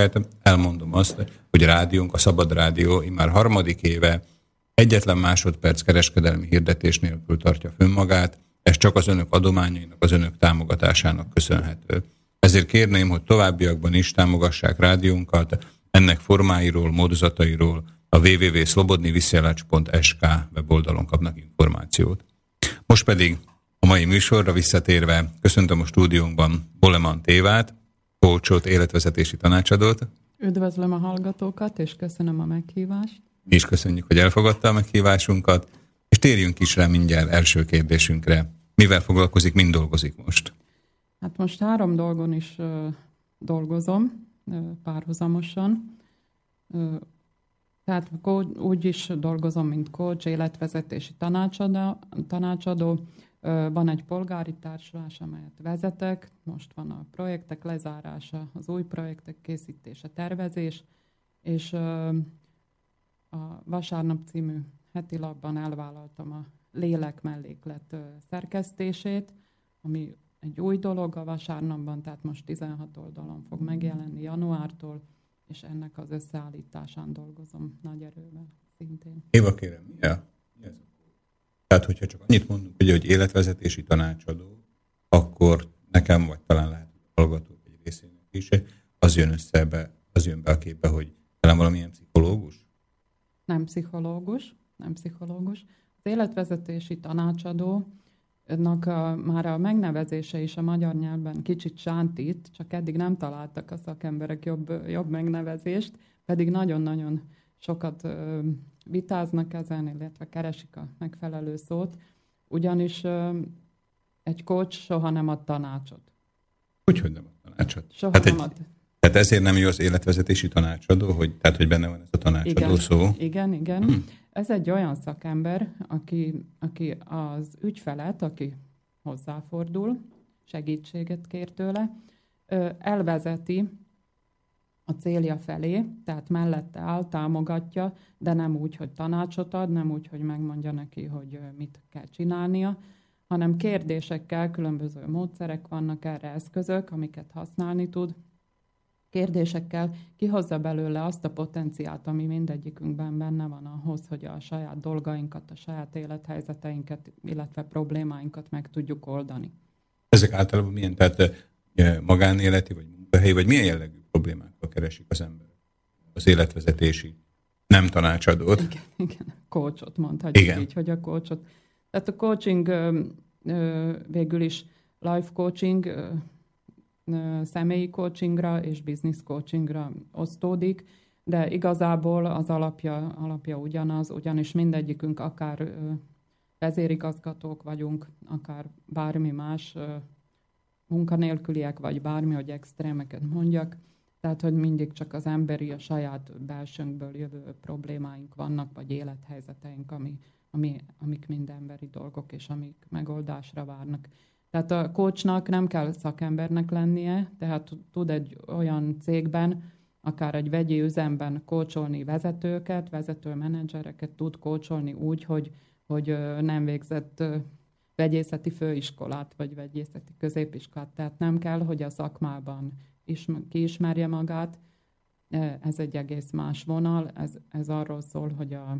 vendégünket, elmondom azt, hogy a rádiónk, a Szabad Rádió immár harmadik éve egyetlen másodperc kereskedelmi hirdetés nélkül tartja fönn magát, ez csak az önök adományainak, az önök támogatásának köszönhető. Ezért kérném, hogy továbbiakban is támogassák rádiónkat, ennek formáiról, módozatairól a www.slobodniviszjelács.sk weboldalon kapnak információt. Most pedig a mai műsorra visszatérve köszöntöm a stúdiónkban Boleman Tévát, kócsot, életvezetési tanácsadót. Üdvözlöm a hallgatókat, és köszönöm a meghívást. Mi is köszönjük, hogy elfogadta a meghívásunkat, és térjünk is rá mindjárt első kérdésünkre. Mivel foglalkozik, mind dolgozik most? Hát most három dolgon is uh, dolgozom uh, párhuzamosan. Uh, tehát úgy is dolgozom, mint coach, életvezetési tanácsadó, tanácsadó. Van egy polgári társulás, amelyet vezetek. Most van a projektek lezárása, az új projektek készítése, tervezés, és a Vasárnap című heti labban elvállaltam a lélek melléklet szerkesztését, ami egy új dolog a vasárnapban, tehát most 16 oldalon fog megjelenni januártól, és ennek az összeállításán dolgozom nagy erővel szintén. Éva kérem, mi, a, mi ez a Tehát, hogyha csak annyit mondunk, hogy, hogy életvezetési tanácsadó, akkor nekem, vagy talán lehet hallgatók egy részének is, az jön össze be, az jön be a képbe, hogy talán valamilyen pszichológus? Nem pszichológus, nem pszichológus. Az életvezetési tanácsadó a, már a megnevezése is a magyar nyelvben kicsit sántít, csak eddig nem találtak a szakemberek jobb, jobb megnevezést, pedig nagyon-nagyon sokat vitáznak ezen, illetve keresik a megfelelő szót, ugyanis egy coach soha nem ad tanácsot. Hogy, hogy nem ad tanácsot? Soha hát nem egy, ad. Tehát ezért nem jó az életvezetési tanácsadó, hogy, tehát hogy benne van ez a tanácsadó igen, szó? Igen, igen. Hmm. Ez egy olyan szakember, aki, aki az ügyfelet, aki hozzáfordul, segítséget kér tőle, elvezeti a célja felé, tehát mellette áll, támogatja, de nem úgy, hogy tanácsot ad, nem úgy, hogy megmondja neki, hogy mit kell csinálnia, hanem kérdésekkel, különböző módszerek vannak erre eszközök, amiket használni tud, kérdésekkel kihozza belőle azt a potenciált, ami mindegyikünkben benne van ahhoz, hogy a saját dolgainkat, a saját élethelyzeteinket, illetve problémáinkat meg tudjuk oldani. Ezek általában milyen, tehát magánéleti, vagy munkahelyi, vagy milyen jellegű problémákkal keresik az ember? Az életvezetési nem tanácsadót. Igen, igen. coachot mondhatjuk igen. így, hogy a coachot. Tehát a coaching végül is life coaching személyi coachingra és business coachingra osztódik, de igazából az alapja, alapja ugyanaz, ugyanis mindegyikünk akár vezérigazgatók vagyunk, akár bármi más munkanélküliek, vagy bármi, hogy extrémeket mondjak, tehát, hogy mindig csak az emberi, a saját belsőnkből jövő problémáink vannak, vagy élethelyzeteink, ami, ami, amik mind emberi dolgok, és amik megoldásra várnak. Tehát a coachnak nem kell szakembernek lennie, tehát tud egy olyan cégben, akár egy vegyi üzemben kócsolni vezetőket, vezető menedzsereket tud kócsolni úgy, hogy, hogy nem végzett vegyészeti főiskolát, vagy vegyészeti középiskolát. Tehát nem kell, hogy a szakmában is, kiismerje magát. Ez egy egész más vonal. Ez, ez arról szól, hogy a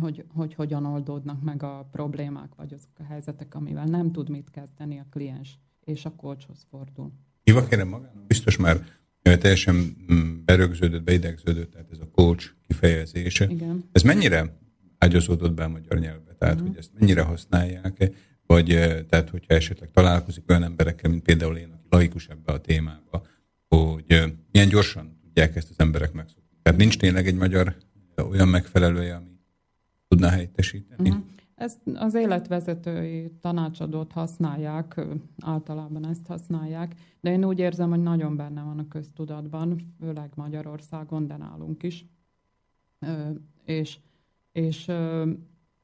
hogy, hogy hogyan oldódnak meg a problémák, vagy azok a helyzetek, amivel nem tud mit kezdeni a kliens, és a kocshoz fordul. Hiva kérem magának, biztos már teljesen mm, berögződött, beidegződött, tehát ez a coach kifejezése. Igen. Ez mennyire ágyazódott be a magyar nyelvbe? Tehát, uh-huh. hogy ezt mennyire használják vagy tehát, hogyha esetleg találkozik olyan emberekkel, mint például én, aki laikus ebbe a témába, hogy milyen gyorsan tudják ezt az emberek megszokni. Tehát nincs tényleg egy magyar olyan megfelelője, ami tudná helyettesíteni? Uh-huh. Ezt az életvezetői tanácsadót használják, általában ezt használják, de én úgy érzem, hogy nagyon benne van a köztudatban, főleg Magyarországon, de nálunk is. És, és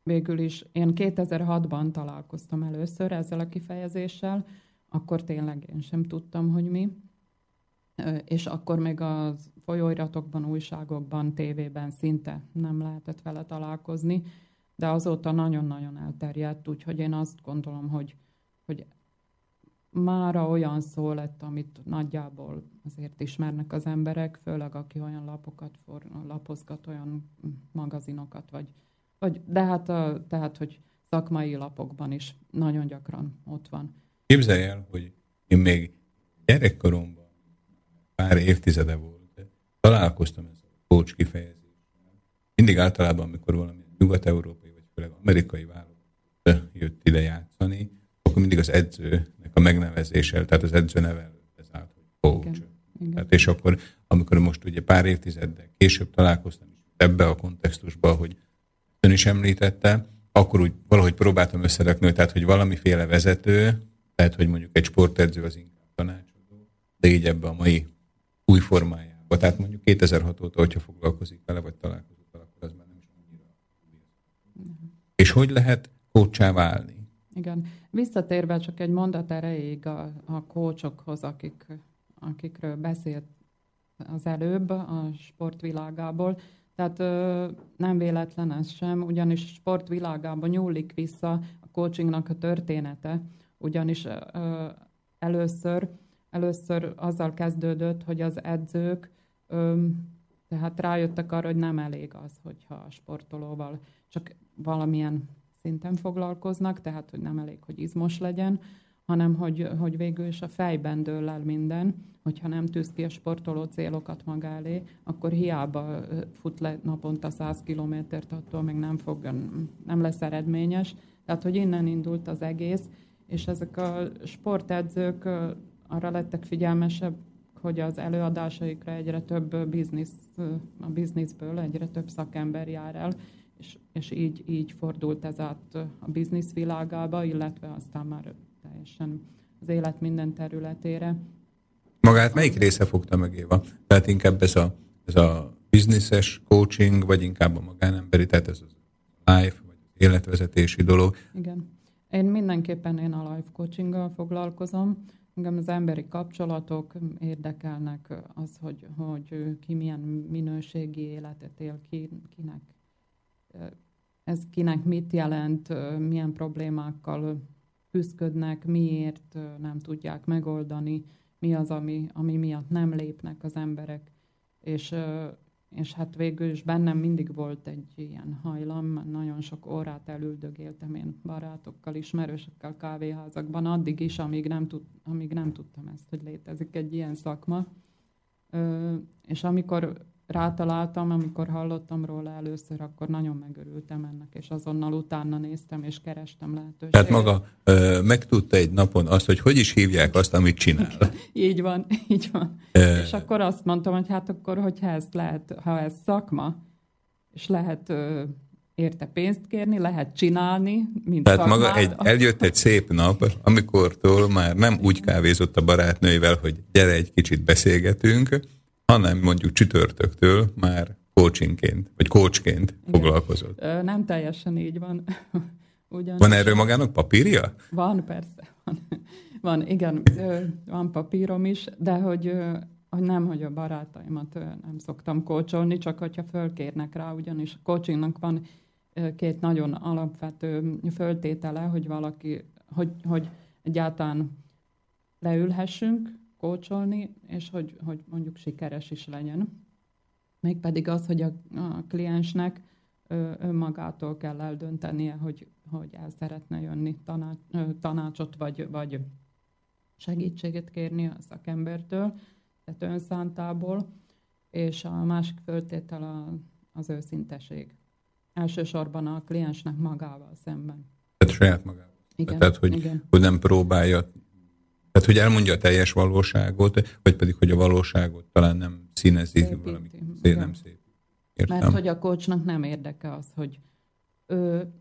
végül is én 2006-ban találkoztam először ezzel a kifejezéssel, akkor tényleg én sem tudtam, hogy mi. És akkor még az folyóiratokban, újságokban, tévében szinte nem lehetett vele találkozni, de azóta nagyon-nagyon elterjedt, úgyhogy én azt gondolom, hogy, hogy mára olyan szó lett, amit nagyjából azért ismernek az emberek, főleg aki olyan lapokat for, lapozgat, olyan magazinokat, vagy, vagy de hát, a, tehát, hogy szakmai lapokban is nagyon gyakran ott van. Képzelj el, hogy én még gyerekkoromban, pár évtizede volt, találkoztam ezzel a coach kifejezéssel. Mindig általában, amikor valami nyugat-európai, vagy főleg amerikai válogatott jött ide játszani, akkor mindig az edzőnek a megnevezéssel, tehát az edző neve ez állt, hogy coach. Igen. Igen. Tehát és akkor, amikor most ugye pár évtizeddel később találkoztam ebbe a kontextusba, hogy ön is említette, akkor úgy valahogy próbáltam összerakni, tehát hogy valamiféle vezető, tehát hogy mondjuk egy sportedző az inkább tanácsadó, de így ebbe a mai új formájába. Tehát mondjuk 2006 óta, hogyha foglalkozik vele, vagy találkozik vele, akkor az már nem is annyira. És hogy lehet kócsá válni? Igen. Visszatérve csak egy mondat erejéig a, a kócsokhoz, akik, akikről beszélt az előbb a sportvilágából, tehát ö, nem véletlen ez sem, ugyanis sportvilágában nyúlik vissza a coachingnak a története, ugyanis ö, először, először azzal kezdődött, hogy az edzők ö, tehát rájöttek arra, hogy nem elég az, hogyha a sportolóval csak valamilyen szinten foglalkoznak, tehát hogy nem elég, hogy izmos legyen, hanem hogy, hogy végül is a fejben dől el minden, hogyha nem tűz ki a sportoló célokat maga elé, akkor hiába fut le naponta 100 kilométert, attól még nem, fog, nem lesz eredményes. Tehát, hogy innen indult az egész, és ezek a sportedzők arra lettek figyelmesebb, hogy az előadásaikra egyre több biznisz, a bizniszből egyre több szakember jár el, és, és így, így fordult ez át a biznisz világába, illetve aztán már teljesen az élet minden területére. Magát melyik része fogta meg Éva? Tehát inkább ez a, ez a bizniszes coaching, vagy inkább a magánemberi, tehát ez az life, vagy életvezetési dolog? Igen. Én mindenképpen én a life coachinggal foglalkozom. Engem az emberi kapcsolatok érdekelnek, az, hogy, hogy ki milyen minőségi életet él, ki, kinek ez kinek mit jelent, milyen problémákkal küzdködnek, miért nem tudják megoldani, mi az, ami, ami miatt nem lépnek az emberek. És, és hát végül is bennem mindig volt egy ilyen hajlam, nagyon sok órát elüldögéltem én barátokkal, ismerősökkel kávéházakban, addig is, amíg nem, tud, amíg nem tudtam ezt, hogy létezik egy ilyen szakma. És amikor rátaláltam, amikor hallottam róla először, akkor nagyon megörültem ennek, és azonnal utána néztem, és kerestem lehetőséget. Tehát maga ö, megtudta egy napon azt, hogy hogy is hívják azt, amit csinál. így van, így van. És akkor azt mondtam, hogy hát akkor, hogyha ez lehet, ha ez szakma, és lehet ö, érte pénzt kérni, lehet csinálni, mint Tehát szakmád. maga egy, eljött egy szép nap, amikortól már nem úgy kávézott a barátnőivel, hogy gyere egy kicsit beszélgetünk, hanem mondjuk csütörtöktől már coachingként, vagy coachként igen. foglalkozott. Nem teljesen így van. Ugyanis... Van erről magának papírja? Van, persze. Van, van igen, van papírom is, de hogy, hogy nem, hogy a barátaimat nem szoktam kócsolni, csak hogyha fölkérnek rá, ugyanis a coachingnak van két nagyon alapvető föltétele, hogy valaki, hogy, hogy egyáltalán leülhessünk, kócsolni, és hogy, hogy mondjuk sikeres is legyen. Mégpedig az, hogy a, a kliensnek önmagától kell eldöntenie, hogy, hogy el szeretne jönni tanács, tanácsot, vagy, vagy segítséget kérni a szakembertől, tehát önszántából, és a másik föltétel a, az őszinteség. Elsősorban a kliensnek magával szemben. Tehát saját magával. Igen, Tehát, hogy, igen. hogy nem próbálja tehát, hogy elmondja a teljes valóságot, vagy pedig, hogy a valóságot talán nem színezi Szépíti. valami szép, nem szép. Értem. Mert hogy a kocsnak nem érdeke az, hogy ő,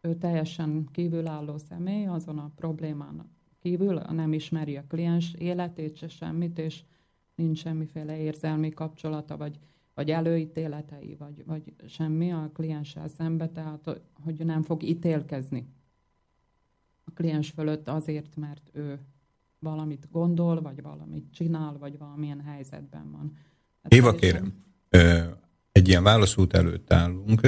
ő teljesen kívülálló személy, azon a problémán kívül nem ismeri a kliens életét, se semmit, és nincs semmiféle érzelmi kapcsolata, vagy, vagy előítéletei, vagy, vagy semmi a klienssel szembe, tehát hogy nem fog ítélkezni a kliens fölött azért, mert ő valamit gondol, vagy valamit csinál, vagy valamilyen helyzetben van. Hát Éva, kérem, egy ilyen válaszút előtt állunk.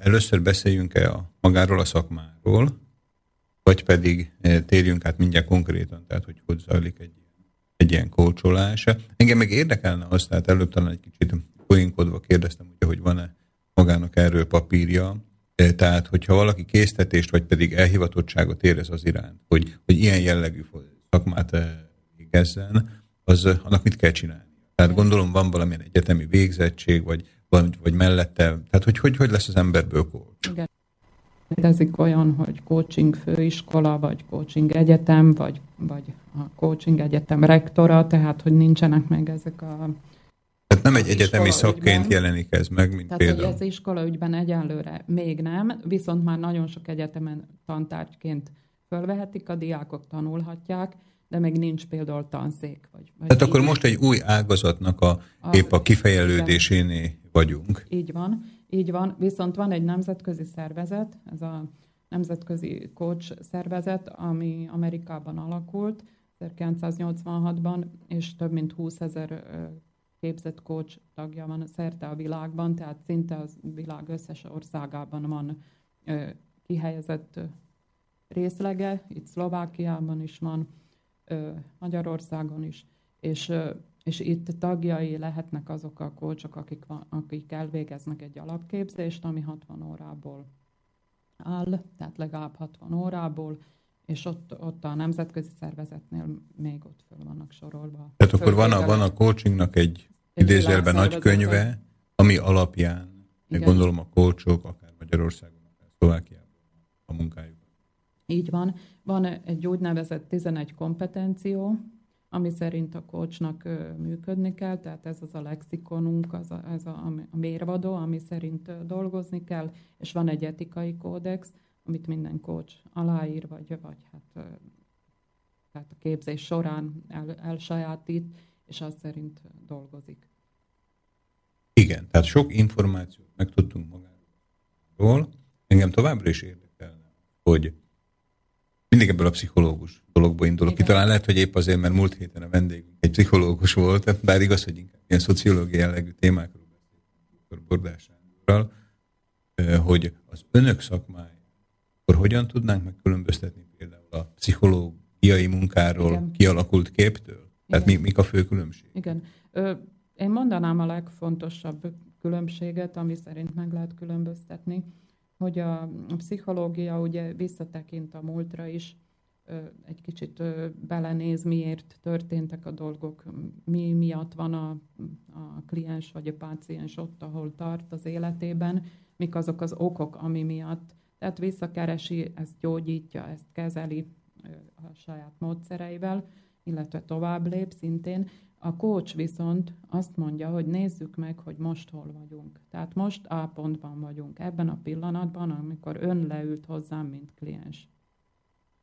Először beszéljünk-e a, magáról a szakmáról, vagy pedig térjünk át mindjárt konkrétan, tehát hogy hogy zajlik egy, egy ilyen kócsolás. Engem meg érdekelne azt, tehát előbb talán egy kicsit poénkodva kérdeztem, ugye, hogy van-e magának erről papírja, tehát, hogyha valaki késztetést, vagy pedig elhivatottságot érez az iránt, hogy, hogy ilyen jellegű szakmát végezzen, az annak mit kell csinálni? Tehát gondolom van valamilyen egyetemi végzettség, vagy, vagy, vagy mellette, tehát hogy, hogy hogy lesz az emberből coach? Igen. Létezik olyan, hogy coaching főiskola, vagy coaching egyetem, vagy, vagy a coaching egyetem rektora, tehát hogy nincsenek meg ezek a tehát nem egy egyetemi szakként ügyben, jelenik ez meg, mint tehát, például. Tehát az iskola ügyben egyelőre még nem, viszont már nagyon sok egyetemen tantárgyként fölvehetik, a diákok tanulhatják, de még nincs például tanszék. Vagy, vagy Tehát akkor most egy új ágazatnak a, a épp a kifejelődésénél vagyunk. Így van, így van. Viszont van egy nemzetközi szervezet, ez a nemzetközi coach szervezet, ami Amerikában alakult 1986-ban, és több mint 20 ezer képzett coach tagja van szerte a világban, tehát szinte a világ összes országában van kihelyezett részlege, itt Szlovákiában is van, Magyarországon is, és, és itt tagjai lehetnek azok a kócsok, akik, akik elvégeznek egy alapképzést, ami 60 órából áll, tehát legalább 60 órából, és ott, ott a nemzetközi szervezetnél még ott föl vannak sorolva. Tehát akkor van a, van a coachingnak egy, egy idézőjelben nagy könyve, ami alapján, Igen. gondolom a coachok, akár Magyarországon, akár Szlovákiában a munkájuk. Így van. Van egy úgynevezett 11 kompetenció, ami szerint a coachnak működni kell, tehát ez az a lexikonunk, az a, ez a, a mérvadó, ami szerint dolgozni kell, és van egy etikai kódex, amit minden coach aláír, vagy, vagy hát tehát a képzés során el, elsajátít, és az szerint dolgozik. Igen, tehát sok információt megtudtunk magáról. Engem továbbra is érdekelne, hogy mindig ebből a pszichológus dologból indulok ki. Talán lehet, hogy épp azért, mert múlt héten a vendégünk egy pszichológus volt, bár igaz, hogy inkább ilyen szociológiai jellegű témákról beszélünk, Bordás hogy az önök szakmája, akkor hogyan tudnánk megkülönböztetni például a pszichológiai munkáról Igen. kialakult képtől? Tehát mi, mik a fő különbség? Igen. Ö, én mondanám a legfontosabb különbséget, ami szerint meg lehet különböztetni hogy a pszichológia ugye visszatekint a múltra is, egy kicsit belenéz, miért történtek a dolgok, mi miatt van a, a kliens vagy a páciens ott, ahol tart az életében, mik azok az okok, ami miatt. Tehát visszakeresi, ezt gyógyítja, ezt kezeli a saját módszereivel, illetve tovább lép szintén, a coach viszont azt mondja, hogy nézzük meg, hogy most hol vagyunk. Tehát most A pontban vagyunk, ebben a pillanatban, amikor ön leült hozzám, mint kliens.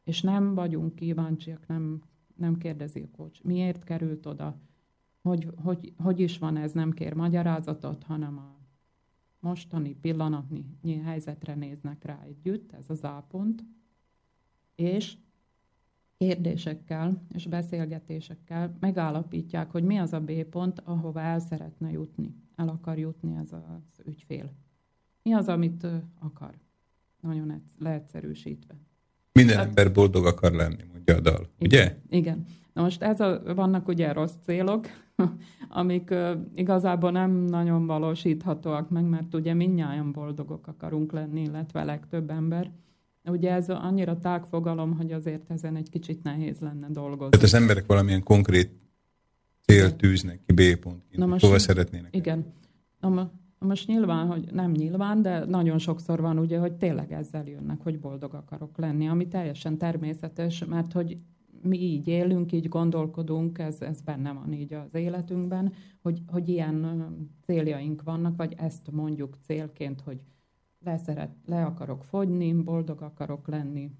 És nem vagyunk kíváncsiak, nem, nem kérdezi a coach, miért került oda, hogy, hogy, hogy is van ez, nem kér magyarázatot, hanem a mostani pillanatnyi helyzetre néznek rá együtt, ez az A pont, és kérdésekkel és beszélgetésekkel megállapítják, hogy mi az a B pont, ahova el szeretne jutni, el akar jutni ez az ügyfél. Mi az, amit akar? Nagyon leegyszerűsítve. Minden hát, ember boldog akar lenni, mondja a dal, igen, ugye? Igen. Na most ez a, vannak ugye rossz célok, amik uh, igazából nem nagyon valósíthatóak meg, mert ugye mindnyájan boldogok akarunk lenni, illetve legtöbb ember. Ugye ez annyira tág fogalom, hogy azért ezen egy kicsit nehéz lenne dolgozni. Tehát az emberek valamilyen konkrét célt tűznek ki B pontként, Na hova szeretnének. Igen. Na, ma, most nyilván, hogy nem nyilván, de nagyon sokszor van ugye, hogy tényleg ezzel jönnek, hogy boldog akarok lenni, ami teljesen természetes, mert hogy mi így élünk, így gondolkodunk, ez, ez benne van így az életünkben, hogy, hogy ilyen céljaink vannak, vagy ezt mondjuk célként, hogy leszeret, le akarok fogyni, boldog akarok lenni,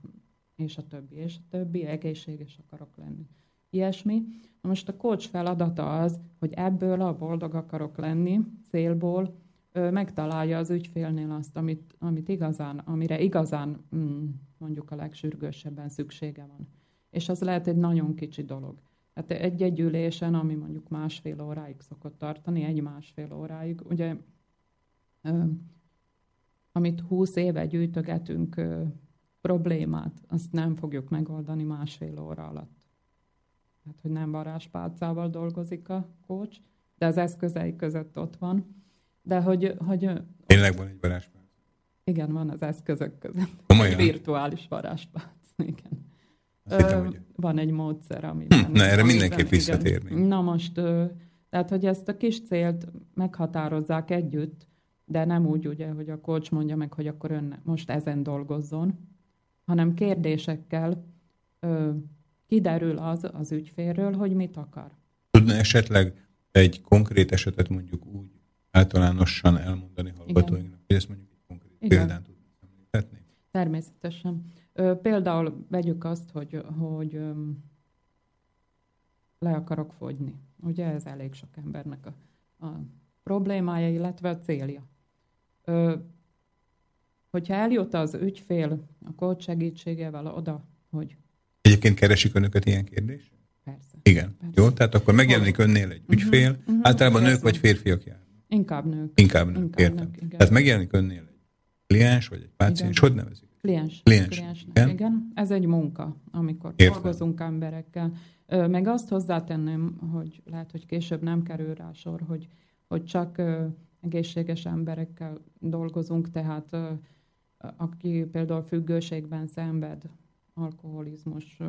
és a többi, és a többi, egészséges akarok lenni. Ilyesmi. Na most a coach feladata az, hogy ebből a boldog akarok lenni célból ő megtalálja az ügyfélnél azt, amit, amit igazán, amire igazán mm, mondjuk a legsürgősebben szüksége van. És az lehet egy nagyon kicsi dolog. Hát egy-egy ülésen, ami mondjuk másfél óráig szokott tartani, egy-másfél óráig, ugye amit húsz éve gyűjtögetünk problémát, azt nem fogjuk megoldani másfél óra alatt. Hát, hogy nem varázspálcával dolgozik a coach, de az eszközei között ott van. De hogy... hogy Tényleg van egy varázspálc? Igen, van az eszközök között. Komolyan? Egy virtuális varázspálc, igen. Hittem, hogy... Van egy módszer, amiben... Hm, na, erre mindenképp visszatérni. Na most, tehát, hogy ezt a kis célt meghatározzák együtt, de nem úgy, ugye, hogy a coach mondja meg, hogy akkor ön most ezen dolgozzon, hanem kérdésekkel ö, kiderül az az ügyfélről, hogy mit akar. Tudna esetleg egy konkrét esetet mondjuk úgy általánosan elmondani hallgatóinknak, hogy ezt mondjuk egy konkrét Igen. példán tudnak említeni? Természetesen. Ö, például vegyük azt, hogy, hogy ö, le akarok fogyni. Ugye ez elég sok embernek a, a problémája, illetve a célja. Ö, hogyha eljut az ügyfél a coach segítségével oda, hogy... Egyébként keresik önöket ilyen kérdés? Persze. Igen. Persze. Jó, tehát akkor megjelenik önnél egy ügyfél, uh-huh, uh-huh, általában persze. nők vagy férfiak jár. Inkább nők. Inkább nők, Inkább értem. Nők, igen. Tehát megjelenik önnél egy kliens vagy egy páciens, hogy nevezik? Kliens. Kliens. Kliens. Igen? igen. Ez egy munka, amikor Értem. dolgozunk emberekkel. Meg azt hozzátenném, hogy lehet, hogy később nem kerül rá sor, hogy, hogy csak egészséges emberekkel dolgozunk, tehát aki például függőségben szenved, alkoholizmus,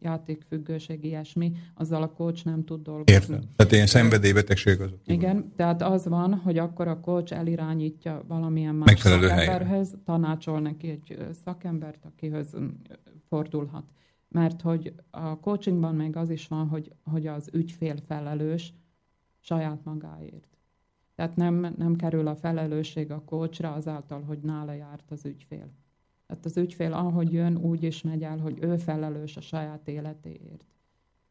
játékfüggőség, ilyesmi, azzal a coach nem tud dolgozni. Értem. Tehát ilyen szenvedélybetegség azok. Igen, tehát az van, hogy akkor a coach elirányítja valamilyen más Megfelelő szakemberhez, helyen. tanácsol neki egy szakembert, akihez fordulhat. Mert hogy a coachingban még az is van, hogy, hogy az ügyfél felelős saját magáért. Tehát nem, nem kerül a felelősség a coachra azáltal, hogy nála járt az ügyfél. Tehát az ügyfél ahogy jön, úgy is megy el, hogy ő felelős a saját életéért.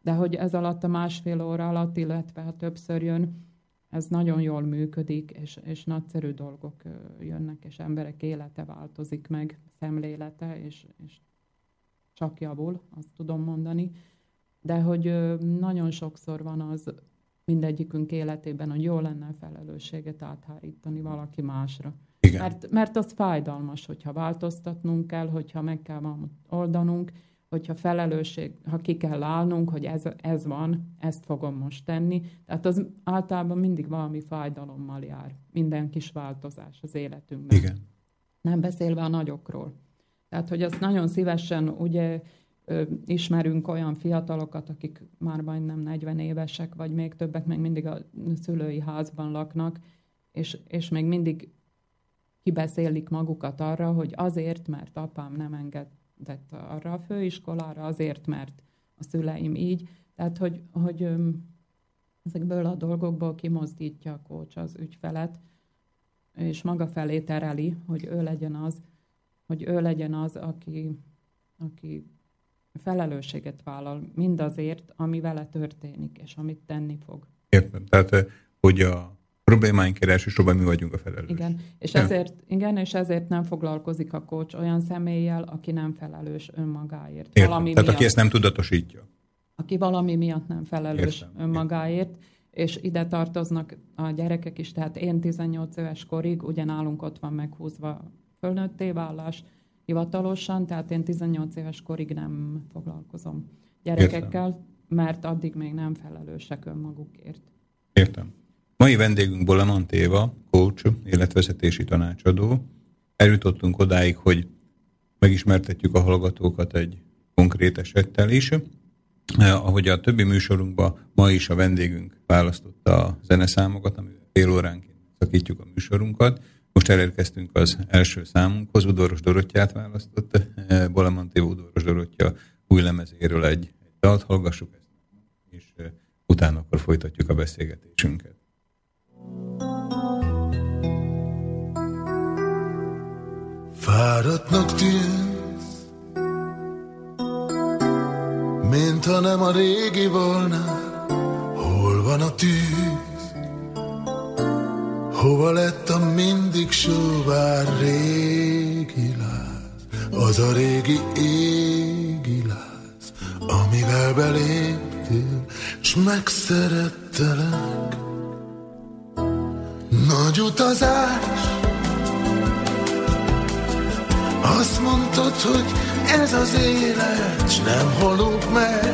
De hogy ez alatt a másfél óra alatt, illetve ha többször jön, ez nagyon jól működik, és, és nagyszerű dolgok jönnek, és emberek élete változik meg, szemlélete, és, és csak javul, azt tudom mondani. De hogy nagyon sokszor van az mindegyikünk életében, hogy jó lenne a felelősséget áthárítani valaki másra. Igen. Mert, mert az fájdalmas, hogyha változtatnunk kell, hogyha meg kell oldanunk, hogyha felelősség, ha ki kell állnunk, hogy ez, ez van, ezt fogom most tenni. Tehát az általában mindig valami fájdalommal jár. Minden kis változás az életünkben. Igen. Nem beszélve a nagyokról. Tehát, hogy azt nagyon szívesen ugye ismerünk olyan fiatalokat, akik már majdnem 40 évesek, vagy még többek még mindig a szülői házban laknak, és, és még mindig kibeszélik magukat arra, hogy azért, mert apám nem engedett arra a főiskolára, azért, mert a szüleim így. Tehát, hogy, hogy ezekből a dolgokból kimozdítja a kócs az ügyfelet, és maga felé tereli, hogy ő legyen az, hogy ő legyen az, aki, aki felelősséget vállal mindazért, ami vele történik, és amit tenni fog. Értem. Tehát, hogy a problémáink elsősorban mi vagyunk a felelős. Igen, és ezért, igen, és ezért nem foglalkozik a coach olyan személlyel, aki nem felelős önmagáért. Értem. Valami Tehát miatt, aki ezt nem tudatosítja. Aki valami miatt nem felelős Értem. önmagáért, Értem. és ide tartoznak a gyerekek is, tehát én 18 éves korig, ugye nálunk ott van meghúzva fölnőtté vállás hivatalosan, tehát én 18 éves korig nem foglalkozom gyerekekkel, Értem. mert addig még nem felelősek önmagukért. Értem. Mai vendégünk Bolemant Éva, coach, életvezetési tanácsadó. Eljutottunk odáig, hogy megismertetjük a hallgatókat egy konkrét esettel is. Eh, ahogy a többi műsorunkban ma is a vendégünk választotta a zeneszámokat, amivel fél óránként szakítjuk a műsorunkat. Most elérkeztünk az első számunkhoz, Udoros Dorottyát választott. Eh, Bolemant Éva Udoros Dorottya új lemezéről egy, egy dalt, hallgassuk ezt, és eh, utána akkor folytatjuk a beszélgetésünket. Fáradtnak tűnsz, mint ha nem a régi volna, hol van a tűz? Hova lett a mindig sóvár régi láz, az a régi égi láz, amivel beléptél, s megszerettelek. Nagy utazás, Azt mondtad, hogy ez az élet, s nem halunk meg.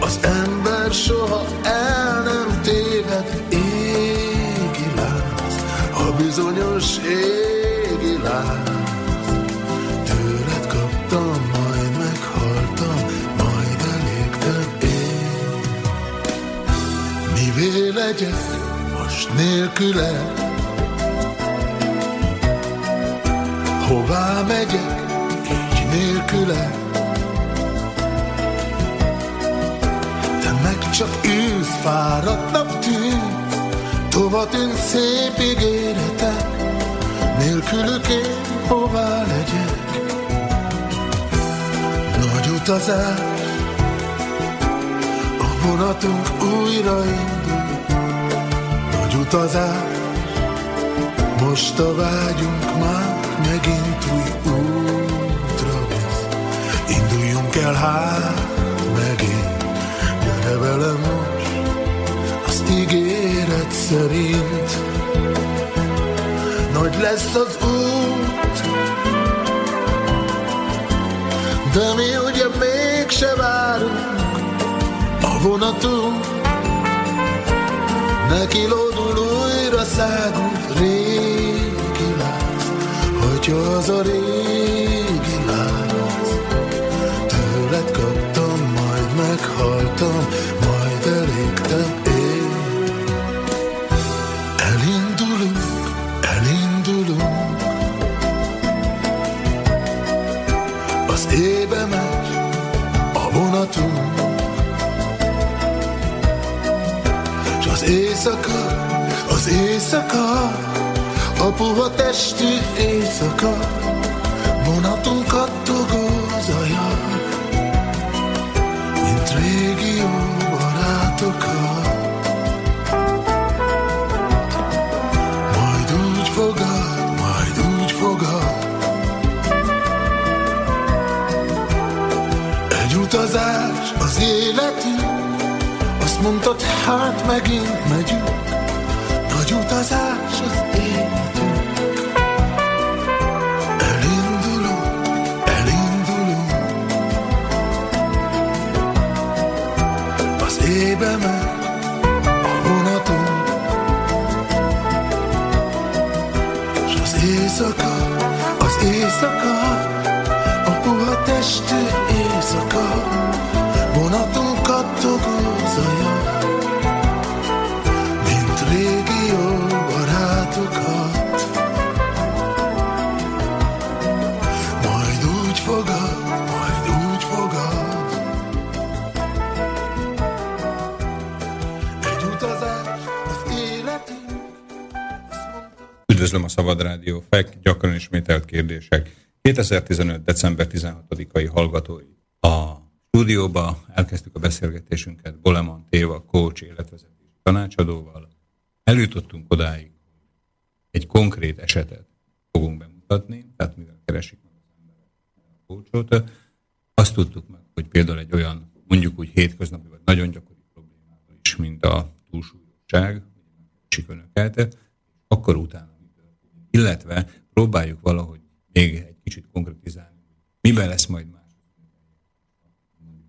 Az ember soha el nem téved, a bizonyos égi láz. Tőled kaptam, majd meghaltam, majd elégtem én. Mivé legyek most nélküled, Hová megyek, így nélküle? Te meg csak ülsz, fáradtnak tűnsz, Tova tűnsz szép ígéretek, Nélkülük én hová legyek? Nagy utazás, a vonatunk újra indul, Nagy utazás, most a vágyunk már megint új útra visz. Induljunk el hát megint, gyere velem ígéret szerint. Nagy lesz az út, de mi ugye mégse várunk a vonatunk. Neki lódul újra szágunk rég Látja az a régi láz Tőled kaptam, majd meghaltam az éjszaka a puha testű éjszaka Vonatunkat togózolja Mint régi jó barátokat Majd úgy fogad, majd úgy fogad Egy utazás az életünk Azt mondtad, hát megint megyünk utazás az éjbe megy a vonatunk, S az éjszaka, az éjszaka, a puha testű éjszaka, Üdvözlöm a Szabad Rádió FEK, gyakran ismételt kérdések. 2015. december 16-ai hallgatói. A stúdióba elkezdtük a beszélgetésünket Boleman Téva, coach, életvezetési tanácsadóval. Eljutottunk odáig, egy konkrét esetet fogunk bemutatni, tehát mivel keresik meg az a coachot, azt tudtuk meg, hogy például egy olyan, mondjuk úgy hétköznapi, vagy nagyon gyakori problémával is, mint a túlsúlyosság, hogy megkeresik önöket, akkor utána illetve próbáljuk valahogy még egy kicsit konkrétizálni, miben lesz majd más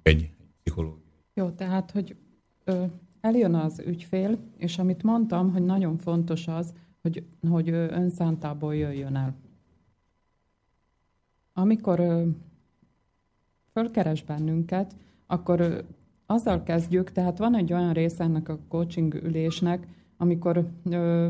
egy, egy pszichológia. Jó, tehát, hogy ö, eljön az ügyfél, és amit mondtam, hogy nagyon fontos az, hogy, hogy önszántából jöjjön el. Amikor ö, fölkeres bennünket, akkor ö, azzal kezdjük, tehát van egy olyan része ennek a coaching ülésnek, amikor ö,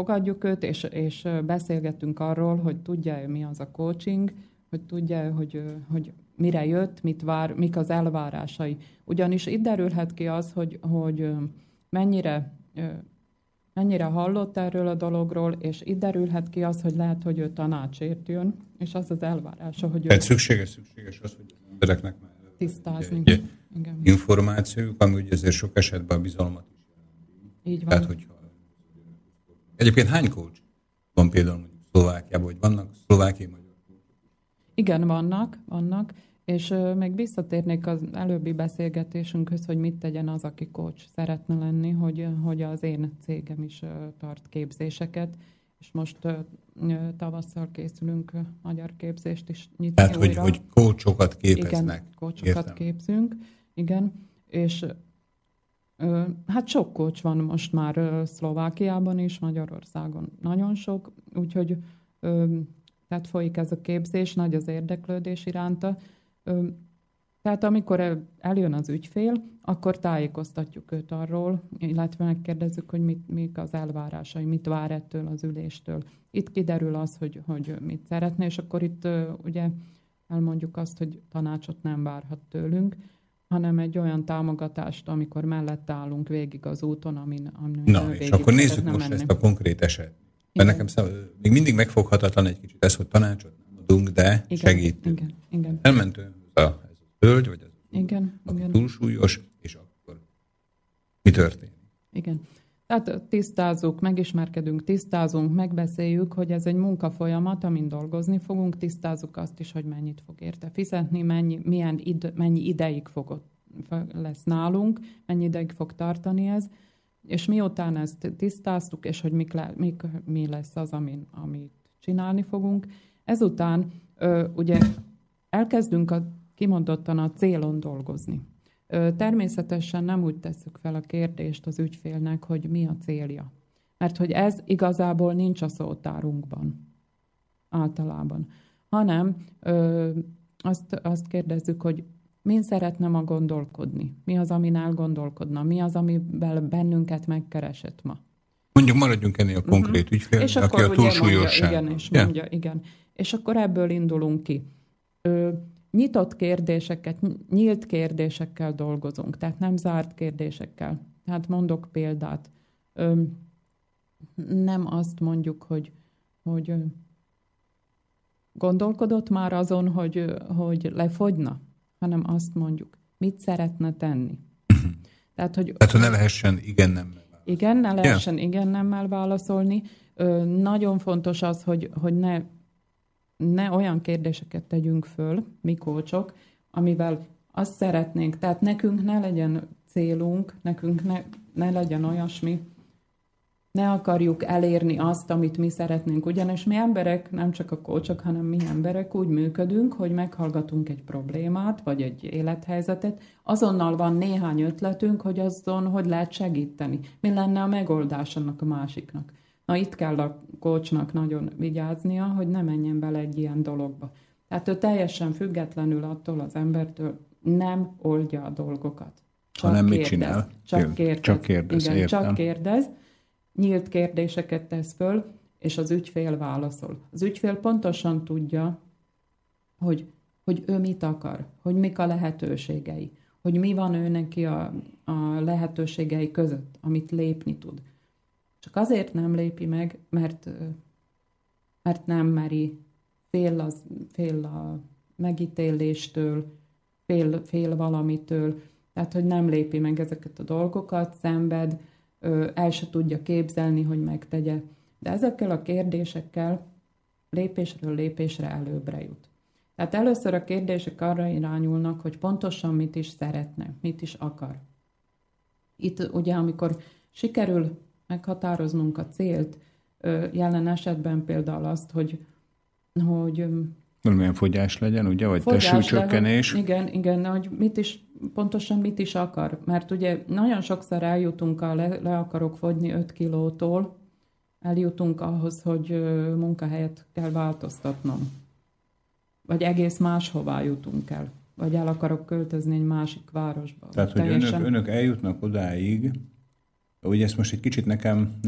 fogadjuk őt, és, és beszélgetünk arról, hogy tudja mi az a coaching, hogy tudja hogy, hogy mire jött, mit vár, mik az elvárásai. Ugyanis itt derülhet ki az, hogy, hogy mennyire, mennyire hallott erről a dologról, és itt derülhet ki az, hogy lehet, hogy ő tanácsért jön, és az az elvárása, hogy Tehát ő... szükséges, szükséges az, hogy az embereknek már tisztázni. Egy, egy Igen. információk, ami ugye ezért sok esetben a bizalmat is jelenti. Így van. Tehát, hogyha Egyébként hány coach van például mondjuk Szlovákiában, vagy vannak szlovákiai magyar Igen, vannak, vannak. És még visszatérnék az előbbi beszélgetésünkhöz, hogy mit tegyen az, aki coach szeretne lenni, hogy, hogy az én cégem is tart képzéseket, és most tavasszal készülünk magyar képzést is nyitni Tehát, hogy, hogy kócsokat képeznek. Igen, kócsokat képzünk, igen, és hát sok kócs van most már Szlovákiában is, Magyarországon nagyon sok, úgyhogy tehát folyik ez a képzés, nagy az érdeklődés iránta. Tehát amikor eljön az ügyfél, akkor tájékoztatjuk őt arról, illetve megkérdezzük, hogy mit, mik az elvárásai, mit vár ettől az üléstől. Itt kiderül az, hogy, hogy mit szeretne, és akkor itt ugye elmondjuk azt, hogy tanácsot nem várhat tőlünk, hanem egy olyan támogatást, amikor mellett állunk végig az úton, amin, amin Na, és akkor nézzük most menni. ezt a konkrét eset. Mert nekem szám, még mindig megfoghatatlan egy kicsit ez, hogy tanácsot nem adunk, de igen, segítünk. Igen, igen. Elmentünk a, ez a hölgy, vagy az igen, igen. túlsúlyos, és akkor mi történik? Igen. Tehát tisztázzuk, megismerkedünk, tisztázunk, megbeszéljük, hogy ez egy munkafolyamat, amin dolgozni fogunk, tisztázzuk azt is, hogy mennyit fog érte fizetni, mennyi, milyen id, mennyi ideig fog lesz nálunk, mennyi ideig fog tartani ez, és miután ezt tisztáztuk, és hogy mik le, mik, mi lesz az, amin, amit csinálni fogunk, ezután ö, ugye elkezdünk a, kimondottan a célon dolgozni. Természetesen nem úgy tesszük fel a kérdést az ügyfélnek, hogy mi a célja. Mert hogy ez igazából nincs a szótárunkban általában. Hanem ö, azt, azt kérdezzük, hogy min szeretne ma gondolkodni? Mi az, amin elgondolkodna? Mi az, amivel bennünket megkeresett ma? Mondjuk maradjunk ennél a konkrét uh-huh. ügyfél, és aki a túlsúlyosság. Igen, és yeah. mondja, igen. És akkor ebből indulunk ki. Ö, nyitott kérdéseket, nyílt kérdésekkel dolgozunk, tehát nem zárt kérdésekkel. Tehát mondok példát. Ö, nem azt mondjuk, hogy, hogy gondolkodott már azon, hogy, hogy lefogyna, hanem azt mondjuk, mit szeretne tenni. Tehát, hogy, Tehát, hogy ne lehessen igen nem Igen, ne lehessen yeah. igen nemmel válaszolni. Ö, nagyon fontos az, hogy, hogy ne ne olyan kérdéseket tegyünk föl, mi kócsok, amivel azt szeretnénk, tehát nekünk ne legyen célunk, nekünk ne, ne legyen olyasmi, ne akarjuk elérni azt, amit mi szeretnénk. Ugyanis mi emberek, nem csak a kócsok, hanem mi emberek úgy működünk, hogy meghallgatunk egy problémát, vagy egy élethelyzetet, azonnal van néhány ötletünk, hogy azon, hogy lehet segíteni. Mi lenne a megoldás annak a másiknak. Na itt kell a kócsnak nagyon vigyáznia, hogy ne menjen bele egy ilyen dologba. Tehát ő teljesen függetlenül attól az embertől nem oldja a dolgokat. Csak Hanem kérdez. mit csinál? Csak kérdez. Csak kérdez, Igen, értem. csak kérdez. Nyílt kérdéseket tesz föl, és az ügyfél válaszol. Az ügyfél pontosan tudja, hogy, hogy ő mit akar, hogy mik a lehetőségei, hogy mi van ő neki a, a lehetőségei között, amit lépni tud. Csak azért nem lépi meg, mert, mert nem meri, fél, az, fél a megítéléstől, fél, fél valamitől, tehát hogy nem lépi meg ezeket a dolgokat, szenved, el se tudja képzelni, hogy megtegye. De ezekkel a kérdésekkel lépésről lépésre előbbre jut. Tehát először a kérdések arra irányulnak, hogy pontosan mit is szeretne, mit is akar. Itt ugye, amikor sikerül meghatároznunk a célt, jelen esetben például azt, hogy, hogy Valamilyen fogyás legyen, ugye? Vagy testsúlycsökkenés? Igen, igen, hogy mit is, pontosan mit is akar. Mert ugye nagyon sokszor eljutunk a le, le akarok fogyni 5 kilótól, eljutunk ahhoz, hogy munkahelyet kell változtatnom. Vagy egész máshová jutunk el. Vagy el akarok költözni egy másik városba. Tehát, hogy teljesen... önök, önök eljutnak odáig, Ugye ezt most egy kicsit nekem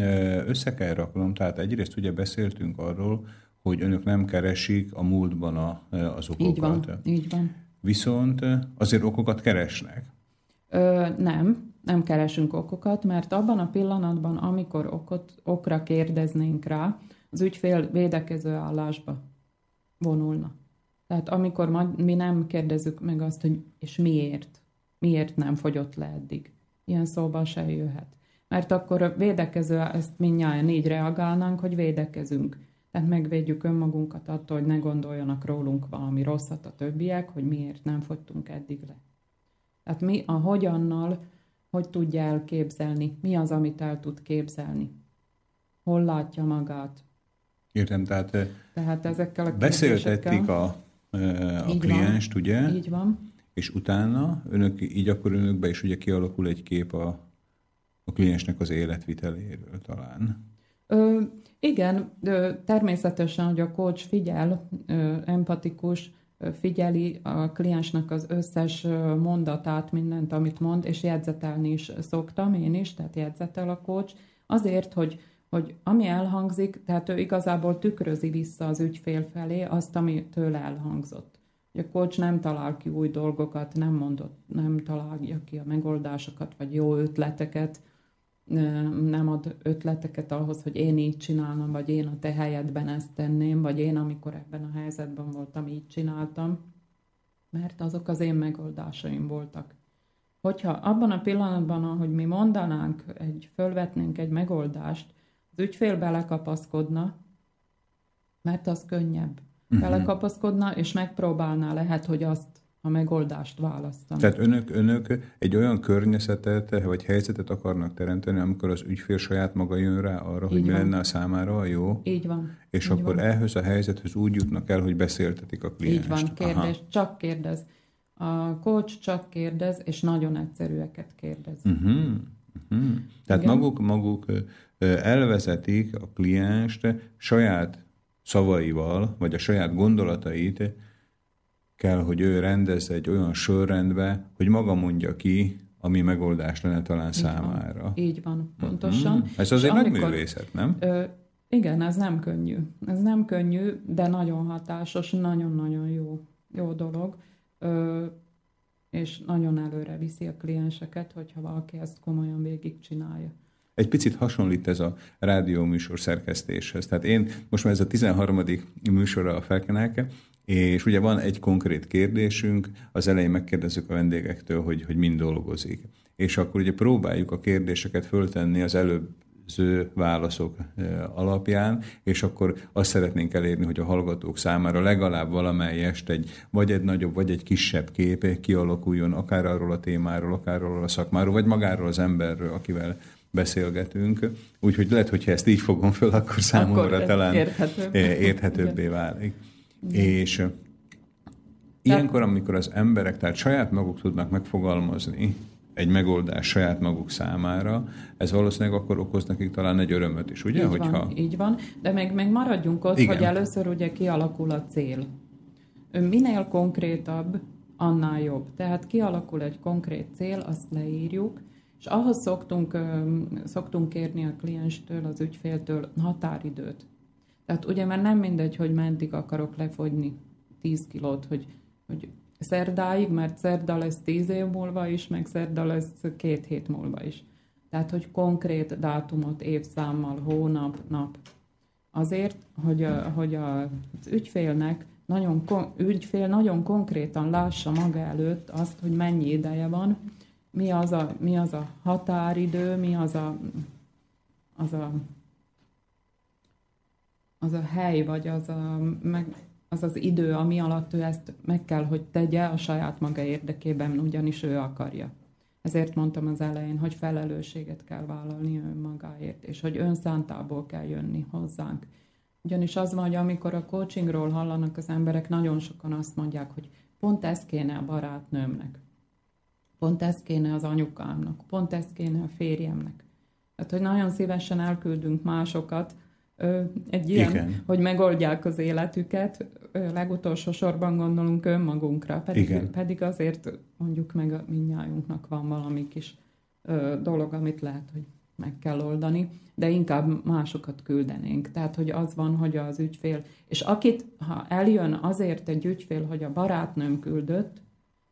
össze kell raknom, tehát egyrészt ugye beszéltünk arról, hogy önök nem keresik a múltban a, az okokat. Így van, így van. Viszont azért okokat keresnek. Ö, nem, nem keresünk okokat, mert abban a pillanatban, amikor okot, okra kérdeznénk rá, az ügyfél védekező állásba vonulna. Tehát amikor mi nem kérdezzük meg azt, hogy és miért, miért nem fogyott le eddig, ilyen szóba se jöhet mert akkor védekező, ezt mindjárt így reagálnánk, hogy védekezünk. Tehát megvédjük önmagunkat attól, hogy ne gondoljanak rólunk valami rosszat a többiek, hogy miért nem fogytunk eddig le. Tehát mi a hogyannal, hogy tudja elképzelni, mi az, amit el tud képzelni, hol látja magát, Értem, tehát, tehát ezekkel a beszéltették a, a klienst, van, ugye? Így van. És utána önök, így akkor önökbe is ugye kialakul egy kép a, a kliensnek az életviteléről talán. Ö, igen, ö, természetesen, hogy a coach figyel, ö, empatikus, figyeli a kliensnek az összes mondatát, mindent, amit mond, és jegyzetelni is szoktam én is, tehát jegyzetel a coach, azért, hogy hogy ami elhangzik, tehát ő igazából tükrözi vissza az ügyfél felé azt, ami tőle elhangzott. A coach nem talál ki új dolgokat, nem mondott, nem találja ki a megoldásokat, vagy jó ötleteket, nem ad ötleteket ahhoz, hogy én így csinálom, vagy én a te helyedben ezt tenném, vagy én, amikor ebben a helyzetben voltam, így csináltam, mert azok az én megoldásaim voltak. Hogyha abban a pillanatban, ahogy mi mondanánk, egy, fölvetnénk egy megoldást, az ügyfél belekapaszkodna, mert az könnyebb. Uh-huh. Belekapaszkodna, és megpróbálná lehet, hogy azt a megoldást választani. Tehát önök, önök egy olyan környezetet vagy helyzetet akarnak teremteni, amikor az ügyfél saját maga jön rá arra, Így hogy van. mi lenne a számára a jó. Így van. És Így akkor van. ehhez a helyzethez úgy jutnak el, hogy beszéltetik a klienst. Így van, kérdés, Aha. csak kérdez. A coach csak kérdez, és nagyon egyszerűeket kérdez. Uh-huh. Uh-huh. Tehát Igen. maguk, maguk elvezetik a klienst saját szavaival, vagy a saját gondolatait kell, hogy ő rendezze egy olyan sorrendbe, hogy maga mondja ki, ami megoldás lenne talán így számára. Van. Így van, pontosan. Uh-huh. Ez azért nagy művészet, nem? Ö, igen, ez nem könnyű. Ez nem könnyű, de nagyon hatásos, nagyon-nagyon jó, jó dolog. Ö, és nagyon előre viszi a klienseket, hogyha valaki ezt komolyan végigcsinálja. Egy picit hasonlít ez a rádió műsor szerkesztéshez. Tehát én most már ez a 13. műsora a Felkenelke, és ugye van egy konkrét kérdésünk, az elején megkérdezzük a vendégektől, hogy, hogy mind dolgozik. És akkor ugye próbáljuk a kérdéseket föltenni az előbb válaszok alapján, és akkor azt szeretnénk elérni, hogy a hallgatók számára legalább valamelyest egy vagy egy nagyobb, vagy egy kisebb kép kialakuljon, akár arról a témáról, akár arról a szakmáról, vagy magáról az emberről, akivel beszélgetünk. Úgyhogy lehet, hogyha ezt így fogom föl, akkor számomra akkor talán érthetőbb. érthetőbbé válik. És ilyenkor, amikor az emberek, tehát saját maguk tudnak megfogalmazni egy megoldás saját maguk számára, ez valószínűleg akkor okoz nekik talán egy örömöt is, ugye? Így Hogyha... van, így van, de még, még maradjunk ott, Igen. hogy először ugye kialakul a cél. Minél konkrétabb, annál jobb. Tehát kialakul egy konkrét cél, azt leírjuk, és ahhoz szoktunk, szoktunk kérni a klienstől, az ügyféltől határidőt. Tehát ugye már nem mindegy, hogy meddig akarok lefogyni 10 kilót, hogy, hogy szerdáig, mert szerda lesz 10 év múlva is, meg szerda lesz két hét múlva is. Tehát, hogy konkrét dátumot, évszámmal, hónap, nap. Azért, hogy, a, hogy a, az ügyfélnek nagyon, ügyfél nagyon konkrétan lássa maga előtt azt, hogy mennyi ideje van, mi az a, mi az a határidő, mi az a, az a, az a hely, vagy az a, meg, az az idő, ami alatt ő ezt meg kell, hogy tegye a saját maga érdekében, ugyanis ő akarja. Ezért mondtam az elején, hogy felelősséget kell vállalni önmagáért, és hogy önszántából kell jönni hozzánk. Ugyanis az van, hogy amikor a coachingról hallanak az emberek, nagyon sokan azt mondják, hogy pont ez kéne a barátnőmnek, pont ez kéne az anyukámnak, pont ez kéne a férjemnek. Tehát, hogy nagyon szívesen elküldünk másokat, egy ilyen, Igen. hogy megoldják az életüket, legutolsó sorban gondolunk önmagunkra, pedig, Igen. pedig azért mondjuk meg a minnyájunknak van valami kis dolog, amit lehet, hogy meg kell oldani, de inkább másokat küldenénk. Tehát, hogy az van, hogy az ügyfél, és akit, ha eljön azért egy ügyfél, hogy a barátnőm küldött,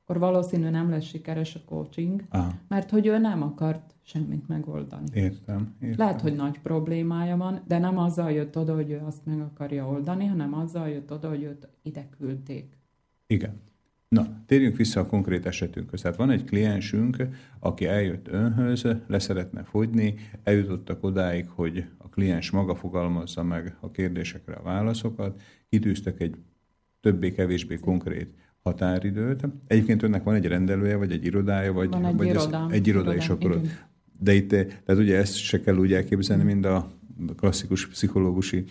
akkor valószínű nem lesz sikeres a coaching, Aha. mert hogy ő nem akart semmit megoldani. Értem, értem. Lehet, hogy nagy problémája van, de nem azzal jött oda, hogy ő azt meg akarja oldani, hanem azzal jött oda, hogy őt ide küldték. Igen. Na, térjünk vissza a konkrét esetünkhöz. Tehát van egy kliensünk, aki eljött önhöz, leszeretne fogyni, eljutottak odáig, hogy a kliens maga fogalmazza meg a kérdésekre a válaszokat, kitűztek egy többé-kevésbé konkrét határidőt. Egyébként önnek van egy rendelője, vagy egy irodája, vagy, van egy vagy iroda. Ez egy iroda, iroda és akkor... Igen. De itt, tehát ugye ezt se kell úgy elképzelni, mint a klasszikus pszichológusi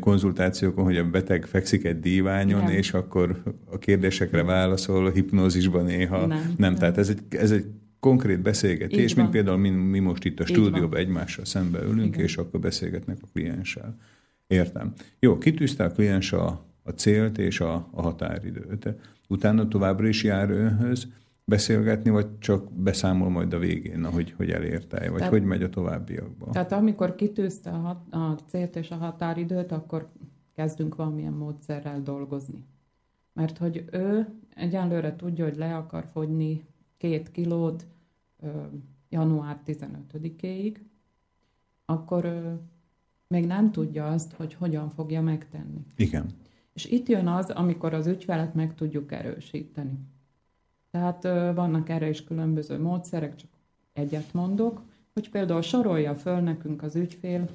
konzultációkon, hogy a beteg fekszik egy díványon, nem. és akkor a kérdésekre válaszol, a hipnózisban néha. Nem, nem. nem. tehát ez egy, ez egy konkrét beszélgetés, mint például mi, mi most itt a stúdióban egymással szembe ülünk, Igen. és akkor beszélgetnek a klienssel. Értem. Jó, kitűzte a kliens a, a célt és a, a határidőt. Utána továbbra is jár önhöz beszélgetni, vagy csak beszámol majd a végén, hogy, hogy elérte, vagy tehát, hogy megy a továbbiakban? Tehát amikor kitűzte a, a célt és a határidőt, akkor kezdünk valamilyen módszerrel dolgozni. Mert hogy ő egyenlőre tudja, hogy le akar fogyni két kilót ö, január 15-éig, akkor ö, még nem tudja azt, hogy hogyan fogja megtenni. Igen. És itt jön az, amikor az ügyfelet meg tudjuk erősíteni. Tehát vannak erre is különböző módszerek, csak egyet mondok, hogy például sorolja föl nekünk az ügyfél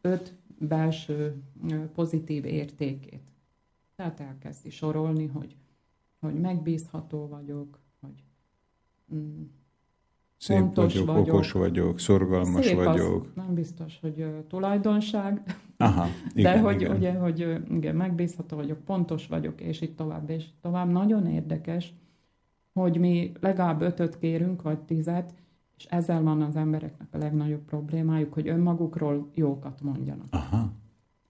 öt belső pozitív értékét. Tehát elkezdi sorolni, hogy, hogy megbízható vagyok, hogy mm, Szép fontos vagyok, vagyok, okos vagyok, szorgalmas Szép vagyok. Az nem biztos, hogy uh, tulajdonság, Aha, igen, de hogy, igen. Ugye, hogy igen, megbízható vagyok, pontos vagyok, és itt tovább, és tovább. Nagyon érdekes, hogy mi legalább ötöt kérünk, vagy tizet, és ezzel van az embereknek a legnagyobb problémájuk, hogy önmagukról jókat mondjanak. Aha.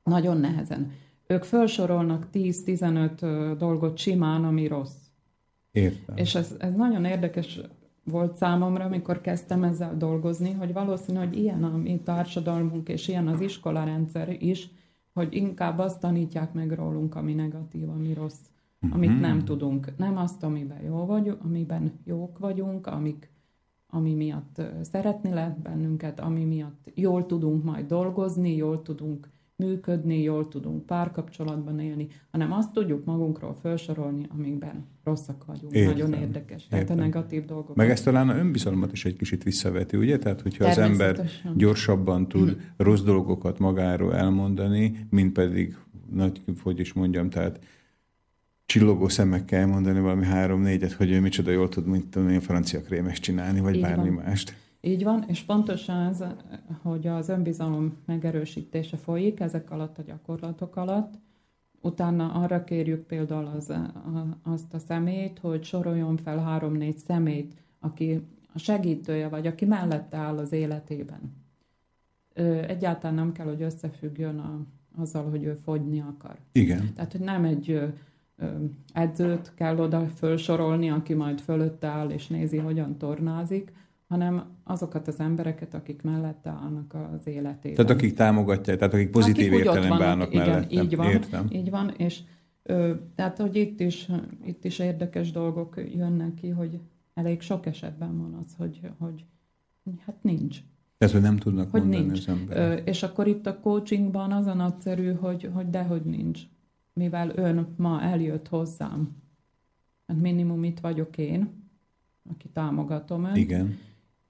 Nagyon nehezen. Ők felsorolnak 10-15 dolgot simán, ami rossz. Értem. És ez, ez nagyon érdekes volt számomra, amikor kezdtem ezzel dolgozni, hogy valószínű, hogy ilyen a mi társadalmunk, és ilyen az iskolarendszer is, hogy inkább azt tanítják meg rólunk, ami negatív, ami rossz, amit mm-hmm. nem tudunk. Nem azt, amiben jó vagyunk, amiben jók vagyunk, amik, ami miatt szeretni lehet bennünket, ami miatt jól tudunk majd dolgozni, jól tudunk működni, jól tudunk párkapcsolatban élni, hanem azt tudjuk magunkról felsorolni, amikben rosszak vagyunk. Értem, Nagyon érdekes. Tehát értem. a negatív dolgok. Meg ezt talán a önbizalmat is egy kicsit visszaveti, ugye? Tehát, hogyha az ember gyorsabban tud mm. rossz dolgokat magáról elmondani, mint pedig, nagy, hogy is mondjam, tehát csillogó szemekkel mondani valami három-négyet, hogy ő micsoda jól tud, mint tudom én, francia krémes csinálni, vagy Így bármi van. mást. Így van, és pontosan ez, hogy az önbizalom megerősítése folyik ezek alatt a gyakorlatok alatt. Utána arra kérjük például az, a, azt a szemét, hogy soroljon fel három-négy szemét, aki a segítője vagy, aki mellette áll az életében. Egyáltalán nem kell, hogy összefüggjön a, azzal, hogy ő fogyni akar. Igen. Tehát, hogy nem egy edzőt kell oda felsorolni, aki majd fölötte áll és nézi, hogyan tornázik, hanem azokat az embereket, akik mellette állnak az életében. Tehát akik támogatják, tehát akik pozitív akik értelemben állnak igen, mellette. Így van, Értem. így van, és ö, tehát, hogy itt is, itt is érdekes dolgok jönnek ki, hogy elég sok esetben van az, hogy, hogy hát nincs. Tehát, hogy nem tudnak hogy mondani nincs. az emberek. És akkor itt a coachingban az a nagyszerű, hogy, hogy dehogy nincs. Mivel ön ma eljött hozzám, hát minimum itt vagyok én, aki támogatom önt. Igen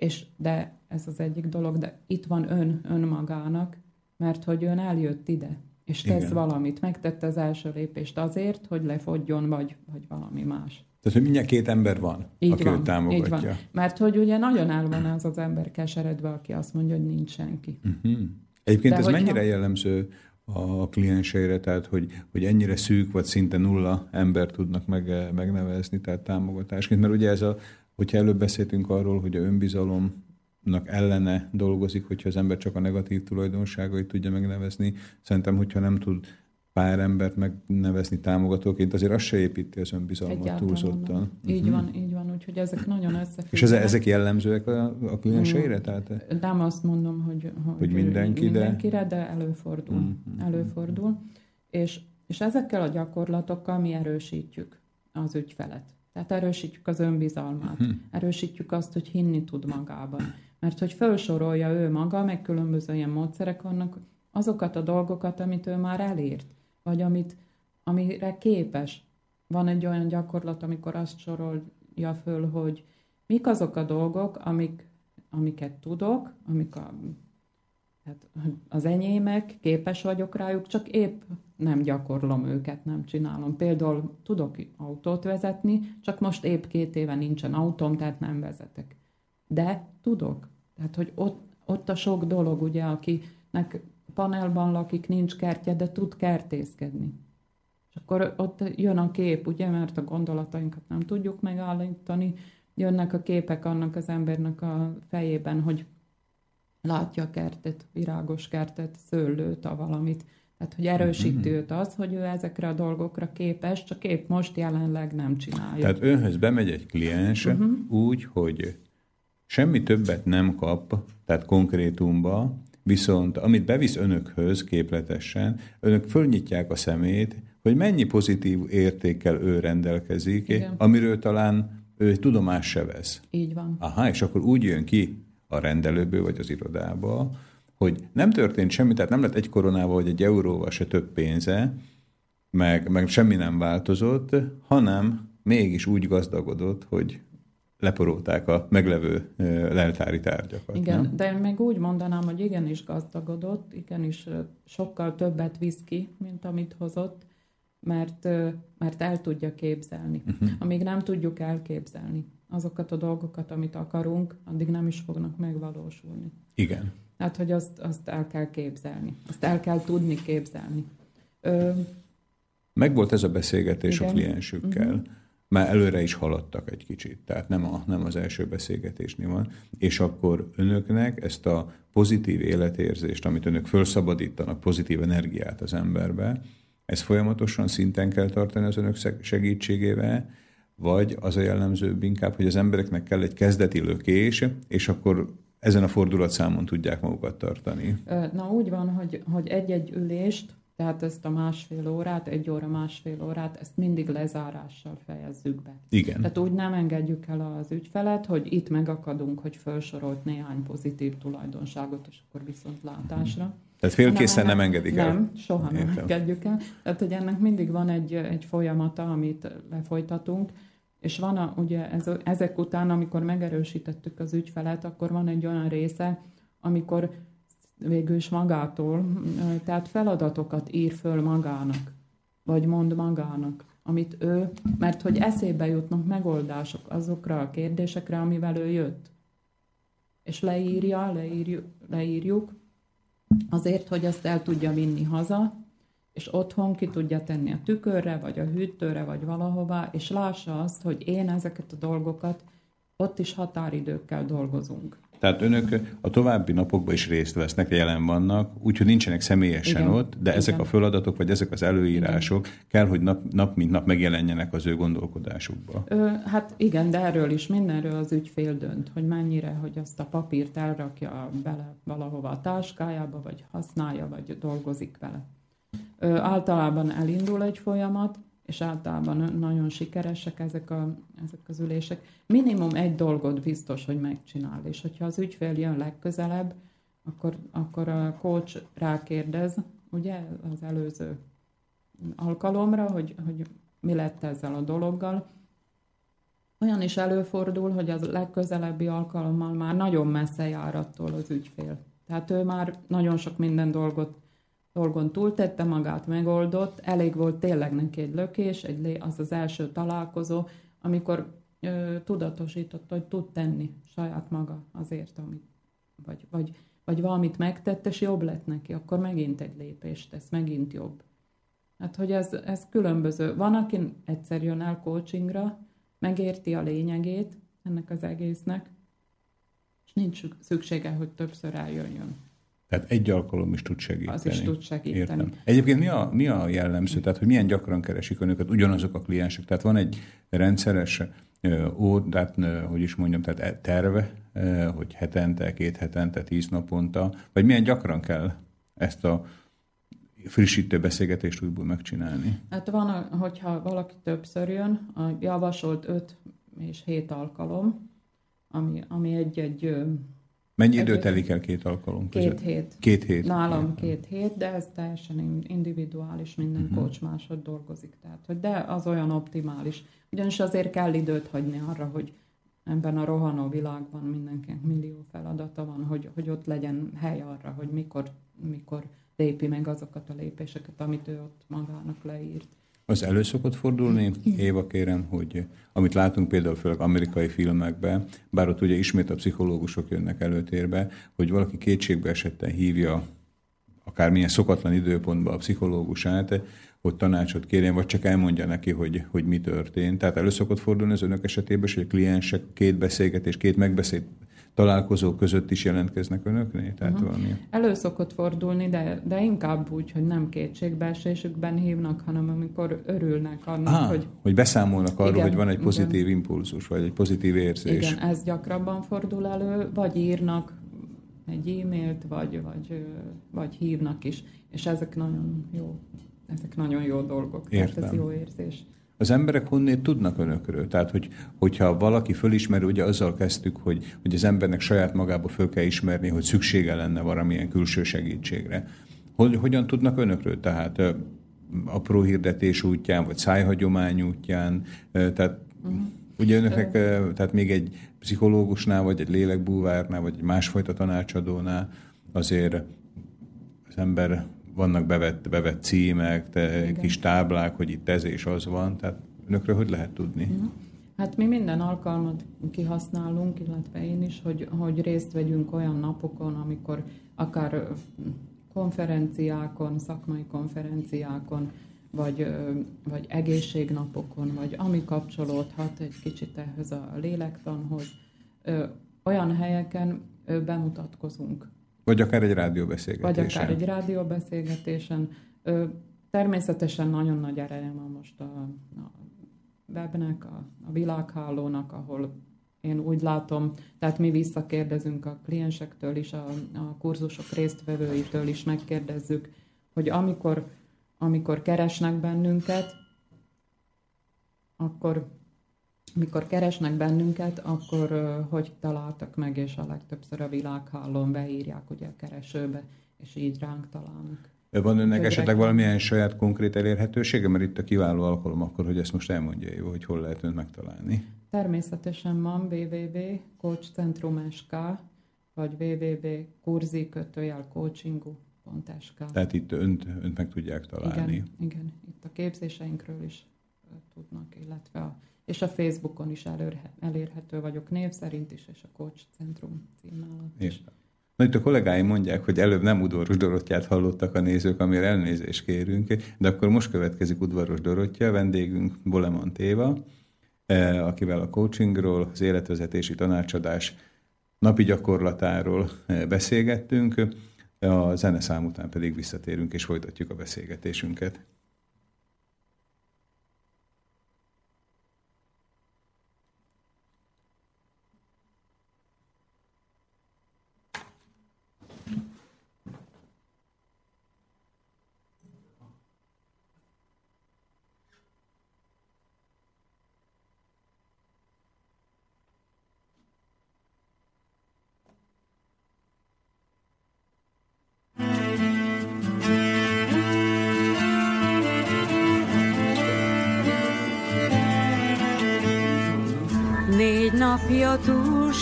és de ez az egyik dolog, de itt van ön önmagának, mert hogy ön eljött ide, és tesz Igen. valamit, megtette az első lépést azért, hogy lefogjon, vagy, vagy valami más. Tehát, hogy mindjárt két ember van, így aki van, őt támogatja. Így van. Mert hogy ugye nagyon el van az az ember keseredve, aki azt mondja, hogy nincs senki. Uh-huh. Egyébként De ez mennyire jellemző a klienseire, tehát hogy, hogy ennyire szűk, vagy szinte nulla ember tudnak meg, megnevezni, tehát támogatásként, mert ugye ez a Hogyha előbb beszéltünk arról, hogy a önbizalomnak ellene dolgozik, hogyha az ember csak a negatív tulajdonságait tudja megnevezni, szerintem, hogyha nem tud pár embert megnevezni támogatóként, azért az se építi az önbizalmat túlzottan. Uh-huh. Így van, így van, úgyhogy ezek nagyon összefüggnek. És ezek jellemzőek a, a klienseire? Mm. Tehát... Nem azt mondom, hogy, hogy, hogy mindenki, mindenkire, de előfordul. Mm-hmm. Előfordul. És, és ezekkel a gyakorlatokkal mi erősítjük az ügyfelet. Tehát erősítjük az önbizalmát, hm. erősítjük azt, hogy hinni tud magában. Mert hogy felsorolja ő maga, meg különböző ilyen módszerek vannak, azokat a dolgokat, amit ő már elért, vagy amit, amire képes. Van egy olyan gyakorlat, amikor azt sorolja föl, hogy mik azok a dolgok, amik, amiket tudok, amik a, hát az enyémek, képes vagyok rájuk, csak épp nem gyakorlom őket, nem csinálom. Például tudok autót vezetni, csak most épp két éve nincsen autóm, tehát nem vezetek. De tudok. Tehát, hogy ott, ott a sok dolog, ugye, akinek panelban lakik, nincs kertje, de tud kertészkedni. És akkor ott jön a kép, ugye, mert a gondolatainkat nem tudjuk megállítani, jönnek a képek annak az embernek a fejében, hogy látja a kertet, virágos kertet, szőlőt, a valamit. Tehát, hogy erősíti mm-hmm. őt az, hogy ő ezekre a dolgokra képes, csak épp most jelenleg nem csinálja. Tehát önhöz bemegy egy kliens uh-huh. úgy, hogy semmi többet nem kap, tehát konkrétumba, viszont amit bevisz önökhöz képletesen, önök fölnyitják a szemét, hogy mennyi pozitív értékkel ő rendelkezik, Igen. amiről talán ő tudomás se vesz. Így van. Aha, és akkor úgy jön ki a rendelőből vagy az irodába, hogy nem történt semmi, tehát nem lett egy koronával vagy egy euróval se több pénze, meg, meg semmi nem változott, hanem mégis úgy gazdagodott, hogy leporolták a meglevő leltári tárgyakat. Igen, nem? de én meg úgy mondanám, hogy igenis gazdagodott, igenis sokkal többet visz ki, mint amit hozott, mert, mert el tudja képzelni. Uh-huh. Amíg nem tudjuk elképzelni azokat a dolgokat, amit akarunk, addig nem is fognak megvalósulni. Igen. Hát, hogy azt, azt el kell képzelni. Azt el kell tudni képzelni. Ö... Megvolt ez a beszélgetés Igen. a kliensükkel. Uh-huh. Már előre is haladtak egy kicsit, tehát nem, a, nem az első beszélgetésnél van. És akkor önöknek ezt a pozitív életérzést, amit önök felszabadítanak, pozitív energiát az emberbe, ez folyamatosan szinten kell tartani az önök segítségével, vagy az a jellemzőbb inkább, hogy az embereknek kell egy kezdeti lökés, és akkor ezen a fordulatszámon tudják magukat tartani? Na úgy van, hogy, hogy egy-egy ülést, tehát ezt a másfél órát, egy óra, másfél órát, ezt mindig lezárással fejezzük be. Igen. Tehát úgy nem engedjük el az ügyfelet, hogy itt megakadunk, hogy felsorolt néhány pozitív tulajdonságot, és akkor viszont látásra. Tehát félkészen nem, nem engedik el? Nem, soha nem Értem. engedjük el. Tehát, hogy ennek mindig van egy, egy folyamata, amit lefolytatunk, és van a, ugye ez, ezek után, amikor megerősítettük az ügyfelet, akkor van egy olyan része, amikor végül is magától, tehát feladatokat ír föl magának, vagy mond magának, amit ő, mert hogy eszébe jutnak megoldások azokra a kérdésekre, amivel ő jött. És leírja, leírjuk, leírjuk azért, hogy azt el tudja vinni haza, és otthon ki tudja tenni a tükörre, vagy a hűtőre, vagy valahova, és lássa azt, hogy én ezeket a dolgokat ott is határidőkkel dolgozunk. Tehát önök a további napokban is részt vesznek, jelen vannak, úgyhogy nincsenek személyesen igen, ott, de igen. ezek a feladatok, vagy ezek az előírások igen. kell, hogy nap, nap mint nap megjelenjenek az ő gondolkodásukba. Ö, hát igen, de erről is mindenről az ügyfél dönt, hogy mennyire, hogy azt a papírt elrakja bele valahova a táskájába, vagy használja, vagy dolgozik vele. Ö, általában elindul egy folyamat, és általában nagyon sikeresek ezek, a, ezek az ülések. Minimum egy dolgot biztos, hogy megcsinál, és hogyha az ügyfél jön legközelebb, akkor, akkor a coach rákérdez, ugye, az előző alkalomra, hogy, hogy mi lett ezzel a dologgal. Olyan is előfordul, hogy az legközelebbi alkalommal már nagyon messze jár attól az ügyfél. Tehát ő már nagyon sok minden dolgot dolgon túltette magát, megoldott, elég volt tényleg neki egy lökés, egy, az az első találkozó, amikor ö, tudatosította, hogy tud tenni saját maga azért, amit, vagy, vagy, vagy valamit megtett, és jobb lett neki, akkor megint egy lépést tesz, megint jobb. Hát, hogy ez, ez különböző. Van, aki egyszer jön el coachingra, megérti a lényegét ennek az egésznek, és nincs szüksége, hogy többször eljöjjön. Tehát egy alkalom is tud segíteni. Az is tud segíteni. Értem. Egyébként mi a, mi a jellemző, tehát hogy milyen gyakran keresik önöket ugyanazok a kliensek? Tehát van egy rendszeres ó, tehát, hogy is mondjam, tehát e, terve, hogy hetente, két hetente, tíz naponta, vagy milyen gyakran kell ezt a frissítő beszélgetést újból megcsinálni? Hát van, hogyha valaki többször jön, a javasolt öt és hét alkalom, ami, ami egy-egy Mennyi idő telik el két alkalom között? Két hét. Két hét. Nálam két hét, de ez teljesen individuális, minden uh-huh. coach másod dolgozik. Tehát, hogy de az olyan optimális. Ugyanis azért kell időt hagyni arra, hogy ebben a rohanó világban mindenkinek millió feladata van, hogy, hogy ott legyen hely arra, hogy mikor, mikor lépi meg azokat a lépéseket, amit ő ott magának leírt. Az elő szokott fordulni, Éva kérem, hogy amit látunk például főleg amerikai filmekben, bár ott ugye ismét a pszichológusok jönnek előtérbe, hogy valaki kétségbe esetten hívja akármilyen szokatlan időpontban a pszichológus át, hogy tanácsot kérjen, vagy csak elmondja neki, hogy, hogy mi történt. Tehát elő szokott fordulni az önök esetében, hogy a kliensek két beszélgetés, két megbeszélt találkozó között is jelentkeznek önöknél? Tehát uh-huh. valami... Elő szokott fordulni, de, de inkább úgy, hogy nem kétségbeesésükben hívnak, hanem amikor örülnek annak, ah, hogy... hogy beszámolnak arról, igen, hogy van egy pozitív igen. impulzus, vagy egy pozitív érzés. Igen, ez gyakrabban fordul elő, vagy írnak egy e-mailt, vagy, vagy, vagy hívnak is, és ezek nagyon jó, ezek nagyon jó dolgok, Értem. tehát ez jó érzés. Az emberek honnét tudnak önökről? Tehát, hogy, hogyha valaki fölismeri, ugye azzal kezdtük, hogy, hogy az embernek saját magába föl kell ismerni, hogy szüksége lenne valamilyen külső segítségre. Hogy, hogyan tudnak önökről? Tehát apró hirdetés útján, vagy szájhagyomány útján, tehát uh-huh. ugye önöknek, tehát még egy pszichológusnál, vagy egy lélekbúvárnál, vagy egy másfajta tanácsadónál azért az ember vannak bevett, bevett címek, te, kis táblák, hogy itt ez és az van, tehát önökről hogy lehet tudni? Hát mi minden alkalmat kihasználunk, illetve én is, hogy, hogy részt vegyünk olyan napokon, amikor akár konferenciákon, szakmai konferenciákon, vagy, vagy egészségnapokon, vagy ami kapcsolódhat egy kicsit ehhez a lélektanhoz, olyan helyeken bemutatkozunk. Vagy akár egy rádióbeszélgetésen. Vagy akár egy rádióbeszélgetésen. Természetesen nagyon nagy ereje van most a, a webnek, a, a világhálónak, ahol én úgy látom, tehát mi visszakérdezünk a kliensektől is, a, a kurzusok résztvevőitől is megkérdezzük, hogy amikor, amikor keresnek bennünket, akkor mikor keresnek bennünket, akkor hogy találtak meg, és a legtöbbször a világhálón beírják ugye a keresőbe, és így ránk találnak. Van önnek esetleg valamilyen saját konkrét elérhetősége? Mert itt a kiváló alkalom akkor, hogy ezt most elmondja jó, hogy hol lehet önt megtalálni. Természetesen van www.coachcentrum.sk vagy www.kurzi-coachingu.sk Tehát itt önt, önt meg tudják találni. Igen, igen, itt a képzéseinkről is tudnak, illetve a és a Facebookon is elérhető vagyok név szerint is, és a Coach Centrum cím alatt is. Na itt a kollégáim mondják, hogy előbb nem udvaros Dorottyát hallottak a nézők, amire elnézést kérünk, de akkor most következik udvaros Dorottya, vendégünk Boleman Téva, eh, akivel a coachingról, az életvezetési tanácsadás napi gyakorlatáról eh, beszélgettünk, a zeneszám után pedig visszatérünk és folytatjuk a beszélgetésünket.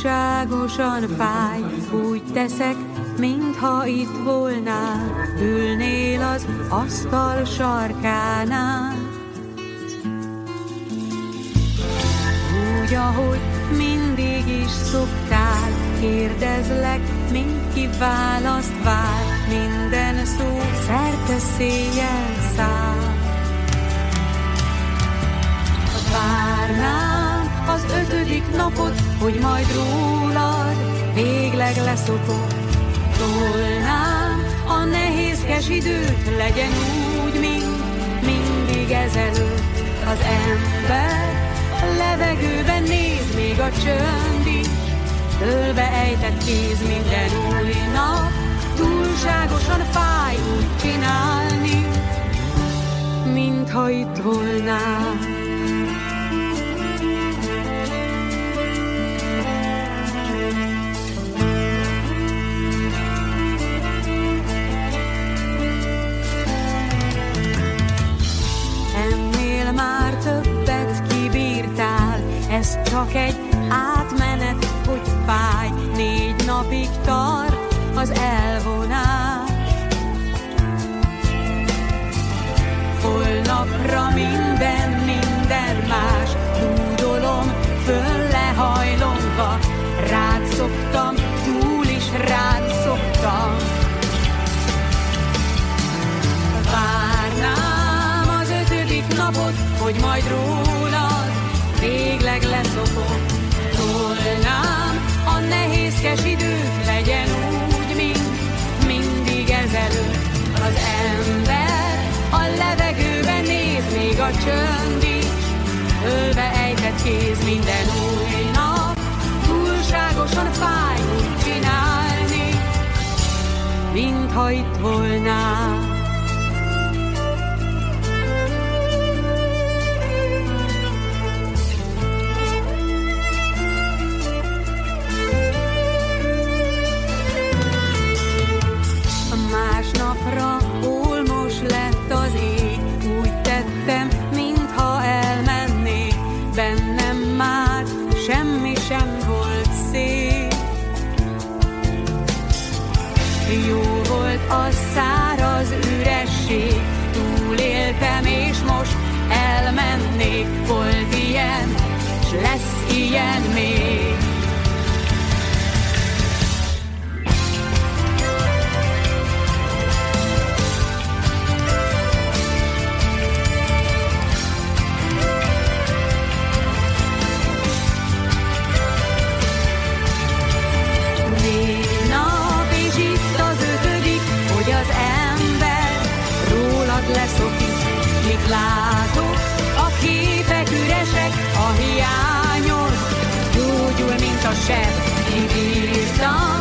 Túlságosan fáj, úgy teszek, mintha itt volnál, ülnél az asztal sarkánál. Úgy, ahogy mindig is szoktál, kérdezlek, mint ki választ vár, minden szó szerte széjjel száll. Várnál az ötödik napot, hogy majd rólad végleg leszokok. Tolnám a nehézkes időt, legyen úgy, mint mindig ezelőtt. Az ember a levegőben néz, még a csönd is, Tölbe ejtett kéz minden új nap, túlságosan fáj úgy csinálni, mintha itt volnál. csak egy átmenet, hogy fáj, négy napig tart az elvonás. Holnapra minden, minden más, dúdolom, föl lehajlomva, rád szoktam, túl is rád szoktam. Várnám az ötödik napot, hogy majd róla végleg leszokok. Tolnám a nehézkes idők, legyen úgy, mint mindig ezelőtt. Az ember a levegőben néz, még a csönd is, ölve ejtett kéz minden új nap. Túlságosan fáj úgy csinálni, mintha itt volnál. Seb. Kibírtam,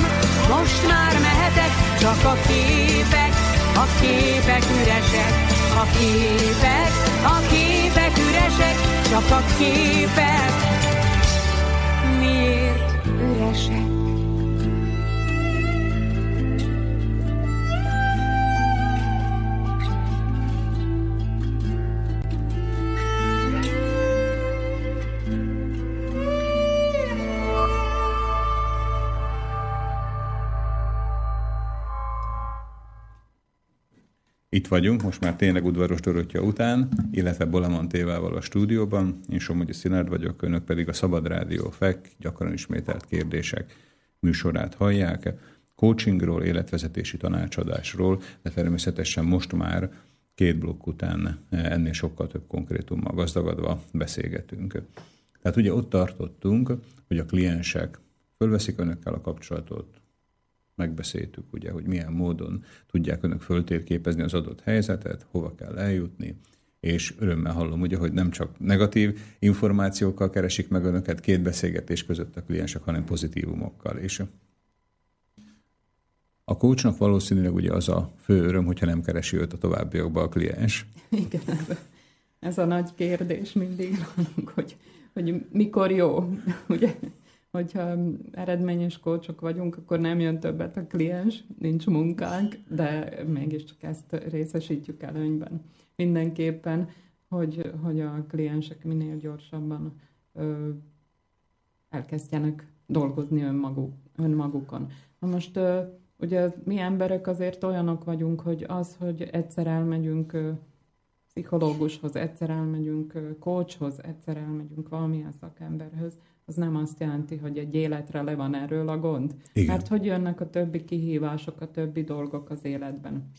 most már mehetek, csak a képek, a képek üresek, a képek, a képek üresek, csak a képek. Vagyunk, most már tényleg udvaros Dorottya után, illetve Bolamontévával a stúdióban. Én Somogyi Szilárd vagyok, önök pedig a Szabad Rádió FEK, gyakran ismételt kérdések műsorát hallják. Coachingról, életvezetési tanácsadásról, de természetesen most már két blokk után ennél sokkal több konkrétummal gazdagodva beszélgetünk. Tehát ugye ott tartottunk, hogy a kliensek fölveszik önökkel a kapcsolatot, megbeszéltük, ugye, hogy milyen módon tudják önök föltérképezni az adott helyzetet, hova kell eljutni, és örömmel hallom, ugye, hogy nem csak negatív információkkal keresik meg önöket két beszélgetés között a kliensek, hanem pozitívumokkal. És a coachnak valószínűleg ugye az a fő öröm, hogyha nem keresi őt a továbbiakban a kliens. Igen, ez a, ez a nagy kérdés mindig, hogy, hogy mikor jó, ugye? Hogyha eredményes kócsok vagyunk, akkor nem jön többet a kliens, nincs munkánk, de mégiscsak ezt részesítjük előnyben. Mindenképpen, hogy, hogy a kliensek minél gyorsabban ö, elkezdjenek dolgozni önmaguk, önmagukon. Na most ö, ugye mi emberek azért olyanok vagyunk, hogy az, hogy egyszer elmegyünk ö, pszichológushoz, egyszer elmegyünk coachhoz, egyszer elmegyünk valamilyen szakemberhez, az nem azt jelenti, hogy egy életre le van erről a gond. Igen. Mert hogy jönnek a többi kihívások, a többi dolgok az életben.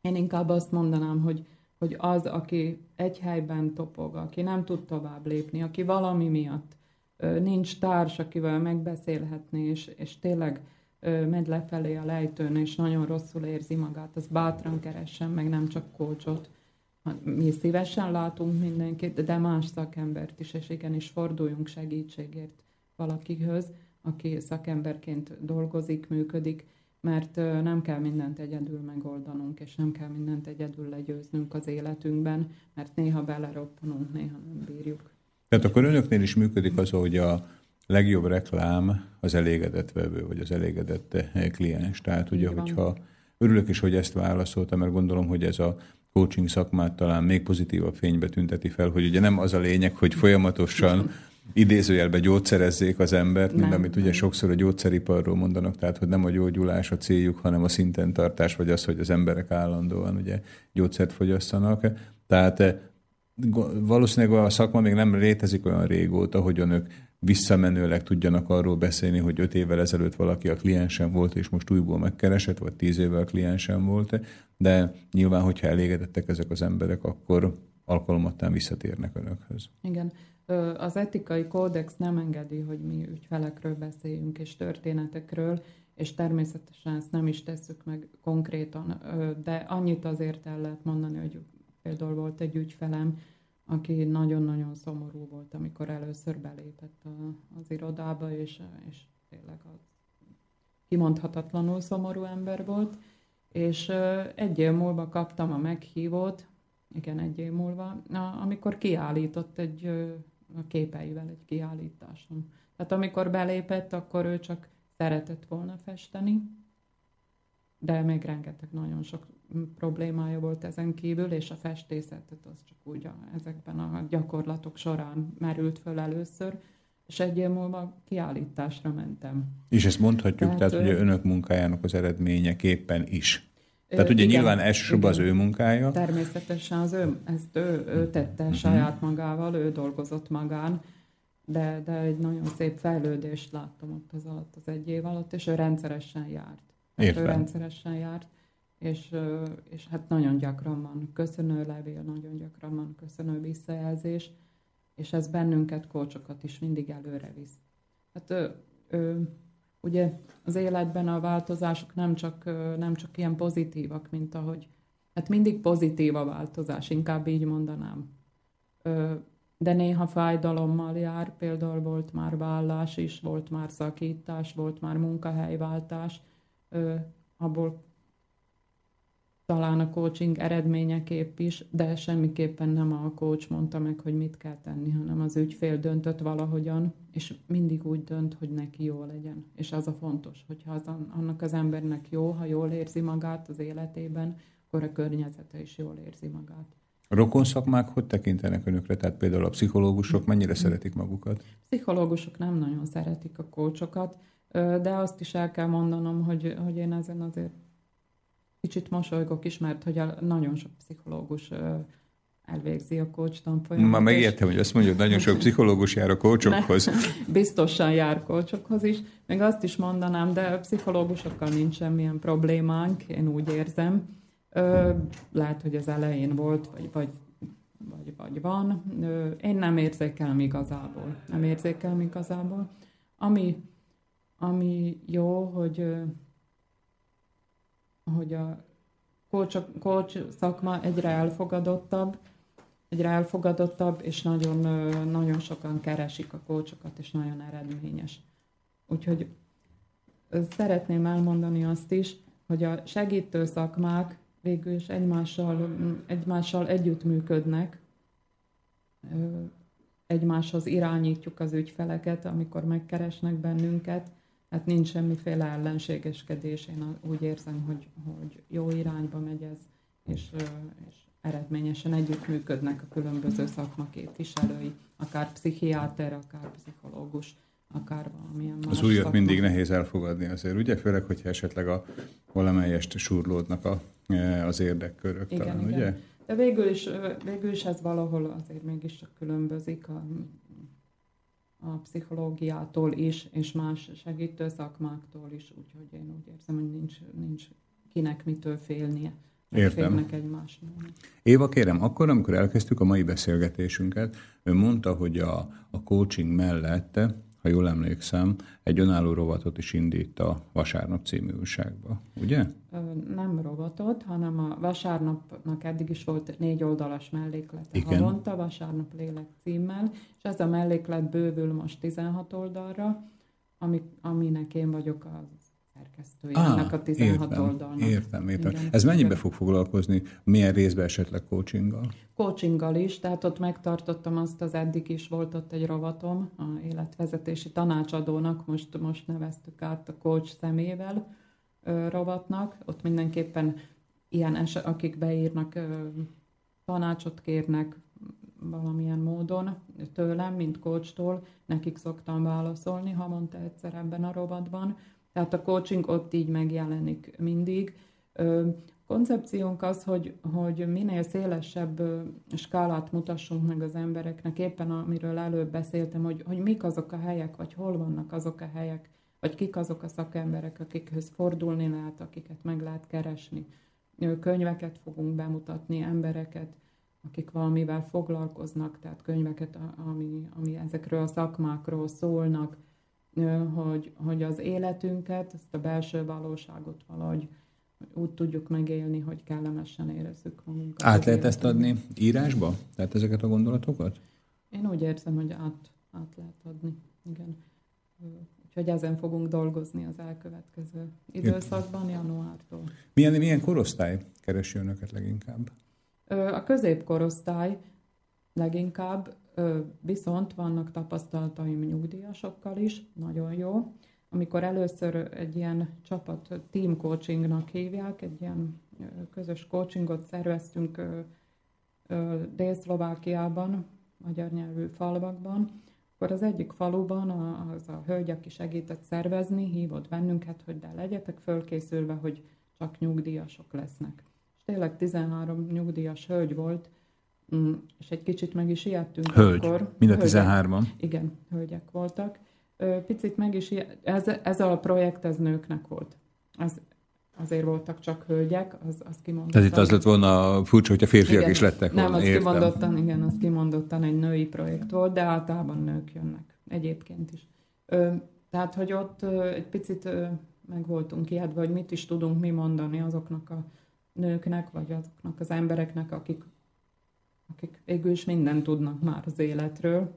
Én inkább azt mondanám, hogy, hogy az, aki egy helyben topog, aki nem tud tovább lépni, aki valami miatt nincs társ, akivel megbeszélhetni, és, és tényleg megy lefelé a lejtőn, és nagyon rosszul érzi magát, az bátran keressen, meg nem csak kócsot mi szívesen látunk mindenkit, de más szakembert is, és igenis forduljunk segítségért valakihöz, aki szakemberként dolgozik, működik, mert nem kell mindent egyedül megoldanunk, és nem kell mindent egyedül legyőznünk az életünkben, mert néha beleroppanunk, néha nem bírjuk. Tehát akkor önöknél is működik az, hogy a legjobb reklám az elégedett vevő, vagy az elégedett kliens. Tehát ugye, hogyha örülök is, hogy ezt válaszoltam, mert gondolom, hogy ez a coaching szakmát talán még pozitívabb fénybe tünteti fel, hogy ugye nem az a lényeg, hogy folyamatosan idézőjelbe gyógyszerezzék az embert, mint amit ugye sokszor a gyógyszeriparról mondanak, tehát hogy nem a gyógyulás a céljuk, hanem a szinten tartás, vagy az, hogy az emberek állandóan ugye gyógyszert fogyasszanak. Tehát eh, valószínűleg a szakma még nem létezik olyan régóta, hogy önök visszamenőleg tudjanak arról beszélni, hogy öt évvel ezelőtt valaki a kliensem volt, és most újból megkeresett, vagy tíz évvel a kliensem volt, de nyilván, hogyha elégedettek ezek az emberek, akkor alkalomattán visszatérnek önökhöz. Igen. Az etikai kódex nem engedi, hogy mi ügyfelekről beszéljünk és történetekről, és természetesen ezt nem is tesszük meg konkrétan, de annyit azért el lehet mondani, hogy például volt egy ügyfelem, aki nagyon-nagyon szomorú volt, amikor először belépett az irodába, és, és tényleg az kimondhatatlanul szomorú ember volt, és egy év múlva kaptam a meghívót, igen, egy év múlva, amikor kiállított egy a képeivel egy kiállításon. Tehát amikor belépett, akkor ő csak szeretett volna festeni, de még rengeteg nagyon sok problémája volt ezen kívül, és a festészetet az csak úgy a, ezekben a gyakorlatok során merült föl először, és egy év múlva kiállításra mentem. És ezt mondhatjuk, tehát, tehát hogy önök munkájának az eredményeképpen is. Tehát ugye igen, nyilván elsősorban az ő munkája. Természetesen az ő, ezt ő, ő tette uh-huh. saját magával, ő dolgozott magán, de, de egy nagyon szép fejlődést láttam ott az alatt, az egy év alatt, és ő rendszeresen járt. Értem. Ő rendszeresen járt, és, és hát nagyon gyakran van köszönő levél, nagyon gyakran van köszönő visszajelzés, és ez bennünket, kócsokat is mindig előre visz. Hát ő, ő, ugye az életben a változások nem csak, nem csak ilyen pozitívak, mint ahogy, hát mindig pozitív a változás, inkább így mondanám. De néha fájdalommal jár, például volt már vállás is, volt már szakítás, volt már munkahelyváltás, abból talán a coaching eredményeképp is, de semmiképpen nem a coach mondta meg, hogy mit kell tenni, hanem az ügyfél döntött valahogyan, és mindig úgy dönt, hogy neki jó legyen. És az a fontos, hogyha az, annak az embernek jó, ha jól érzi magát az életében, akkor a környezete is jól érzi magát. A rokon szakmák hogy tekintenek önökre? Tehát például a pszichológusok mennyire szeretik magukat? Pszichológusok nem nagyon szeretik a kócsokat, de azt is el kell mondanom, hogy, hogy én ezen azért kicsit mosolygok is, mert hogy a, nagyon sok pszichológus elvégzi a coach tanfolyamot. Már megértem, hogy azt mondjuk, nagyon sok pszichológus jár a coachokhoz. Biztosan jár coachokhoz is. Még azt is mondanám, de a pszichológusokkal nincs semmilyen problémánk, én úgy érzem. Ö, lehet, hogy az elején volt, vagy, vagy, vagy, vagy van. Ö, én nem érzékelem igazából. Nem érzékelem igazából. Ami, ami jó, hogy hogy a coach, coach szakma egyre elfogadottabb, egyre elfogadottabb, és nagyon, nagyon sokan keresik a coachokat, és nagyon eredményes. Úgyhogy szeretném elmondani azt is, hogy a segítő szakmák végül is egymással, egymással együttműködnek, egymáshoz irányítjuk az ügyfeleket, amikor megkeresnek bennünket, Hát nincs semmiféle ellenségeskedés, én úgy érzem, hogy, hogy jó irányba megy ez, és, és eredményesen együttműködnek a különböző szakmaképviselői, akár pszichiáter, akár pszichológus, akár valamilyen más Az újat szakma. mindig nehéz elfogadni azért, ugye? Főleg, hogyha esetleg a valamelyest surlódnak a, e, az érdekkörök igen, talán, igen. ugye? De végül is, végül is ez valahol azért mégiscsak különbözik a a pszichológiától is, és más segítő szakmáktól is, úgyhogy én úgy érzem, hogy nincs, nincs kinek mitől félnie. Értem. Egymásnak. Éva, kérem, akkor, amikor elkezdtük a mai beszélgetésünket, ő mondta, hogy a, a coaching mellett ha jól emlékszem, egy önálló rovatot is indít a Vasárnap című újságba, ugye? Nem rovatot, hanem a Vasárnapnak eddig is volt négy oldalas melléklet. Igen. Havonta Vasárnap lélek címmel, és ez a melléklet bővül most 16 oldalra, ami, aminek én vagyok az szerkesztője ah, ennek a 16 értem, oldalnak. Értem, értem. Igen, Ez mennyibe fog foglalkozni? Milyen részben esetleg coachinggal? Coachinggal is, tehát ott megtartottam azt, az eddig is volt ott egy rovatom, a életvezetési tanácsadónak, most, most neveztük át a coach szemével ö, rovatnak. Ott mindenképpen ilyen eset, akik beírnak, ö, tanácsot kérnek valamilyen módon tőlem, mint coachtól, nekik szoktam válaszolni havonta egyszer ebben a rovatban tehát a coaching ott így megjelenik mindig. Koncepciónk az, hogy, hogy minél szélesebb skálát mutassunk meg az embereknek, éppen amiről előbb beszéltem, hogy, hogy mik azok a helyek, vagy hol vannak azok a helyek, vagy kik azok a szakemberek, akikhez fordulni lehet, akiket meg lehet keresni. Könyveket fogunk bemutatni, embereket, akik valamivel foglalkoznak, tehát könyveket, ami, ami ezekről a szakmákról szólnak, hogy, hogy az életünket, ezt a belső valóságot valahogy úgy tudjuk megélni, hogy kellemesen érezzük magunkat. Át lehet ezt adni írásba? Tehát ezeket a gondolatokat? Én úgy érzem, hogy át, át lehet adni, igen. Úgyhogy ezen fogunk dolgozni az elkövetkező időszakban, januártól. Milyen, milyen korosztály keresi önöket leginkább? A középkorosztály leginkább, viszont vannak tapasztalataim nyugdíjasokkal is, nagyon jó. Amikor először egy ilyen csapat team coachingnak hívják, egy ilyen közös coachingot szerveztünk Dél-Szlovákiában, magyar nyelvű falvakban, akkor az egyik faluban az a hölgy, aki segített szervezni, hívott bennünket, hogy de legyetek fölkészülve, hogy csak nyugdíjasok lesznek. És tényleg 13 nyugdíjas hölgy volt, mm, és egy kicsit meg is ijedtünk. Hölgy, akkor. mind a 13-an? Igen, hölgyek voltak. Picit meg is, ez, ez a projekt, ez nőknek volt. Ez, azért voltak csak hölgyek, az, az kimondottan. Tehát itt az lett volna furcsa, hogyha férfiak igen, is lettek volna. Nem, az értem. kimondottan, igen, az kimondottan egy női projekt volt, de általában nők jönnek egyébként is. Ö, tehát, hogy ott ö, egy picit ö, meg voltunk ijedve, hogy mit is tudunk mi mondani azoknak a nőknek, vagy azoknak az embereknek, akik, akik végül is mindent tudnak már az életről.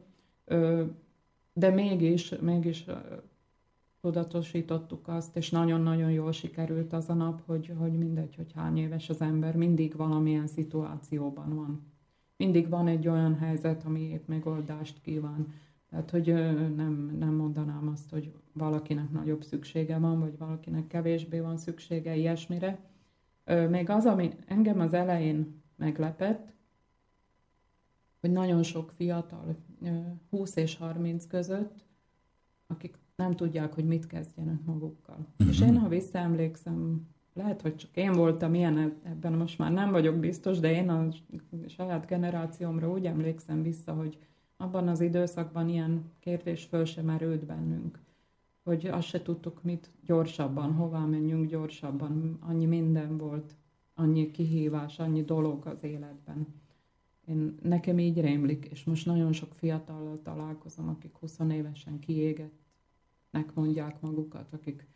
De mégis, mégis tudatosítottuk azt, és nagyon-nagyon jól sikerült az a nap, hogy, hogy mindegy, hogy hány éves az ember, mindig valamilyen szituációban van. Mindig van egy olyan helyzet, ami épp megoldást kíván. Tehát, hogy nem, nem mondanám azt, hogy valakinek nagyobb szüksége van, vagy valakinek kevésbé van szüksége ilyesmire. Még az, ami engem az elején meglepett, hogy nagyon sok fiatal, 20 és 30 között, akik nem tudják, hogy mit kezdjenek magukkal. Uh-huh. És én, ha visszaemlékszem, lehet, hogy csak én voltam ilyen, ebben most már nem vagyok biztos, de én a saját generációmra úgy emlékszem vissza, hogy abban az időszakban ilyen kérdés föl sem merült bennünk. Hogy azt se tudtuk, mit gyorsabban, hová menjünk gyorsabban. Annyi minden volt, annyi kihívás, annyi dolog az életben. Én, nekem így rémlik, és most nagyon sok fiatallal találkozom, akik 20 évesen kiégett nek mondják magukat, akik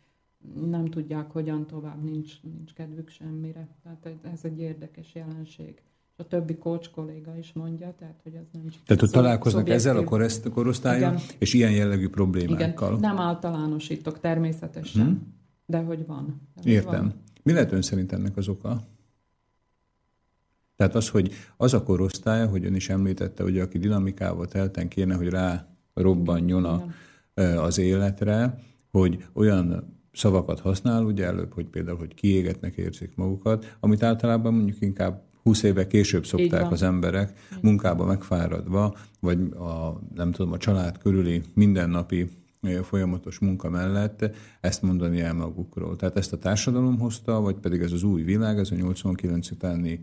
nem tudják, hogyan tovább, nincs, nincs kedvük semmire. Tehát ez egy érdekes jelenség. A többi coach kolléga is mondja, tehát hogy ez nem csak Tehát, hogy találkoznak szubjektív. ezzel a korosztályon, Igen. és ilyen jellegű problémákkal. Igen. Nem általánosítok természetesen, hmm. de hogy van. De Értem. Van. Mi lehet ön szerint ennek az oka? Tehát az, hogy az a korosztály, hogy ön is említette, hogy aki dinamikával telten kéne, hogy rá robbanjon a, az életre, hogy olyan szavakat használ, ugye előbb, hogy például, hogy kiégetnek érzik magukat, amit általában mondjuk inkább 20 éve később szokták az emberek munkába megfáradva, vagy a, nem tudom, a család körüli mindennapi folyamatos munka mellett ezt mondani el magukról. Tehát ezt a társadalom hozta, vagy pedig ez az új világ, ez a 89 utáni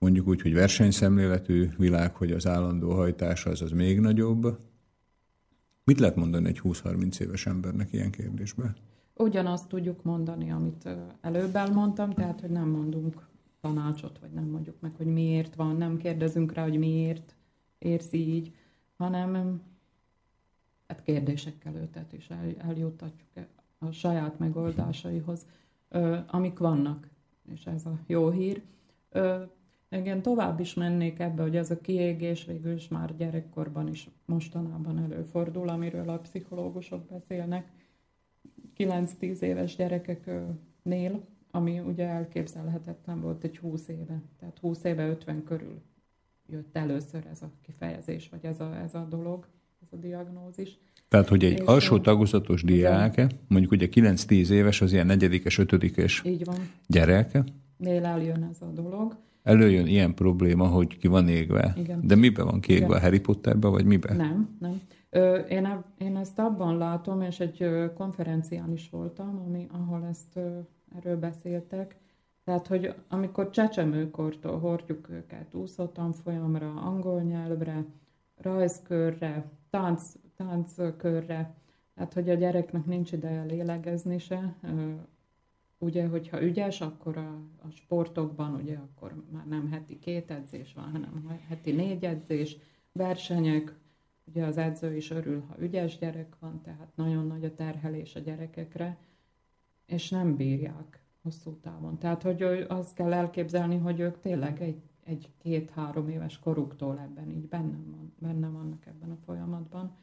mondjuk úgy, hogy versenyszemléletű világ, hogy az állandó hajtás az az még nagyobb, Mit lehet mondani egy 20-30 éves embernek ilyen kérdésben? Ugyanazt tudjuk mondani, amit előbb elmondtam, tehát, hogy nem mondunk tanácsot, vagy nem mondjuk meg, hogy miért van, nem kérdezünk rá, hogy miért érzi így, hanem hát kérdésekkel őtet is el, eljuttatjuk a saját megoldásaihoz, amik vannak, és ez a jó hír. Igen, tovább is mennék ebbe, hogy ez a kiégés végül is már gyerekkorban is mostanában előfordul, amiről a pszichológusok beszélnek. 9-10 éves gyerekeknél, ami ugye elképzelhetetlen volt egy 20 éve, tehát 20 éve 50 körül jött először ez a kifejezés, vagy ez a, ez a dolog, ez a diagnózis. Tehát, hogy egy és alsó tagozatos diák, mondjuk ugye 9-10 éves, az ilyen negyedikes, ötödikes Így van. gyerek. Nél eljön ez a dolog előjön ilyen probléma, hogy ki van égve. Igen. De miben van kiégve? Igen. A Harry Potterben, vagy miben? Nem, nem. Ö, én, e, én ezt abban látom, és egy ö, konferencián is voltam, ami, ahol ezt ö, erről beszéltek, tehát, hogy amikor csecsemőkortól hordjuk őket úszó tanfolyamra, angol nyelvre, rajzkörre, tánc, tánckörre, tehát, hogy a gyereknek nincs ideje lélegezni se, ugye, hogyha ügyes, akkor a, a sportokban ugye akkor már nem heti két edzés van, hanem heti négy edzés, versenyek, ugye az edző is örül, ha ügyes gyerek van, tehát nagyon nagy a terhelés a gyerekekre, és nem bírják hosszú távon. Tehát, hogy azt kell elképzelni, hogy ők tényleg egy, egy két-három éves koruktól ebben így benne, van, benne vannak ebben a folyamatban.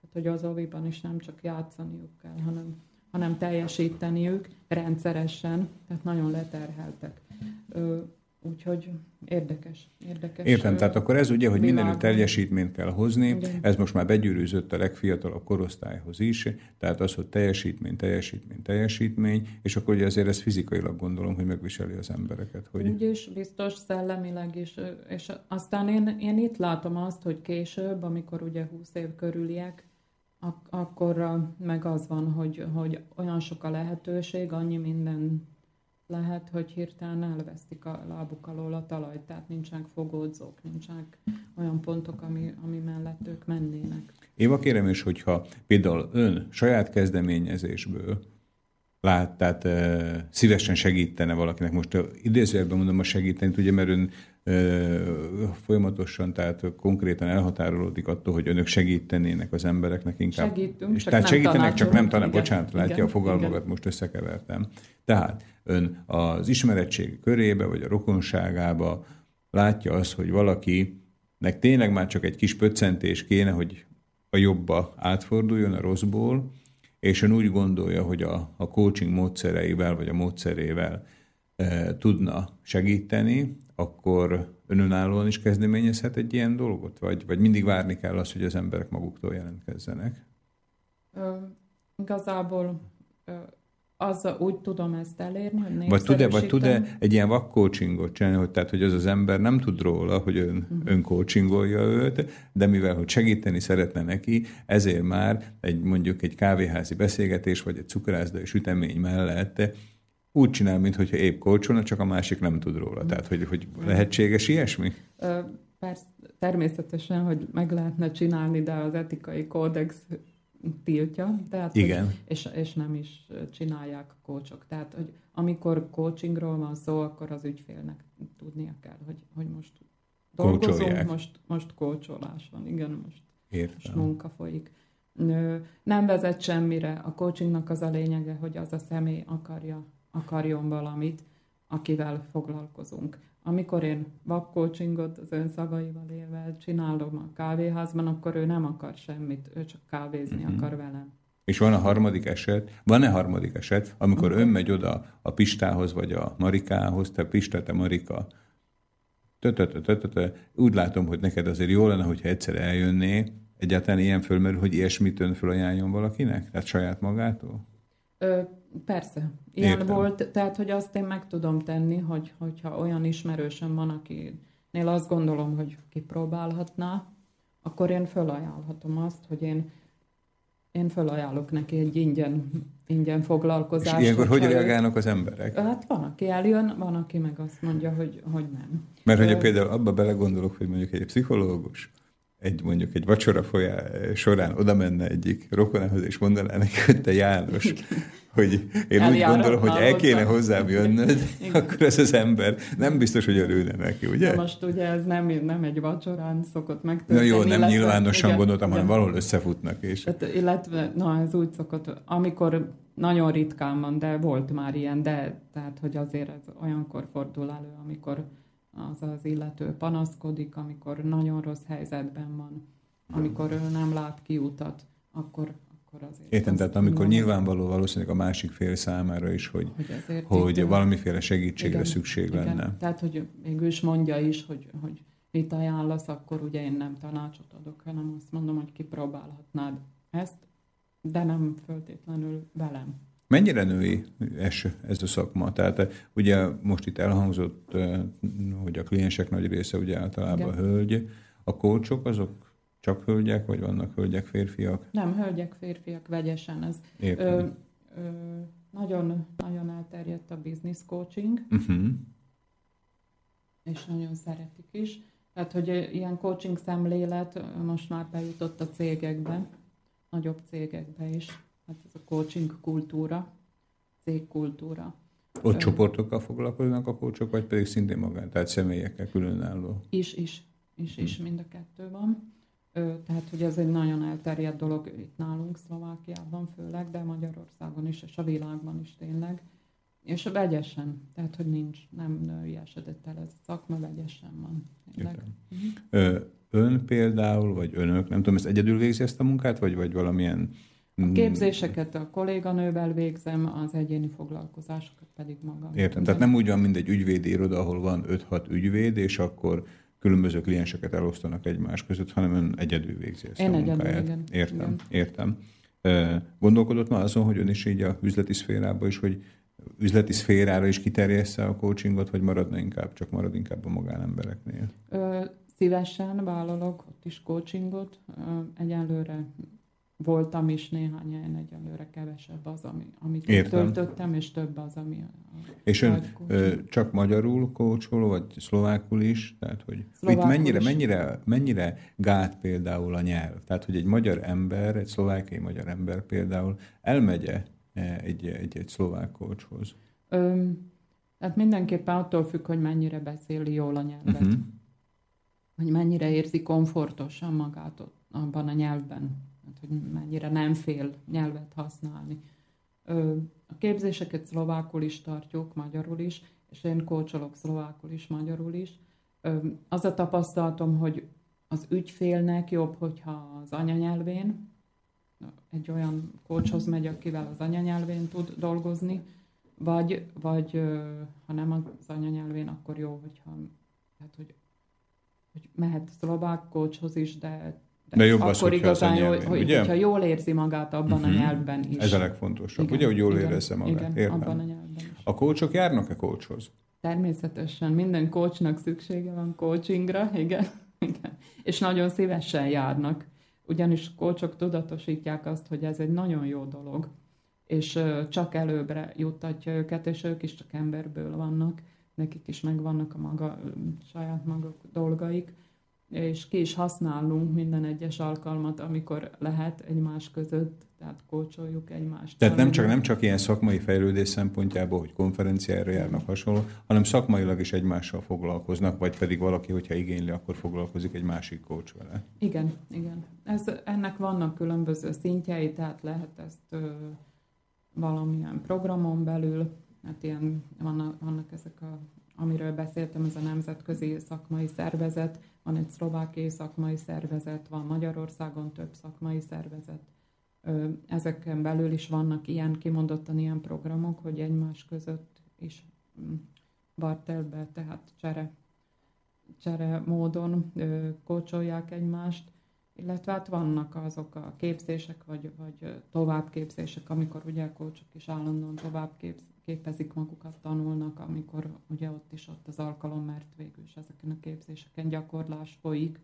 Tehát, hogy az oviban is nem csak játszaniuk kell, hanem, hanem teljesíteniük rendszeresen, tehát nagyon leterheltek. Úgyhogy érdekes, érdekes. Értem, tehát akkor ez ugye, hogy mindenütt teljesítményt kell hozni, Igen. ez most már begyűrűzött a legfiatalabb korosztályhoz is, tehát az, hogy teljesítmény, teljesítmény, teljesítmény, és akkor ugye azért ez fizikailag gondolom, hogy megviseli az embereket. Hogy... Úgy is, biztos szellemileg is, és aztán én, én itt látom azt, hogy később, amikor ugye 20 év körüliek, ak- akkor meg az van, hogy, hogy olyan sok a lehetőség, annyi minden lehet, hogy hirtelen elvesztik a lábuk alól a talajt, tehát nincsenek fogódzók, nincsenek olyan pontok, ami, ami mellett ők mennének. Éva, kérem is, hogyha például ön saját kezdeményezésből lát, tehát e, szívesen segítene valakinek, most idézőjelben mondom a segíteni, ugye, mert ön e, folyamatosan, tehát konkrétan elhatárolódik attól, hogy önök segítenének az embereknek inkább. Segítünk, és csak tehát nem segítenek, csak nem talán, bocsánat, látja igen, a fogalmakat, igen. most összekevertem. Tehát ön az ismeretség körébe, vagy a rokonságába látja azt, hogy valakinek tényleg már csak egy kis pöccentés kéne, hogy a jobba átforduljon a rosszból, és ön úgy gondolja, hogy a, a coaching módszereivel, vagy a módszerével e, tudna segíteni, akkor önállóan is kezdeményezhet egy ilyen dolgot? Vagy, vagy mindig várni kell azt, hogy az emberek maguktól jelentkezzenek? Ö, igazából ö, az úgy tudom ezt elérni, hogy vagy tud-e, vagy tud-e egy ilyen vakcoachingot csinálni, hogy, tehát, hogy az az ember nem tud róla, hogy ön, uh-huh. ön coachingolja őt, de mivel, hogy segíteni szeretne neki, ezért már egy mondjuk egy kávéházi beszélgetés, vagy egy cukrászda sütemény mellett úgy csinál, mintha épp coacholna, csak a másik nem tud róla. Uh-huh. Tehát, hogy, hogy lehetséges ilyesmi? Ö, persze, természetesen, hogy meg lehetne csinálni, de az etikai kódex tiltja, tehát, Igen. Hogy, és, és nem is csinálják a kócsok. Tehát, hogy amikor coachingról van szó, akkor az ügyfélnek tudnia kell, hogy, hogy most dolgozunk, most, most kócsolás van, igen, most, most munka folyik. Nem vezet semmire. A coachingnak az a lényege, hogy az a személy akarja, akarjon valamit, akivel foglalkozunk. Amikor én vakcoachingot az ön szavaival élve csinálom a kávéházban, akkor ő nem akar semmit, ő csak kávézni mm-hmm. akar velem. És van a harmadik eset, van-e harmadik eset, amikor ön megy oda a Pistához, vagy a Marikához, te Pista, te Marika, úgy látom, hogy neked azért jó lenne, hogyha egyszer eljönné, egyáltalán ilyen fölmerül, hogy ilyesmit ön fölajánljon valakinek? Tehát saját magától? Ö, persze. Ilyen Értem. volt, tehát hogy azt én meg tudom tenni, hogy, hogyha olyan ismerősöm van, akinél azt gondolom, hogy kipróbálhatná, akkor én fölajánlhatom azt, hogy én én felajánlok neki egy ingyen, ingyen foglalkozást. És ilyenkor hogy reagálnak az emberek? Hát van, aki eljön, van, aki meg azt mondja, hogy, hogy nem. Mert hogy például abba belegondolok, hogy mondjuk egy pszichológus egy mondjuk egy vacsora folyá, során oda menne egyik rokonához, és mondaná neki, hogy te János, hogy én Eljárok úgy gondolom, hogy el kéne hozzám jönnöd, akkor ez az ember nem biztos, hogy örülne neki, ugye? Na most ugye ez nem, nem egy vacsorán szokott megtörténni. Na jó, nem illetve, nyilvánosan igen, gondoltam, hanem valahol összefutnak. És... Tehát, illetve, na ez úgy szokott, amikor nagyon ritkán van, de volt már ilyen, de tehát, hogy azért ez olyankor fordul elő, amikor az az illető panaszkodik, amikor nagyon rossz helyzetben van, amikor ő nem lát kiutat, akkor, akkor azért... Értem, tehát amikor mondom, nyilvánvaló valószínűleg a másik fél számára is, hogy, hogy, hogy itt, valamiféle segítségre igen, szükség igen, lenne. Tehát, hogy végül is mondja is, hogy, hogy mit ajánlasz, akkor ugye én nem tanácsot adok, hanem azt mondom, hogy kipróbálhatnád ezt, de nem föltétlenül velem. Mennyire női ez, ez a szakma? Tehát eh, ugye most itt elhangzott, eh, hogy a kliensek nagy része ugye általában Igen. hölgy. A kócsok azok csak hölgyek, vagy vannak hölgyek, férfiak? Nem, hölgyek, férfiak, vegyesen ez. Ö, ö, nagyon, nagyon elterjedt a business coaching, uh-huh. és nagyon szeretik is. Tehát, hogy ilyen coaching szemlélet most már bejutott a cégekbe, nagyobb cégekbe is hát ez a coaching kultúra, cégkultúra. Ott csoportokkal foglalkoznak a kócsok, vagy pedig szintén magán, tehát személyekkel különálló? Is, is, is, is, mind a kettő van. Tehát, hogy ez egy nagyon elterjedt dolog itt nálunk, Szlovákiában főleg, de Magyarországon is, és a világban is tényleg. És vegyesen, tehát, hogy nincs, nem nőiesedett el ez a szakma, vegyesen van. Uh-huh. Ön például, vagy önök, nem tudom, ezt egyedül végzi ezt a munkát, vagy, vagy valamilyen a képzéseket a kolléganővel végzem, az egyéni foglalkozásokat pedig magam. Értem, tehát nem úgy van, mint egy ügyvédi iroda, ahol van 5-6 ügyvéd, és akkor különböző klienseket elosztanak egymás között, hanem ön egyedül végzi ezt Én a munkáját. Egyedül, igen. Értem, igen. értem. Gondolkodott már azon, hogy ön is így a üzleti szférába is, hogy üzleti szférára is kiterjessze a coachingot, vagy maradna inkább, csak marad inkább a magánembereknél? Ö, szívesen vállalok ott is coachingot. Egyelőre voltam is néhány helyen egyelőre kevesebb az, ami, amit Értem. töltöttem, és több az, ami a És ön ö, csak magyarul kócsoló, vagy szlovákul is? Tehát, hogy itt mennyire, is. mennyire, mennyire gát például a nyelv? Tehát, hogy egy magyar ember, egy szlovákiai magyar ember például elmegye e, egy, egy, egy szlovák kócshoz? tehát mindenképpen attól függ, hogy mennyire beszéli jól a nyelvet. Uh-huh. Hogy mennyire érzi komfortosan magát ott, abban a nyelvben hát, hogy mennyire nem fél nyelvet használni. A képzéseket szlovákul is tartjuk, magyarul is, és én kócsolok szlovákul is, magyarul is. Az a tapasztalatom, hogy az ügyfélnek jobb, hogyha az anyanyelvén, egy olyan kócshoz megy, akivel az anyanyelvén tud dolgozni, vagy, vagy ha nem az anyanyelvén, akkor jó, hogyha hát, hogy, hogy mehet szlovák kócshoz is, de de jobb az, akkor igazán, jól, hogy, ugye? hogyha jól érzi magát abban uh-huh. a mhm. nyelvben is. Ez a legfontosabb, igen, ugye, hogy jól érezze magát. Igen, Értem. abban a nyelvben is. A kócsok járnak-e kócshoz? Természetesen, minden kócsnak szüksége van coachingra, igen, igen. És nagyon szívesen járnak, ugyanis kócsok tudatosítják azt, hogy ez egy nagyon jó dolog, és csak előbbre juttatja őket, és ők is csak emberből vannak, nekik is megvannak a maga, saját maguk dolgaik, és ki is használunk minden egyes alkalmat, amikor lehet egymás között, tehát kócsoljuk egymást. Tehát nem csak, nem csak ilyen szakmai fejlődés szempontjából, hogy konferenciára járnak hasonló, hanem szakmailag is egymással foglalkoznak, vagy pedig valaki, hogyha igényli, akkor foglalkozik egy másik kócs vele. Igen, igen. Ez, ennek vannak különböző szintjei, tehát lehet ezt ö, valamilyen programon belül, hát ilyen vannak, vannak ezek a amiről beszéltem, ez a nemzetközi szakmai szervezet, van egy szlovákiai szakmai szervezet, van Magyarországon több szakmai szervezet. Ezeken belül is vannak ilyen, kimondottan ilyen programok, hogy egymás között is mm, bartelbe, tehát csere, csere módon kócsolják egymást, illetve hát vannak azok a képzések, vagy, vagy továbbképzések, amikor ugye a kócsok is állandóan továbbképzik képezik magukat, tanulnak, amikor ugye ott is ott az alkalom, mert végül is ezeken a képzéseken gyakorlás folyik,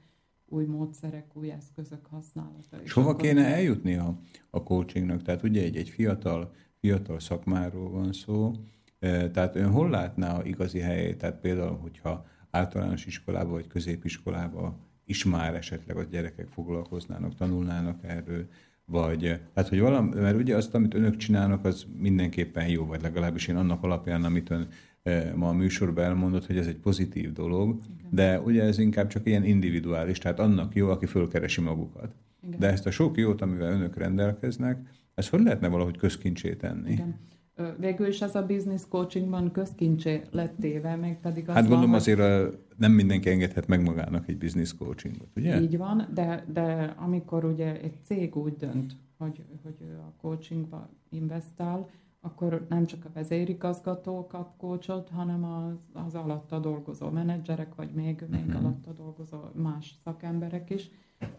új módszerek, új eszközök használata. És hova kéne eljutni a, a coachingnak? Tehát ugye egy, egy fiatal, fiatal szakmáról van szó, e, tehát ön hol látná a igazi helyét? Tehát például, hogyha általános iskolába vagy középiskolába is már esetleg a gyerekek foglalkoznának, tanulnának erről, vagy hát, hogy valami, mert ugye azt, amit önök csinálnak, az mindenképpen jó, vagy legalábbis én annak alapján, amit ön e, ma a műsorban elmondott, hogy ez egy pozitív dolog, Igen. de ugye ez inkább csak ilyen individuális, tehát annak jó, aki fölkeresi magukat. Igen. De ezt a sok jót, amivel önök rendelkeznek, ezt hogy lehetne valahogy közkincsé tenni? Igen végül is ez a business coachingban közkincsé lett téve, meg pedig az Hát gondolom van, azért a, nem mindenki engedhet meg magának egy business coachingot, ugye? Így van, de, de amikor ugye egy cég úgy dönt, hogy, hogy ő a coachingba investál, akkor nem csak a vezérigazgató kap coachot, hanem az, az alatta dolgozó menedzserek, vagy még, még uh-huh. alatta dolgozó más szakemberek is,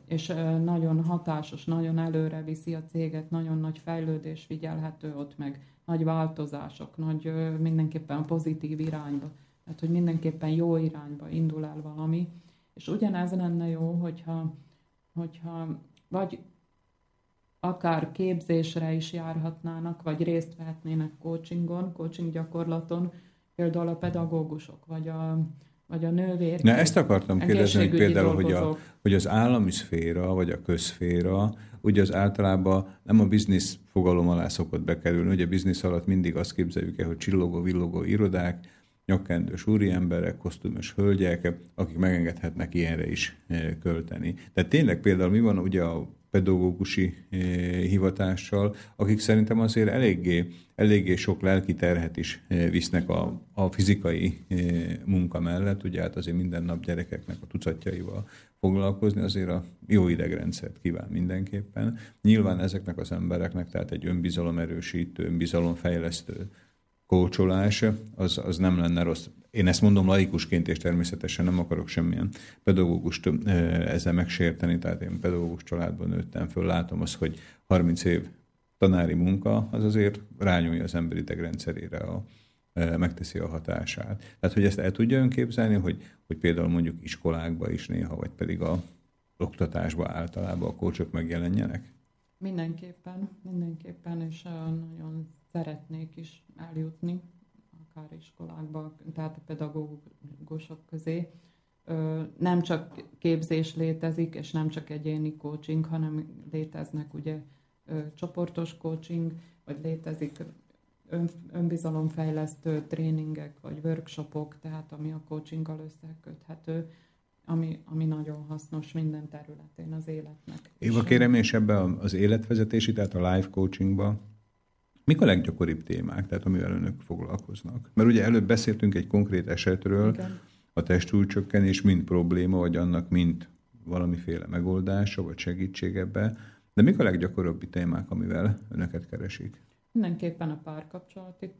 és nagyon hatásos, nagyon előre viszi a céget, nagyon nagy fejlődés figyelhető ott meg nagy változások, nagy mindenképpen pozitív irányba. Tehát, hogy mindenképpen jó irányba indul el valami. És ugyanez lenne jó, hogyha, hogyha vagy akár képzésre is járhatnának, vagy részt vehetnének coachingon, coaching gyakorlaton, például a pedagógusok, vagy a, vagy a nővér. Na ezt akartam kérdezni, hogy például, hogy, a, hogy az állami szféra, vagy a közszféra, ugye az általában nem a biznisz fogalom alá szokott bekerülni, ugye a biznisz alatt mindig azt képzeljük el, hogy csillogó, villogó irodák, nyakkendős úriemberek, kosztümös hölgyek, akik megengedhetnek ilyenre is eh, költeni. Tehát tényleg például mi van ugye a pedagógusi eh, hivatással, akik szerintem azért eléggé, eléggé sok lelki terhet is eh, visznek a, a fizikai munka mellett, ugye hát azért minden nap gyerekeknek a tucatjaival foglalkozni, azért a jó idegrendszert kíván mindenképpen. Nyilván ezeknek az embereknek, tehát egy önbizalom erősítő, önbizalomfejlesztő kócsolás, az, az nem lenne rossz. Én ezt mondom laikusként, és természetesen nem akarok semmilyen pedagógust ezzel megsérteni, tehát én pedagógus családban nőttem föl, látom azt, hogy 30 év tanári munka, az azért rányúlja az ember idegrendszerére a, megteszi a hatását. Tehát, hogy ezt el tudja önképzelni, hogy, hogy például mondjuk iskolákba is néha, vagy pedig a oktatásba általában a kócsok megjelenjenek? Mindenképpen, mindenképpen, és nagyon szeretnék is eljutni, akár iskolákba, tehát a pedagógusok közé. Nem csak képzés létezik, és nem csak egyéni coaching, hanem léteznek ugye csoportos coaching, vagy létezik ön, önbizalomfejlesztő tréningek, vagy workshopok, tehát ami a coachinggal összeköthető, ami, ami nagyon hasznos minden területén az életnek. Éva, kérem, és ebbe az életvezetési, tehát a life coachingba Mik a leggyakoribb témák, tehát amivel önök foglalkoznak? Mert ugye előbb beszéltünk egy konkrét esetről, Igen. a testúlcsökkenés mind probléma, vagy annak mind valamiféle megoldása, vagy segítség ebbe. De mik a leggyakoribbi témák, amivel önöket keresik? Mindenképpen a párkapcsolati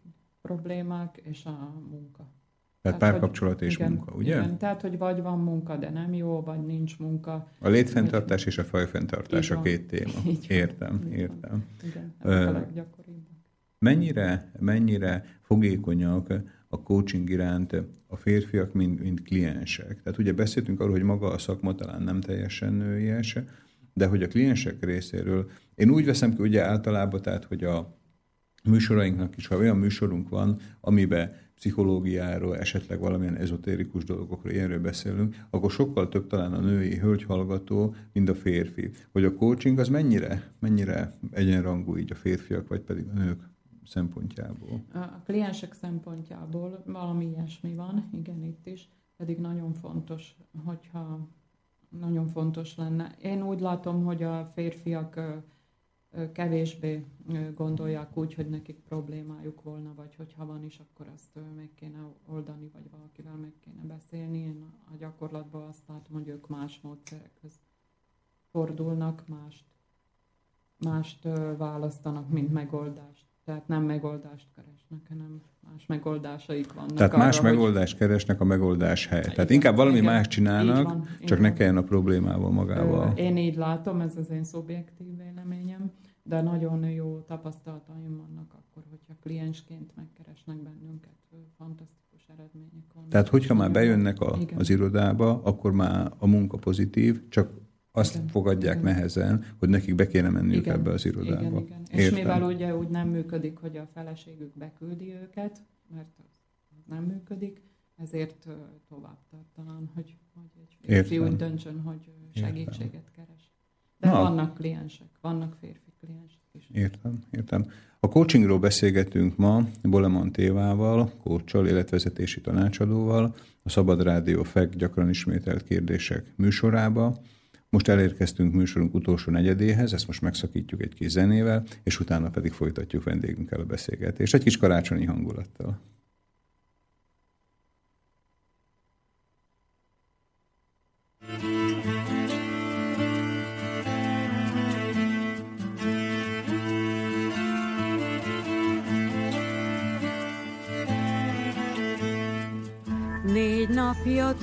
problémák és a munka. Tehát, tehát párkapcsolat hogy, és igen, munka, ugye? Igen, tehát, hogy vagy van munka, de nem jó, vagy nincs munka. A létfenntartás és a fajfenntartás a két téma. Így értem, van, értem. Igen, ez a leggyakoribb. Mennyire, mennyire fogékonyak a coaching iránt a férfiak, mint, mint kliensek? Tehát ugye beszéltünk arról, hogy maga a szakma talán nem teljesen nőies, de hogy a kliensek részéről, én úgy veszem ki ugye általában, tehát hogy a műsorainknak is, ha olyan műsorunk van, amiben pszichológiáról, esetleg valamilyen ezotérikus dolgokról, ilyenről beszélünk, akkor sokkal több talán a női hölgyhallgató, mint a férfi. Hogy a coaching az mennyire, mennyire egyenrangú így a férfiak, vagy pedig a nők szempontjából? A kliensek szempontjából valami ilyesmi van, igen, itt is, pedig nagyon fontos, hogyha nagyon fontos lenne. Én úgy látom, hogy a férfiak kevésbé gondolják úgy, hogy nekik problémájuk volna, vagy hogyha van is, akkor azt meg kéne oldani, vagy valakivel meg kéne beszélni. Én a gyakorlatban azt látom, hogy ők más módszerekhez fordulnak, mást, mást választanak, mint megoldást. Tehát nem megoldást keresnek, hanem más megoldásaik vannak. Tehát arra, más megoldást hogy... keresnek a megoldás helyett. Tehát igen, inkább valami igen, más csinálnak, van, csak ne kelljen a problémával magával. Én így látom, ez az én szubjektív véleményem, de nagyon jó tapasztalataim vannak akkor, hogyha kliensként megkeresnek bennünket, fantasztikus eredmények vannak. Tehát hogyha már bejönnek a, az irodába, akkor már a munka pozitív, csak azt igen, fogadják igen. nehezen, hogy nekik be kéne menniük igen, ebbe az irodába. Igen, igen. És mivel ugye úgy nem működik, hogy a feleségük beküldi őket, mert az nem működik, ezért tovább tart talán, hogy, hogy egy férfi Értem. úgy döntsön, hogy segítséget Értem. keres. De Na. vannak kliensek, vannak férfi kliensek is. Értem, értem. A coachingról beszélgetünk ma Bolemon Tévával, coachal, életvezetési tanácsadóval, a Szabad Rádió FEK gyakran ismételt kérdések műsorába. Most elérkeztünk műsorunk utolsó negyedéhez, ezt most megszakítjuk egy kis zenével, és utána pedig folytatjuk vendégünkkel a beszélgetést, egy kis karácsonyi hangulattal. Négy napja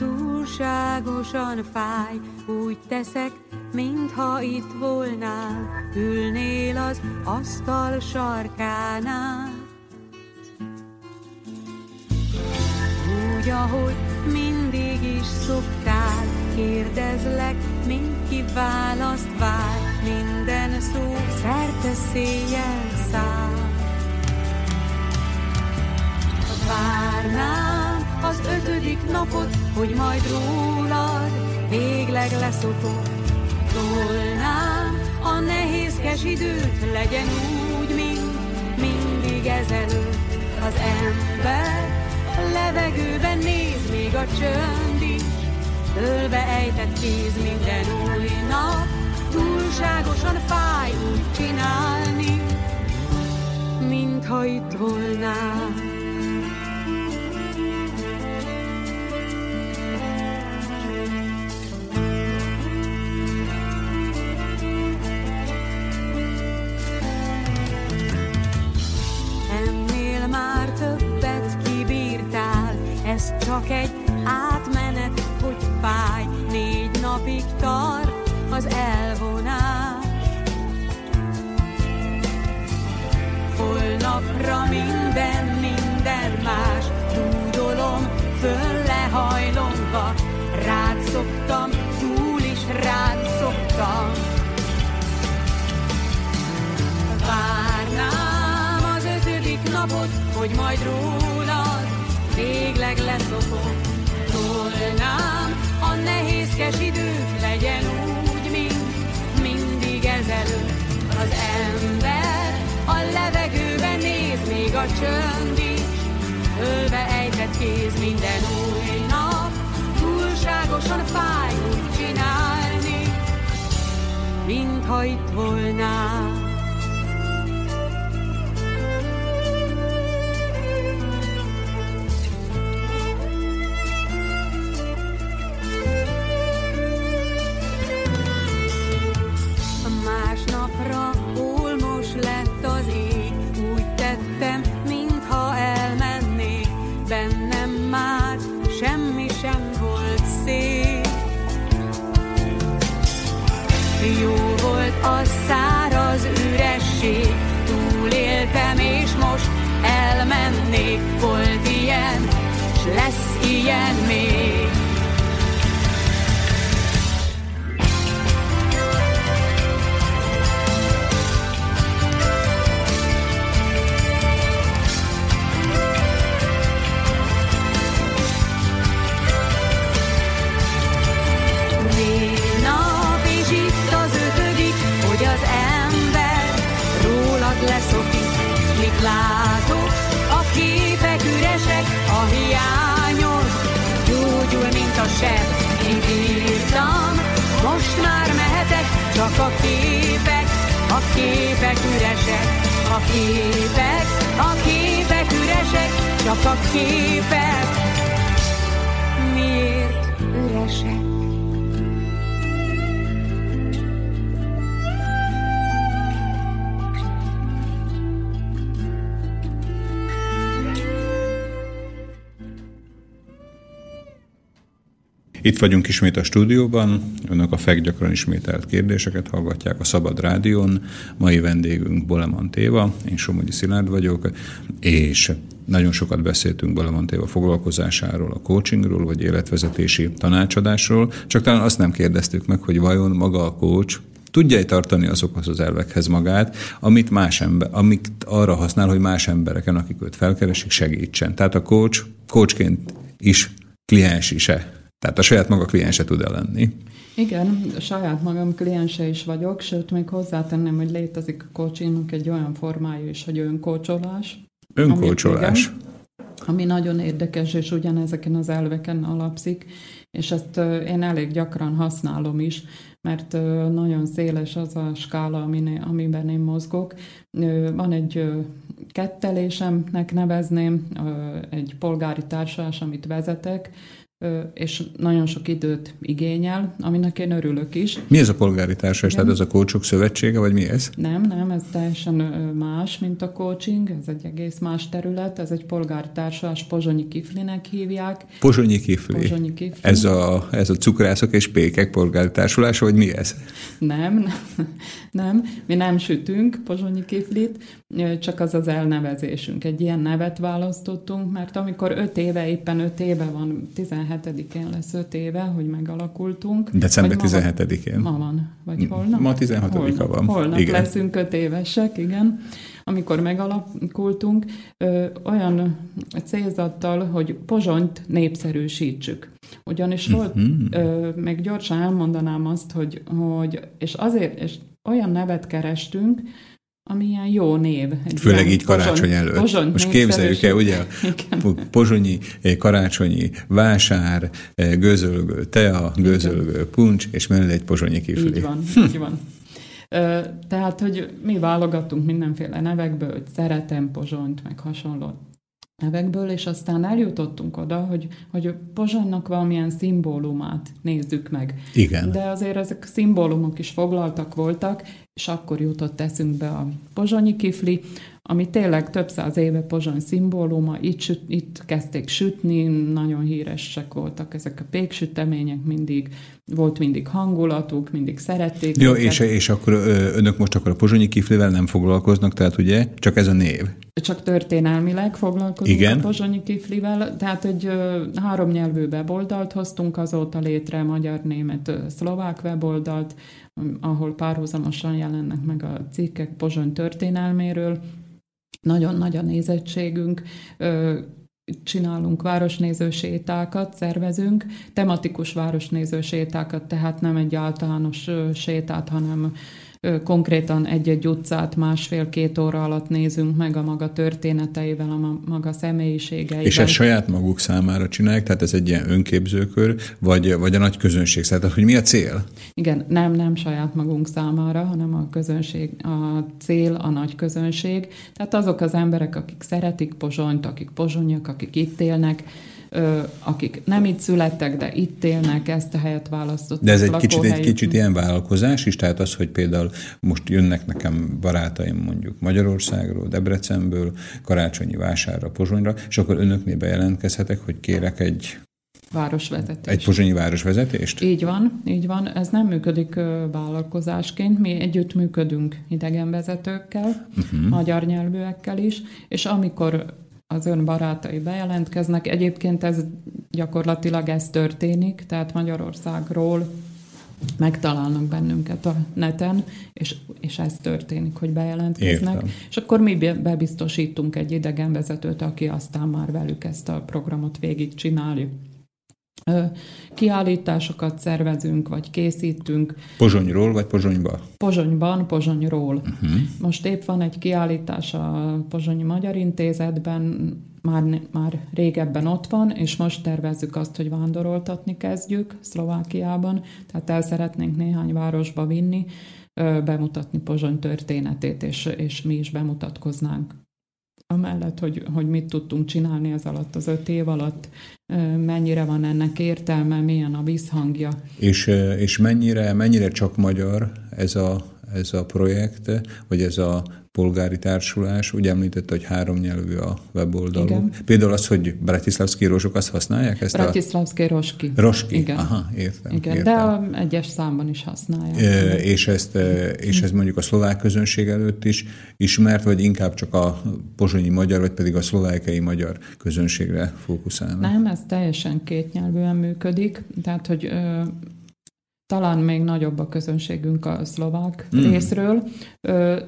túlságosan fáj, úgy teszek, mintha itt volnál, ülnél az asztal sarkánál. Úgy, ahogy mindig is szoktál, kérdezlek, mint ki választ vár, minden szó szerte széjjel száll. Várnám az ötödik napot, hogy majd rólad végleg leszokok. Tolnám a nehézkes időt, legyen úgy, mint mindig ezelőtt. Az ember levegőben néz, még a csönd is, Ölbe ejtett kéz minden új nap, túlságosan fáj úgy csinálni, mintha itt volnál. Csak egy átmenet, hogy fáj, négy napig tart az elvonás. Holnapra minden, minden más, tudolom, föl lehajlomva, rád szoktam, túl is rád szoktam. Várnám az ötödik napot, hogy majd rólad végleg leszokok. Tolnám a nehézkes időt, legyen úgy, mint mindig ezelőtt. Az ember a levegőben néz, még a csönd is, ölve ejtett kéz minden új nap. Túlságosan fáj úgy csinálni, mintha itt volnál. napra Ulmos lett az ég, úgy tettem, mintha elmennék, bennem már semmi sem volt szép. Jó volt a száraz üresség, túléltem és most elmennék, volt ilyen, s lesz ilyen még. Itt vagyunk ismét a stúdióban, önök a FEG gyakran ismételt kérdéseket hallgatják a Szabad Rádión. Mai vendégünk Boleman Téva, én Somogyi Szilárd vagyok, és nagyon sokat beszéltünk Boleman Téva foglalkozásáról, a coachingról, vagy életvezetési tanácsadásról, csak talán azt nem kérdeztük meg, hogy vajon maga a coach tudja tartani azokhoz az elvekhez magát, amit, más ember, amit arra használ, hogy más embereken, akik őt felkeresik, segítsen. Tehát a coach, coachként is kliens is-e tehát a saját maga kliense tud-e lenni? Igen, saját magam kliense is vagyok, sőt, még hozzátenném, hogy létezik a coachingnak egy olyan formája is, hogy önkócsolás. Önkócsolás. Ami, ami nagyon érdekes, és ugyanezeken az elveken alapszik, és ezt én elég gyakran használom is, mert nagyon széles az a skála, amiben én mozgok. Van egy kettelésemnek nevezném, egy polgári társulás, amit vezetek, és nagyon sok időt igényel, aminek én örülök is. Mi ez a polgári társaság? Tehát ez a Coachok Szövetsége, vagy mi ez? Nem, nem, ez teljesen más, mint a coaching, ez egy egész más terület, ez egy polgári társaság, Pozsonyi Kiflinek hívják. Pozsonyi Kifli? Pozsonyi Kifli. Ez a, ez a cukrászok és pékek polgári társulása, vagy mi ez? Nem, nem, mi nem sütünk Pozsonyi Kiflit, csak az az elnevezésünk. Egy ilyen nevet választottunk, mert amikor öt éve, éppen öt éve van, 17 17-én lesz 5 éve, hogy megalakultunk. December 17-én. Ma van, vagy holnap? Ma 16-a holnap, van. Holnap igen. leszünk 5 évesek, igen. Amikor megalakultunk, ö, olyan célzattal, hogy Pozsonyt népszerűsítsük. Ugyanis volt, uh-huh. ö, meg gyorsan elmondanám azt, hogy, hogy és azért, és olyan nevet kerestünk, ami ilyen jó név. Egy Főleg így karácsony pozsony, előtt. Pozsony Most képzeljük el, ugye, a pozsonyi, eh, karácsonyi vásár, eh, gőzölgő tea, gőzölgő puncs, és mellé egy pozsonyi kifli. Így van, így van. Tehát, hogy mi válogattunk mindenféle nevekből, hogy szeretem Pozsonyt, meg hasonló nevekből, és aztán eljutottunk oda, hogy, hogy Pozsonynak valamilyen szimbólumát nézzük meg. Igen. De azért ezek szimbólumok is foglaltak voltak, és akkor jutott eszünkbe a pozsonyi kifli, ami tényleg több száz éve Pozsony szimbóluma, itt, süt, itt kezdték sütni, nagyon híresek voltak ezek a péksütemények, mindig volt mindig hangulatuk, mindig szerették. Jó, és, és akkor önök most akkor a pozsonyi kiflivel nem foglalkoznak, tehát ugye csak ez a név? Csak történelmileg foglalkozunk Igen. a pozsonyi kiflivel, tehát egy három nyelvű weboldalt hoztunk azóta létre, magyar, német, szlovák weboldalt, ahol párhuzamosan jelennek meg a cikkek Pozsony történelméről, nagyon nagy a nézettségünk, csinálunk városnéző sétákat, szervezünk, tematikus városnéző sétákat, tehát nem egy általános sétát, hanem konkrétan egy-egy utcát másfél-két óra alatt nézünk meg a maga történeteivel, a maga személyiségeivel. És ezt saját maguk számára csinálják, tehát ez egy ilyen önképzőkör, vagy, vagy a nagy közönség számára, tehát hogy mi a cél? Igen, nem, nem saját magunk számára, hanem a közönség, a cél a nagy közönség. Tehát azok az emberek, akik szeretik Pozsonyt, akik pozsonyak, akik itt élnek, akik nem itt születtek, de itt élnek, ezt a helyet választották. De ez egy kicsit, egy kicsit ilyen vállalkozás is, tehát az, hogy például most jönnek nekem barátaim mondjuk Magyarországról, Debrecenből, karácsonyi vásárra, Pozsonyra, és akkor önöknél bejelentkezhetek, hogy kérek egy Városvezetést. Egy pozsonyi városvezetést? Így van, így van. Ez nem működik vállalkozásként. Mi együtt működünk idegenvezetőkkel, uh-huh. magyar nyelvűekkel is, és amikor az ön barátai bejelentkeznek. Egyébként ez gyakorlatilag ez történik, tehát Magyarországról megtalálnak bennünket a neten, és, és ez történik, hogy bejelentkeznek. Értem. És akkor mi bebiztosítunk egy idegenvezetőt, aki aztán már velük ezt a programot végig csinálja kiállításokat szervezünk, vagy készítünk. Pozsonyról, vagy Pozsonyba? Pozsonyban, Pozsonyról. Uh-huh. Most épp van egy kiállítás a Pozsonyi Magyar Intézetben, már, már régebben ott van, és most tervezzük azt, hogy vándoroltatni kezdjük Szlovákiában, tehát el szeretnénk néhány városba vinni, bemutatni Pozsony történetét, és, és mi is bemutatkoznánk amellett, hogy, hogy mit tudtunk csinálni ez alatt az öt év alatt, mennyire van ennek értelme, milyen a visszhangja. És, és mennyire, mennyire csak magyar ez a, ez a projekt, vagy ez a polgári társulás, úgy említette, hogy három nyelvű a weboldaluk. Igen. Például az, hogy Bratislavski rózsok, azt használják? Ezt Bratislavski a... roski. Roski, Igen. aha, értem. Igen, értem. de a egyes számban is használják. E, és, ezt, és ez mondjuk a szlovák közönség előtt is ismert, vagy inkább csak a pozsonyi magyar, vagy pedig a szlovákiai magyar közönségre fókuszálnak? Nem, ez teljesen kétnyelvűen működik, tehát hogy talán még nagyobb a közönségünk a szlovák mm. részről,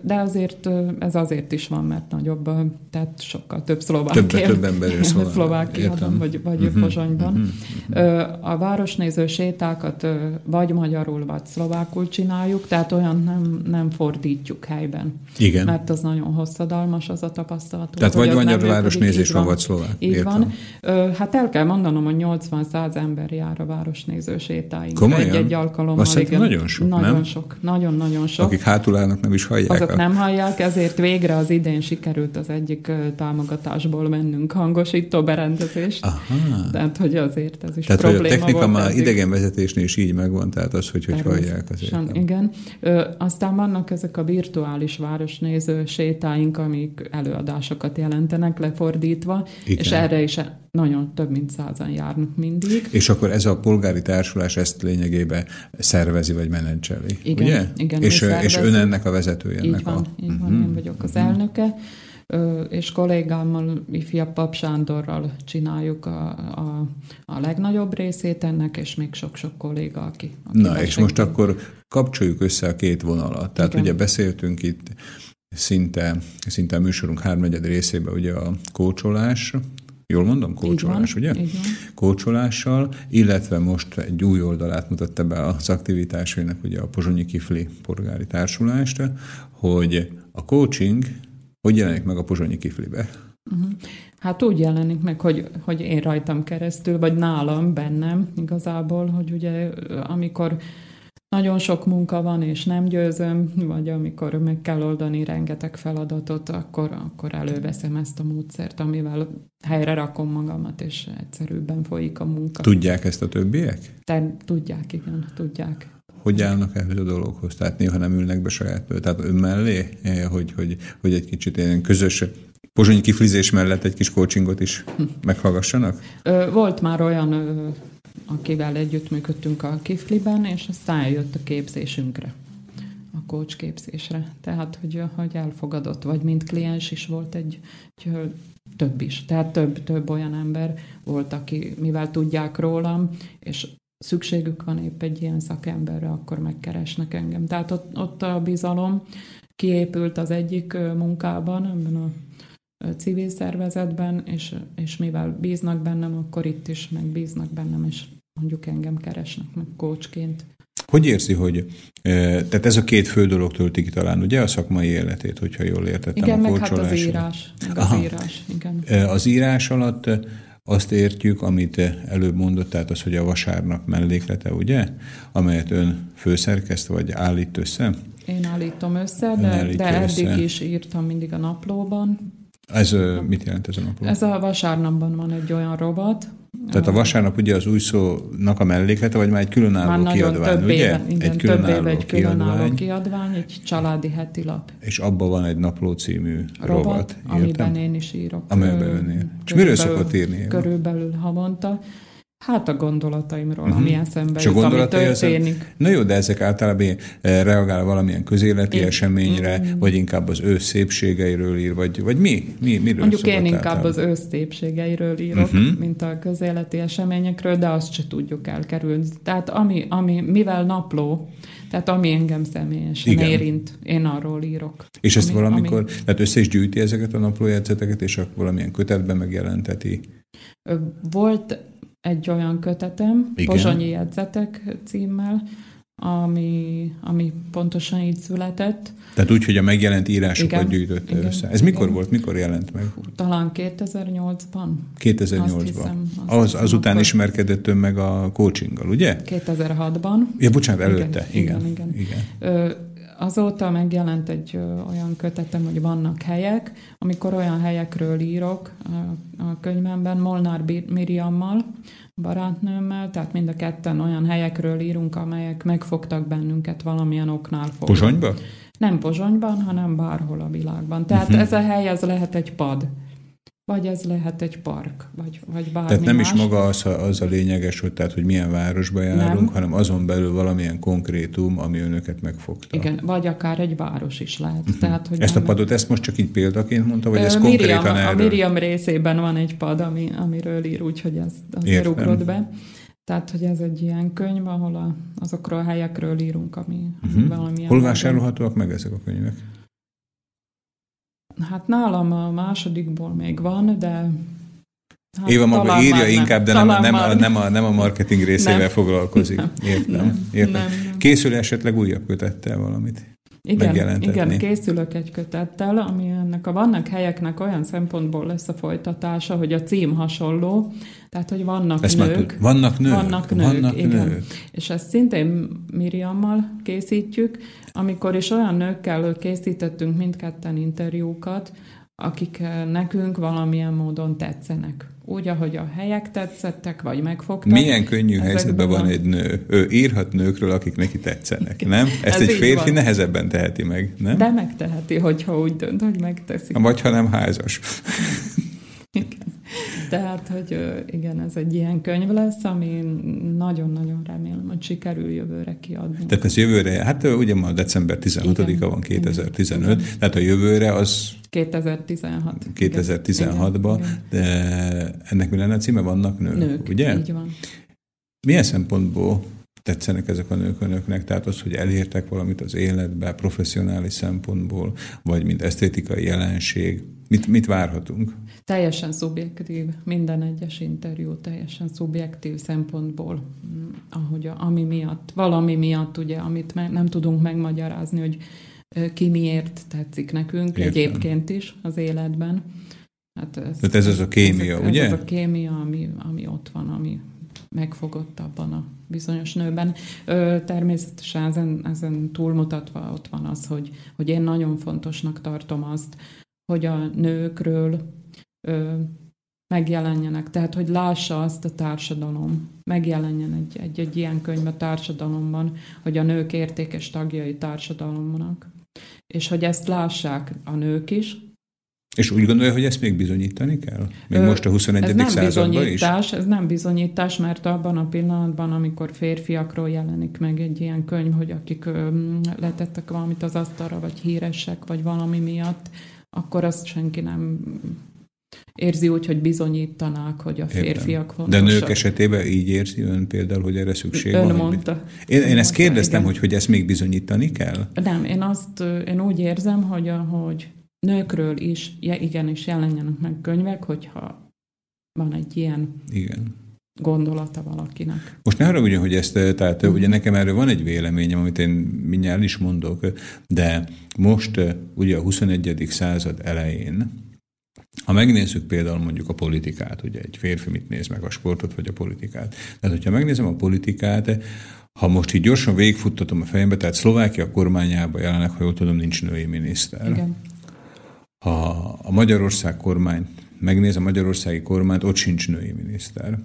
de azért ez azért is van, mert nagyobb, tehát sokkal több szlovák több, él, több ember él Szlovákiában, vagy, vagy mm-hmm. Pozsonyban. Mm-hmm. A városnéző sétákat vagy magyarul, vagy szlovákul csináljuk, tehát olyan nem, nem fordítjuk helyben. Igen. Mert az nagyon hosszadalmas az a tapasztalat. Tehát vagy magyar városnézés van, vagy szlovák. Így Értem. van. Hát el kell mondanom, hogy 80-100 ember jár a városnéző sétáink. Egy-egy alkalommal. Azt igen. nagyon sok, Nagyon nem? sok, nagyon-nagyon sok. Akik hátul állnak, nem is hallják. Azok a... nem hallják, ezért végre az idén sikerült az egyik támogatásból mennünk hangosító berendezést. Aha. Tehát, hogy azért ez is tehát, probléma hogy a technika volt már idegenvezetésnél is így megvan, tehát az, hogy hogy hallják azért. Igen. Ö, aztán vannak ezek a virtuális városnéző sétáink, amik előadásokat jelentenek lefordítva, igen. és erre is nagyon több mint százan járnak mindig. És akkor ez a polgári társulás ezt lényegében szervezi vagy menedzseli, igen, ugye? Igen, és, és ön ennek a vezetője. Így van, a... így van, uh-huh. én vagyok az uh-huh. elnöke. és kollégámmal, ifjabb Pap Sándorral csináljuk a, a, a legnagyobb részét ennek, és még sok-sok kolléga, aki... aki Na, és most akkor kapcsoljuk össze a két vonalat. Tehát Igen. ugye beszéltünk itt szinte, szinte a műsorunk hármegyed részében ugye a kócsolás, Jól mondom? Kócsolás, ugye? Kócsolással, illetve most egy új oldalát mutatta be az aktivitásainak, ugye a Pozsonyi Kifli Polgári Társulást, hogy a coaching hogy jelenik meg a Pozsonyi Kiflibe? Uh-huh. Hát úgy jelenik meg, hogy, hogy én rajtam keresztül, vagy nálam, bennem igazából, hogy ugye amikor nagyon sok munka van, és nem győzöm, vagy amikor meg kell oldani rengeteg feladatot, akkor, akkor előveszem ezt a módszert, amivel helyre rakom magamat, és egyszerűbben folyik a munka. Tudják ezt a többiek? Te, tudják, igen, tudják. Hogy állnak ehhez a dologhoz? Tehát néha nem ülnek be saját, tehát ön mellé, eh, hogy, hogy, hogy egy kicsit ilyen közös pozsonyi kiflizés mellett egy kis coachingot is meghallgassanak? Volt már olyan akivel együttműködtünk a Kifliben, és aztán eljött a képzésünkre, a coach képzésre. Tehát, hogy, hogy elfogadott, vagy mint kliens is volt egy, egy több is. Tehát több, több olyan ember volt, aki, mivel tudják rólam, és szükségük van épp egy ilyen szakemberre, akkor megkeresnek engem. Tehát ott, ott a bizalom kiépült az egyik munkában, ebben a civil szervezetben, és, és mivel bíznak bennem, akkor itt is megbíznak bennem, és mondjuk engem keresnek meg coachként. Hogy érzi, hogy tehát ez a két fő dolog tölti ki talán, ugye, a szakmai életét, hogyha jól értettem igen, a meg hát az írás. Meg az írás, igen. Az írás alatt azt értjük, amit előbb mondott, tehát az, hogy a vasárnap melléklete, ugye, amelyet ön főszerkeszt, vagy állít össze? Én állítom össze, de, de eddig össze. is írtam mindig a naplóban, ez mit jelent ez a napló? Ez a vasárnapban van egy olyan robot. Tehát a vasárnap ugye az új szónak a melléklete, vagy már egy különálló már kiadvány, több ugye? Éve, igen, egy különálló több éve egy különálló kiadvány, kiadvány, egy családi heti lap. És abban van egy napló című robot, robot amiben én is írok. Amiben ön ír. És miről szokott írni? Körülbelül havonta. Hát a gondolataimról, uh-huh. ami eszembe jut, ami történik. Az, na jó, de ezek általában eh, reagál valamilyen közéleti én, eseményre, mm, vagy inkább az ő szépségeiről ír, vagy, vagy mi? mi miről Mondjuk én inkább általában? az ő szépségeiről írok, uh-huh. mint a közéleti eseményekről, de azt se tudjuk elkerülni. Tehát ami, ami mivel napló, tehát ami engem személyesen Igen. érint, én arról írok. És ezt ami, valamikor, ami... tehát össze is gyűjti ezeket a naplójegyzeteket, és akkor valamilyen kötetben megjelenteti? Volt egy olyan kötetem, Igen. Pozsonyi jegyzetek címmel, ami, ami pontosan így született. Tehát úgy, hogy a megjelent írásokat igen, gyűjtötte igen, össze. Ez mikor igen. volt, mikor jelent meg? Talán 2008-ban. 2008-ban. az, azután akkor... ismerkedett ön meg a coachinggal, ugye? 2006-ban. Ja, bocsánat, előtte. Igen, igen. igen. igen. Ö, azóta megjelent egy ö, olyan kötetem, hogy vannak helyek, amikor olyan helyekről írok a, a könyvemben Molnár Miriammal, barátnőmmel, tehát mind a ketten olyan helyekről írunk, amelyek megfogtak bennünket valamilyen oknál fogva. Pozsonyba? Nem Pozsonyban, hanem bárhol a világban. Tehát uh-huh. ez a hely, ez lehet egy pad vagy ez lehet egy park, vagy, vagy bármi Tehát nem más. is maga az, az a lényeges, hogy, tehát, hogy milyen városba járunk, nem. hanem azon belül valamilyen konkrétum, ami önöket megfogta. Igen, vagy akár egy város is lehet. Uh-huh. Tehát, hogy ezt a padot, ezt most csak így példaként mondta, vagy ez Miriam, konkrétan erről? A Miriam részében van egy pad, ami, amiről ír, úgyhogy ez azért ugrott be. Tehát, hogy ez egy ilyen könyv, ahol a, azokról a helyekről írunk, ami uh-huh. valamilyen... Hol vásárolhatóak meg ezek a könyvek? Hát nálam a másodikból még van, de Hát Éva maga írja inkább, de nem, nem, a, nem, a, nem a marketing részével nem. foglalkozik. Értem. Nem, értem. Nem. Készül esetleg újabb kötettel valamit? Igen, igen, készülök egy kötettel, ami ennek a vannak helyeknek olyan szempontból lesz a folytatása, hogy a cím hasonló, tehát, hogy vannak Ezt nők. Vannak nők. Vannak nők, vannak igen. Nők. És ezt szintén Miriammal készítjük, amikor is olyan nőkkel készítettünk mindketten interjúkat, akik nekünk valamilyen módon tetszenek. Úgy, ahogy a helyek tetszettek, vagy megfogtak. Milyen könnyű helyzetben van egy nő. Ő írhat nőkről, akik neki tetszenek, nem? Ezt Ez egy férfi van. nehezebben teheti meg, nem? De megteheti, hogyha úgy dönt, hogy megteszi. Vagy ha nem házas. Igen. Tehát, hogy igen, ez egy ilyen könyv lesz, ami nagyon-nagyon remélem, hogy sikerül jövőre kiadni. Tehát ez jövőre, hát ugye ma december 16-a van 2015, igen. tehát a jövőre az 2016. 2016-ban, de ennek mi lenne a címe? Vannak nők, nők ugye? így van. Milyen szempontból tetszenek ezek a nők önöknek, tehát az, hogy elértek valamit az életbe, professzionális szempontból, vagy mint esztétikai jelenség, mit, mit várhatunk? Teljesen szubjektív, minden egyes interjú teljesen szubjektív szempontból, mm, ahogy a, ami miatt, valami miatt, ugye, amit me, nem tudunk megmagyarázni, hogy ki miért tetszik nekünk Értem. egyébként is az életben. Hát ez, Tehát ez az a kémia, ez, ugye? Ez az a kémia, ami, ami ott van, ami megfogott abban a bizonyos nőben. Ö, természetesen ezen, ezen túlmutatva ott van az, hogy, hogy én nagyon fontosnak tartom azt, hogy a nőkről ö, megjelenjenek, tehát hogy lássa azt a társadalom, megjelenjen egy, egy, egy ilyen könyv a társadalomban, hogy a nők értékes tagjai társadalomnak, és hogy ezt lássák a nők is, és úgy gondolja, hogy ezt még bizonyítani kell? Még Ö, most a 21. ez nem században bizonyítás, is? Ez nem bizonyítás, mert abban a pillanatban, amikor férfiakról jelenik meg egy ilyen könyv, hogy akik ö, letettek valamit az asztalra, vagy híresek, vagy valami miatt, akkor azt senki nem érzi úgy, hogy bizonyítanák, hogy a férfiak fontosak. De nők esetében így érzi ön például, hogy erre szükség ön van? mondta. Én, én ezt kérdeztem, hogy, hogy ezt még bizonyítani kell? Nem, én azt, én úgy érzem, hogy, hogy nőkről is igenis jelenjenek meg könyvek, hogyha van egy ilyen Igen. gondolata valakinek. Most ne arra hogy ezt, tehát mm. ugye nekem erről van egy véleményem, amit én mindjárt is mondok, de most ugye a 21. század elején, ha megnézzük például mondjuk a politikát, ugye egy férfi mit néz meg, a sportot vagy a politikát. Tehát, hogyha megnézem a politikát, ha most így gyorsan végigfuttatom a fejembe, tehát Szlovákia kormányában jelenek, ha jól tudom, nincs női miniszter. Igen. A Magyarország kormány megnéz a magyarországi kormányt, ott sincs női miniszter.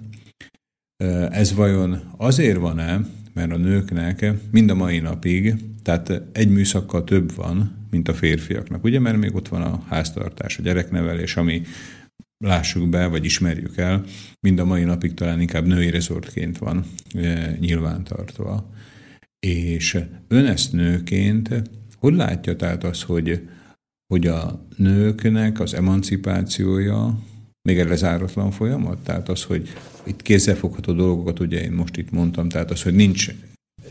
Ez vajon azért van-e, mert a nőknek mind a mai napig, tehát egy műszakkal több van, mint a férfiaknak, ugye, mert még ott van a háztartás, a gyereknevelés, ami lássuk be, vagy ismerjük el, mind a mai napig talán inkább női rezortként van nyilvántartva. És ön ezt nőként, hogy látja tehát az, hogy hogy a nőknek az emancipációja még egy lezáratlan folyamat? Tehát az, hogy itt kézzelfogható dolgokat, ugye én most itt mondtam, tehát az, hogy nincs,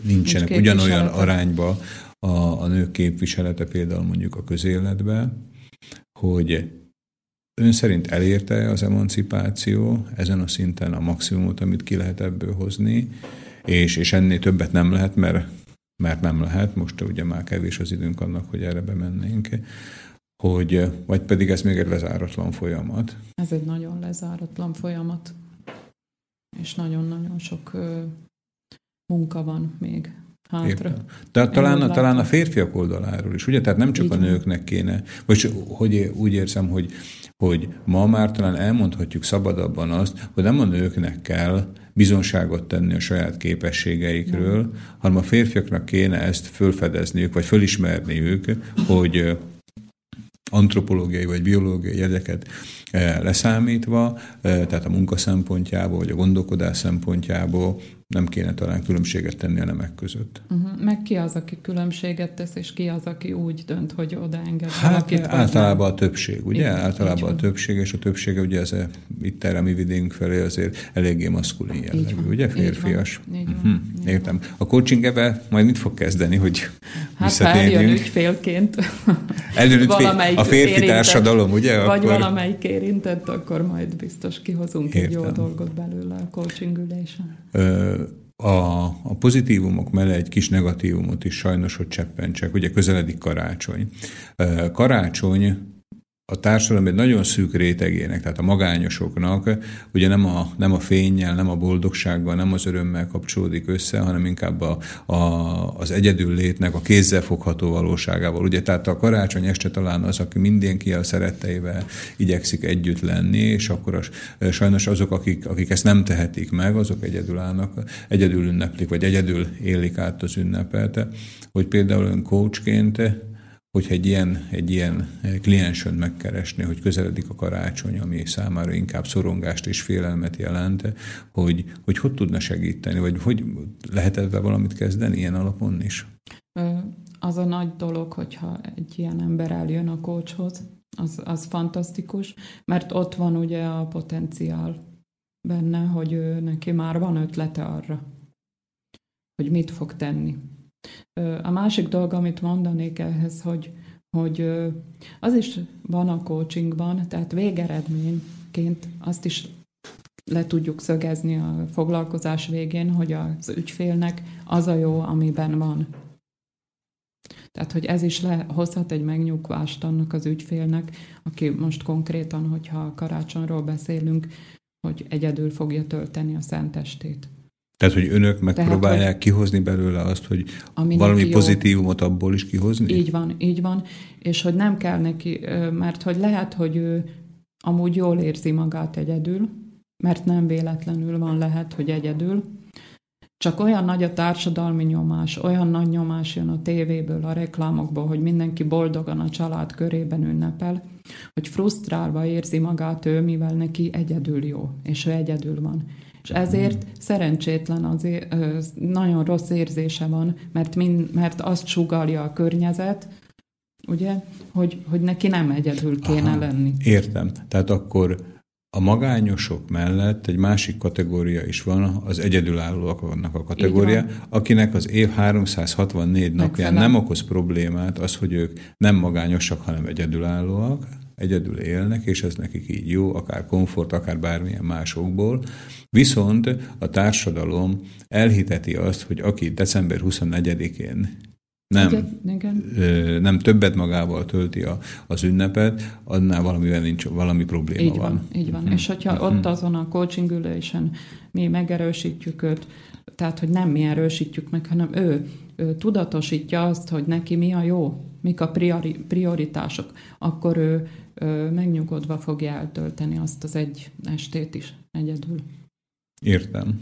nincsenek nincs ugyanolyan arányba a, a nők képviselete például mondjuk a közéletben, hogy ön szerint elérte az emancipáció ezen a szinten a maximumot, amit ki lehet ebből hozni, és, és ennél többet nem lehet, mert, mert nem lehet, most ugye már kevés az időnk annak, hogy erre bemennénk hogy, vagy pedig ez még egy lezáratlan folyamat? Ez egy nagyon lezáratlan folyamat, és nagyon-nagyon sok ö, munka van még hátra. De talán, a, talán a férfiak oldaláról is, ugye? Tehát nem csak Így a nőknek kéne, vagy hogy úgy érzem, hogy, hogy ma már talán elmondhatjuk szabadabban azt, hogy nem a nőknek kell bizonságot tenni a saját képességeikről, nem. hanem a férfiaknak kéne ezt fölfedezniük, vagy fölismerniük, hogy antropológiai vagy biológiai eh, leszámítva, eh, tehát a munka szempontjából, vagy a gondolkodás szempontjából nem kéne talán különbséget tenni a nemek között. Uh-huh. Meg ki az, aki különbséget tesz, és ki az, aki úgy dönt, hogy odaenged hát, valakit? általában a többség, ugye? Igen, általában a többség, és a többsége ugye ez a, itt erre mi vidénk felé azért eléggé maszkulin jellegű, ugye? Férfias. Így van, így van, uh-huh. Értem. A coaching ebbe majd mit fog kezdeni, hogy Hát ha eljön ügyfélként. Ügyfél, a férfi érintett, társadalom, ugye? Vagy akkor... valamelyik érintett, akkor majd biztos kihozunk Értem. egy jó dolgot belőle a coaching ülésen a, a pozitívumok mellé egy kis negatívumot is sajnos, hogy cseppentsek. Ugye közeledik karácsony. Karácsony a társadalom egy nagyon szűk rétegének, tehát a magányosoknak, ugye nem a, nem a fényjel, nem a boldogsággal, nem az örömmel kapcsolódik össze, hanem inkább a, a, az egyedül létnek a kézzel fogható valóságával. Ugye, tehát a karácsony este talán az, aki mindenki a szeretteivel igyekszik együtt lenni, és akkor az, sajnos azok, akik, akik ezt nem tehetik meg, azok egyedül állnak, egyedül ünneplik, vagy egyedül élik át az ünnepet. Hogy például ön coachként hogyha egy ilyen, egy ilyen kliensön megkeresni, hogy közeledik a karácsony, ami számára inkább szorongást és félelmet jelent, hogy hogy, hogy tudna segíteni, vagy hogy lehet ebben valamit kezdeni ilyen alapon is? Az a nagy dolog, hogyha egy ilyen ember eljön a kócshoz, az, az fantasztikus, mert ott van ugye a potenciál benne, hogy ő, neki már van ötlete arra, hogy mit fog tenni. A másik dolog, amit mondanék ehhez, hogy, hogy az is van a coachingban, tehát végeredményként azt is le tudjuk szögezni a foglalkozás végén, hogy az ügyfélnek az a jó, amiben van. Tehát, hogy ez is hozhat egy megnyugvást annak az ügyfélnek, aki most konkrétan, hogyha karácsonyról beszélünk, hogy egyedül fogja tölteni a szentestét. Tehát, hogy önök megpróbálják Tehát, hogy kihozni belőle azt, hogy valami jó. pozitívumot abból is kihozni? Így van, így van. És hogy nem kell neki, mert hogy lehet, hogy ő amúgy jól érzi magát egyedül, mert nem véletlenül van lehet, hogy egyedül, csak olyan nagy a társadalmi nyomás, olyan nagy nyomás jön a tévéből, a reklámokból, hogy mindenki boldogan a család körében ünnepel, hogy frusztrálva érzi magát ő, mivel neki egyedül jó, és ő egyedül van. És ezért szerencsétlen, azért, nagyon rossz érzése van, mert, mind, mert azt sugalja a környezet, ugye, hogy, hogy neki nem egyedül kéne Aha, lenni. Értem. Tehát akkor a magányosok mellett egy másik kategória is van, az egyedülállóak vannak a kategória, akinek az év 364 napján nem okoz problémát az, hogy ők nem magányosak, hanem egyedülállóak, egyedül élnek, és ez nekik így jó, akár komfort, akár bármilyen másokból. Viszont a társadalom elhiteti azt, hogy aki december 24-én nem, igen, igen. nem többet magával tölti a, az ünnepet, annál valamivel nincs, valami probléma így van. van. Így van, hmm. és hogyha hmm. ott azon a coaching ülésen mi megerősítjük őt, tehát, hogy nem mi erősítjük meg, hanem ő, ő tudatosítja azt, hogy neki mi a jó, mik a priori, prioritások, akkor ő megnyugodva fogja eltölteni azt az egy estét is egyedül. Értem.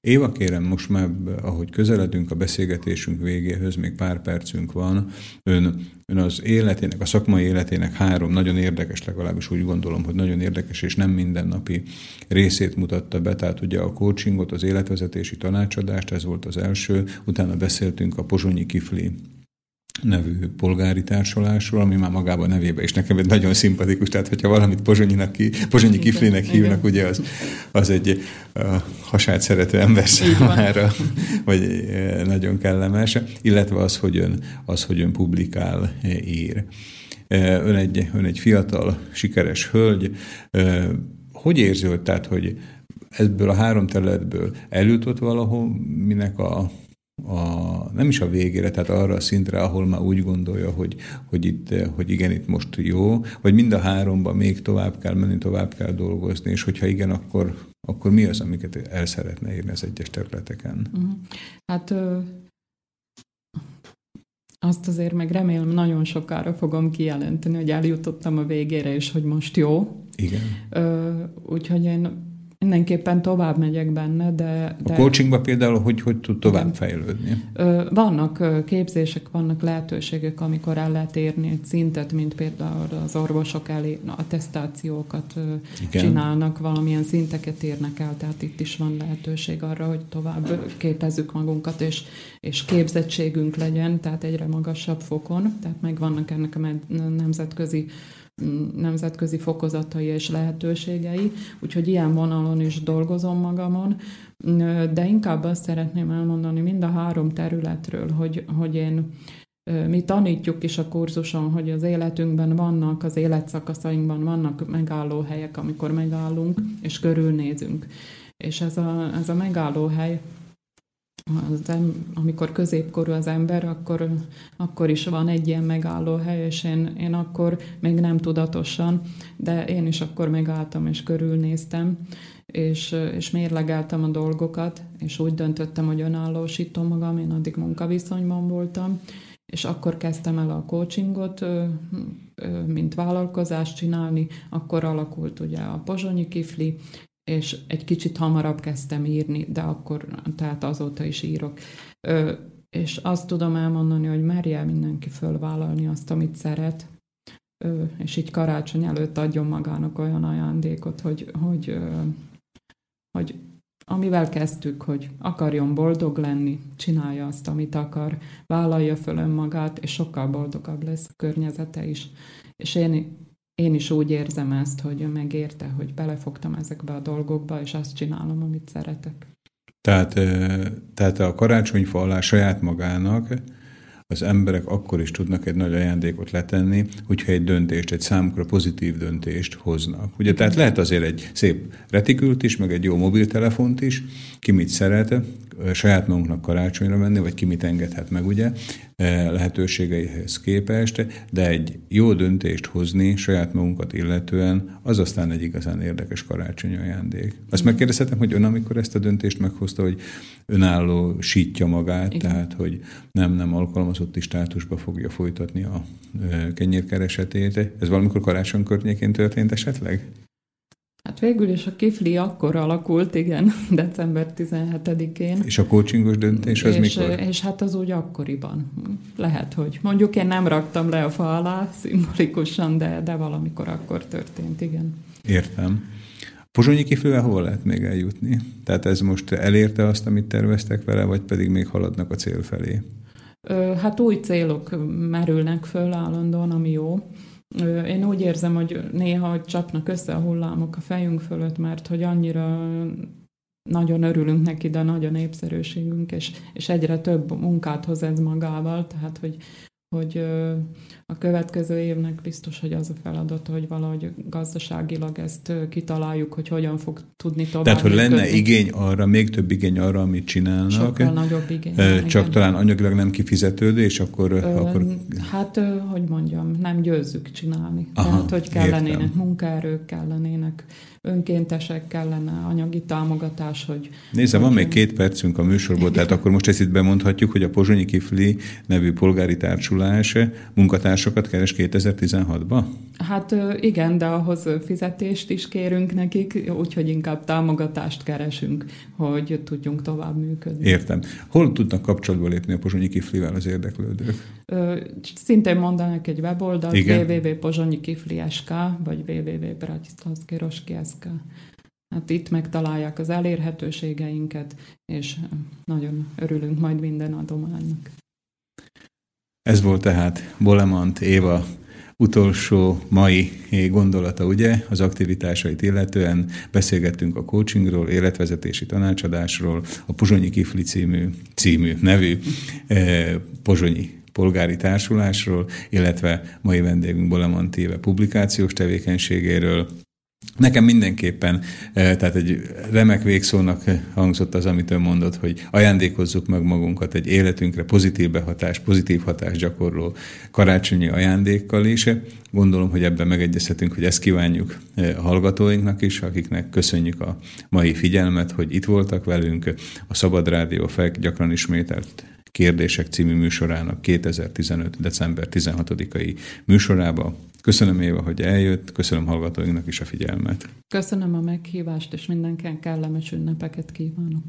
Éva, kérem, most már, ahogy közeledünk a beszélgetésünk végéhez, még pár percünk van, ön, ön az életének, a szakmai életének három nagyon érdekes, legalábbis úgy gondolom, hogy nagyon érdekes és nem mindennapi részét mutatta be, tehát ugye a coachingot, az életvezetési tanácsadást, ez volt az első, utána beszéltünk a Pozsonyi Kifli nevű polgári társulásról, ami már magában nevébe is nekem egy nagyon szimpatikus, tehát hogyha valamit Pozsonyinak ki, Pozsonyi Kiflének hívnak, ugye az, az egy hasát szerető ember számára, vagy nagyon kellemes, illetve az, hogy ön, az, hogy ön publikál, ír. Ön egy, ön egy fiatal, sikeres hölgy, hogy érzi, hogy, tehát, hogy ebből a három területből eljutott valahol, minek a a, nem is a végére, tehát arra a szintre, ahol már úgy gondolja, hogy, hogy, itt, hogy igen, itt most jó, vagy mind a háromban még tovább kell menni, tovább kell dolgozni, és hogyha igen, akkor, akkor mi az, amiket el szeretne érni az egyes területeken? Uh-huh. Hát ö, azt azért meg remélem nagyon sokára fogom kijelenteni, hogy eljutottam a végére, és hogy most jó. Igen. Ö, úgyhogy én Mindenképpen tovább megyek benne, de... de a coachingban például hogy, hogy tud tovább fejlődni? Vannak képzések, vannak lehetőségek, amikor el lehet érni egy szintet, mint például az orvosok elé a tesztációkat igen. csinálnak, valamilyen szinteket érnek el, tehát itt is van lehetőség arra, hogy tovább képezzük magunkat, és, és képzettségünk legyen, tehát egyre magasabb fokon, tehát megvannak ennek a nemzetközi nemzetközi fokozatai és lehetőségei, úgyhogy ilyen vonalon is dolgozom magamon, de inkább azt szeretném elmondani mind a három területről, hogy, hogy én mi tanítjuk is a kurzuson, hogy az életünkben vannak, az életszakaszainkban vannak megállóhelyek, amikor megállunk és körülnézünk. És ez a, ez a megállóhely az amikor középkorú az ember, akkor, akkor is van egy ilyen megállóhely, és én, én akkor még nem tudatosan, de én is akkor megálltam és körülnéztem, és, és mérlegeltem a dolgokat, és úgy döntöttem, hogy önállósítom magam, én addig munkaviszonyban voltam, és akkor kezdtem el a coachingot, mint vállalkozást csinálni, akkor alakult ugye a Pozsonyi Kifli, és egy kicsit hamarabb kezdtem írni, de akkor, tehát azóta is írok. Ö, és azt tudom elmondani, hogy merje mindenki fölvállalni azt, amit szeret, ö, és így karácsony előtt adjon magának olyan ajándékot, hogy, hogy, ö, hogy amivel kezdtük, hogy akarjon boldog lenni, csinálja azt, amit akar, vállalja föl önmagát, és sokkal boldogabb lesz a környezete is. És én én is úgy érzem ezt, hogy megérte, hogy belefogtam ezekbe a dolgokba, és azt csinálom, amit szeretek. Tehát, tehát a karácsonyfa alá saját magának az emberek akkor is tudnak egy nagy ajándékot letenni, hogyha egy döntést, egy számukra pozitív döntést hoznak. Ugye, tehát lehet azért egy szép retikült is, meg egy jó mobiltelefont is, ki mit szeret, saját magunknak karácsonyra venni, vagy ki mit engedhet meg, ugye, lehetőségeihez képest, de egy jó döntést hozni saját magunkat illetően, az aztán egy igazán érdekes karácsonyi ajándék. Azt megkérdezhetem, hogy ön, amikor ezt a döntést meghozta, hogy önálló sítja magát, Igen. tehát, hogy nem, nem alkalmazotti státusba fogja folytatni a kenyérkeresetét. Ez valamikor karácsony környékén történt esetleg? Hát végül is a kifli akkor alakult, igen, december 17-én. És a coachingos döntés az és, mikor? És hát az úgy akkoriban. Lehet, hogy mondjuk én nem raktam le a fa alá szimbolikusan, de, de valamikor akkor történt, igen. Értem. Pozsonyi kiflivel hol lehet még eljutni? Tehát ez most elérte azt, amit terveztek vele, vagy pedig még haladnak a cél felé? Hát új célok merülnek föl állandóan, ami jó. Én úgy érzem, hogy néha hogy csapnak össze a hullámok a fejünk fölött, mert hogy annyira nagyon örülünk neki, de nagy a népszerűségünk, és, és egyre több munkát hoz ez magával, tehát hogy hogy a következő évnek biztos, hogy az a feladat, hogy valahogy gazdaságilag ezt kitaláljuk, hogy hogyan fog tudni tovább Tehát, hogy lenne működni. igény arra, még több igény arra, amit csinálnak. Sokkal nagyobb igény. Csak igen. talán anyagilag nem kifizetődő, és akkor... Ö, akkor... Hát, hogy mondjam, nem győzzük csinálni. Aha, Tehát, hogy kellenének értem. munkaerők, kellenének önkéntesek kellene, anyagi támogatás, hogy... Nézze, van még két percünk a műsorból, tehát akkor most ezt itt bemondhatjuk, hogy a Pozsonyi Kifli nevű polgári társulás munkatársakat keres 2016-ba? Hát igen, de ahhoz fizetést is kérünk nekik, úgyhogy inkább támogatást keresünk, hogy tudjunk tovább működni. Értem. Hol tudnak kapcsolatba lépni a Pozsonyi Kiflivel az érdeklődők? Szintén mondanak egy weboldalt, www.pozsonyikifli.sk vagy www.bratislavskiroski.sk. Hát itt megtalálják az elérhetőségeinket, és nagyon örülünk majd minden adománynak. Ez volt tehát Bolemant Éva utolsó mai gondolata, ugye, az aktivitásait illetően beszélgettünk a coachingról, életvezetési tanácsadásról, a Pozsonyi Kifli című, című nevű eh, Pozsonyi polgári társulásról, illetve mai vendégünk Bolemant Éve publikációs tevékenységéről, Nekem mindenképpen, eh, tehát egy remek végszónak hangzott az, amit ön mondott, hogy ajándékozzuk meg magunkat egy életünkre pozitív behatás, pozitív hatás gyakorló karácsonyi ajándékkal is. Gondolom, hogy ebben megegyezhetünk, hogy ezt kívánjuk eh, a hallgatóinknak is, akiknek köszönjük a mai figyelmet, hogy itt voltak velünk. A Szabad Rádió FEK gyakran ismételt Kérdések című műsorának 2015. december 16-ai műsorába. Köszönöm Éva, hogy eljött, köszönöm hallgatóinknak is a figyelmet. Köszönöm a meghívást, és mindenken kellemes ünnepeket kívánok.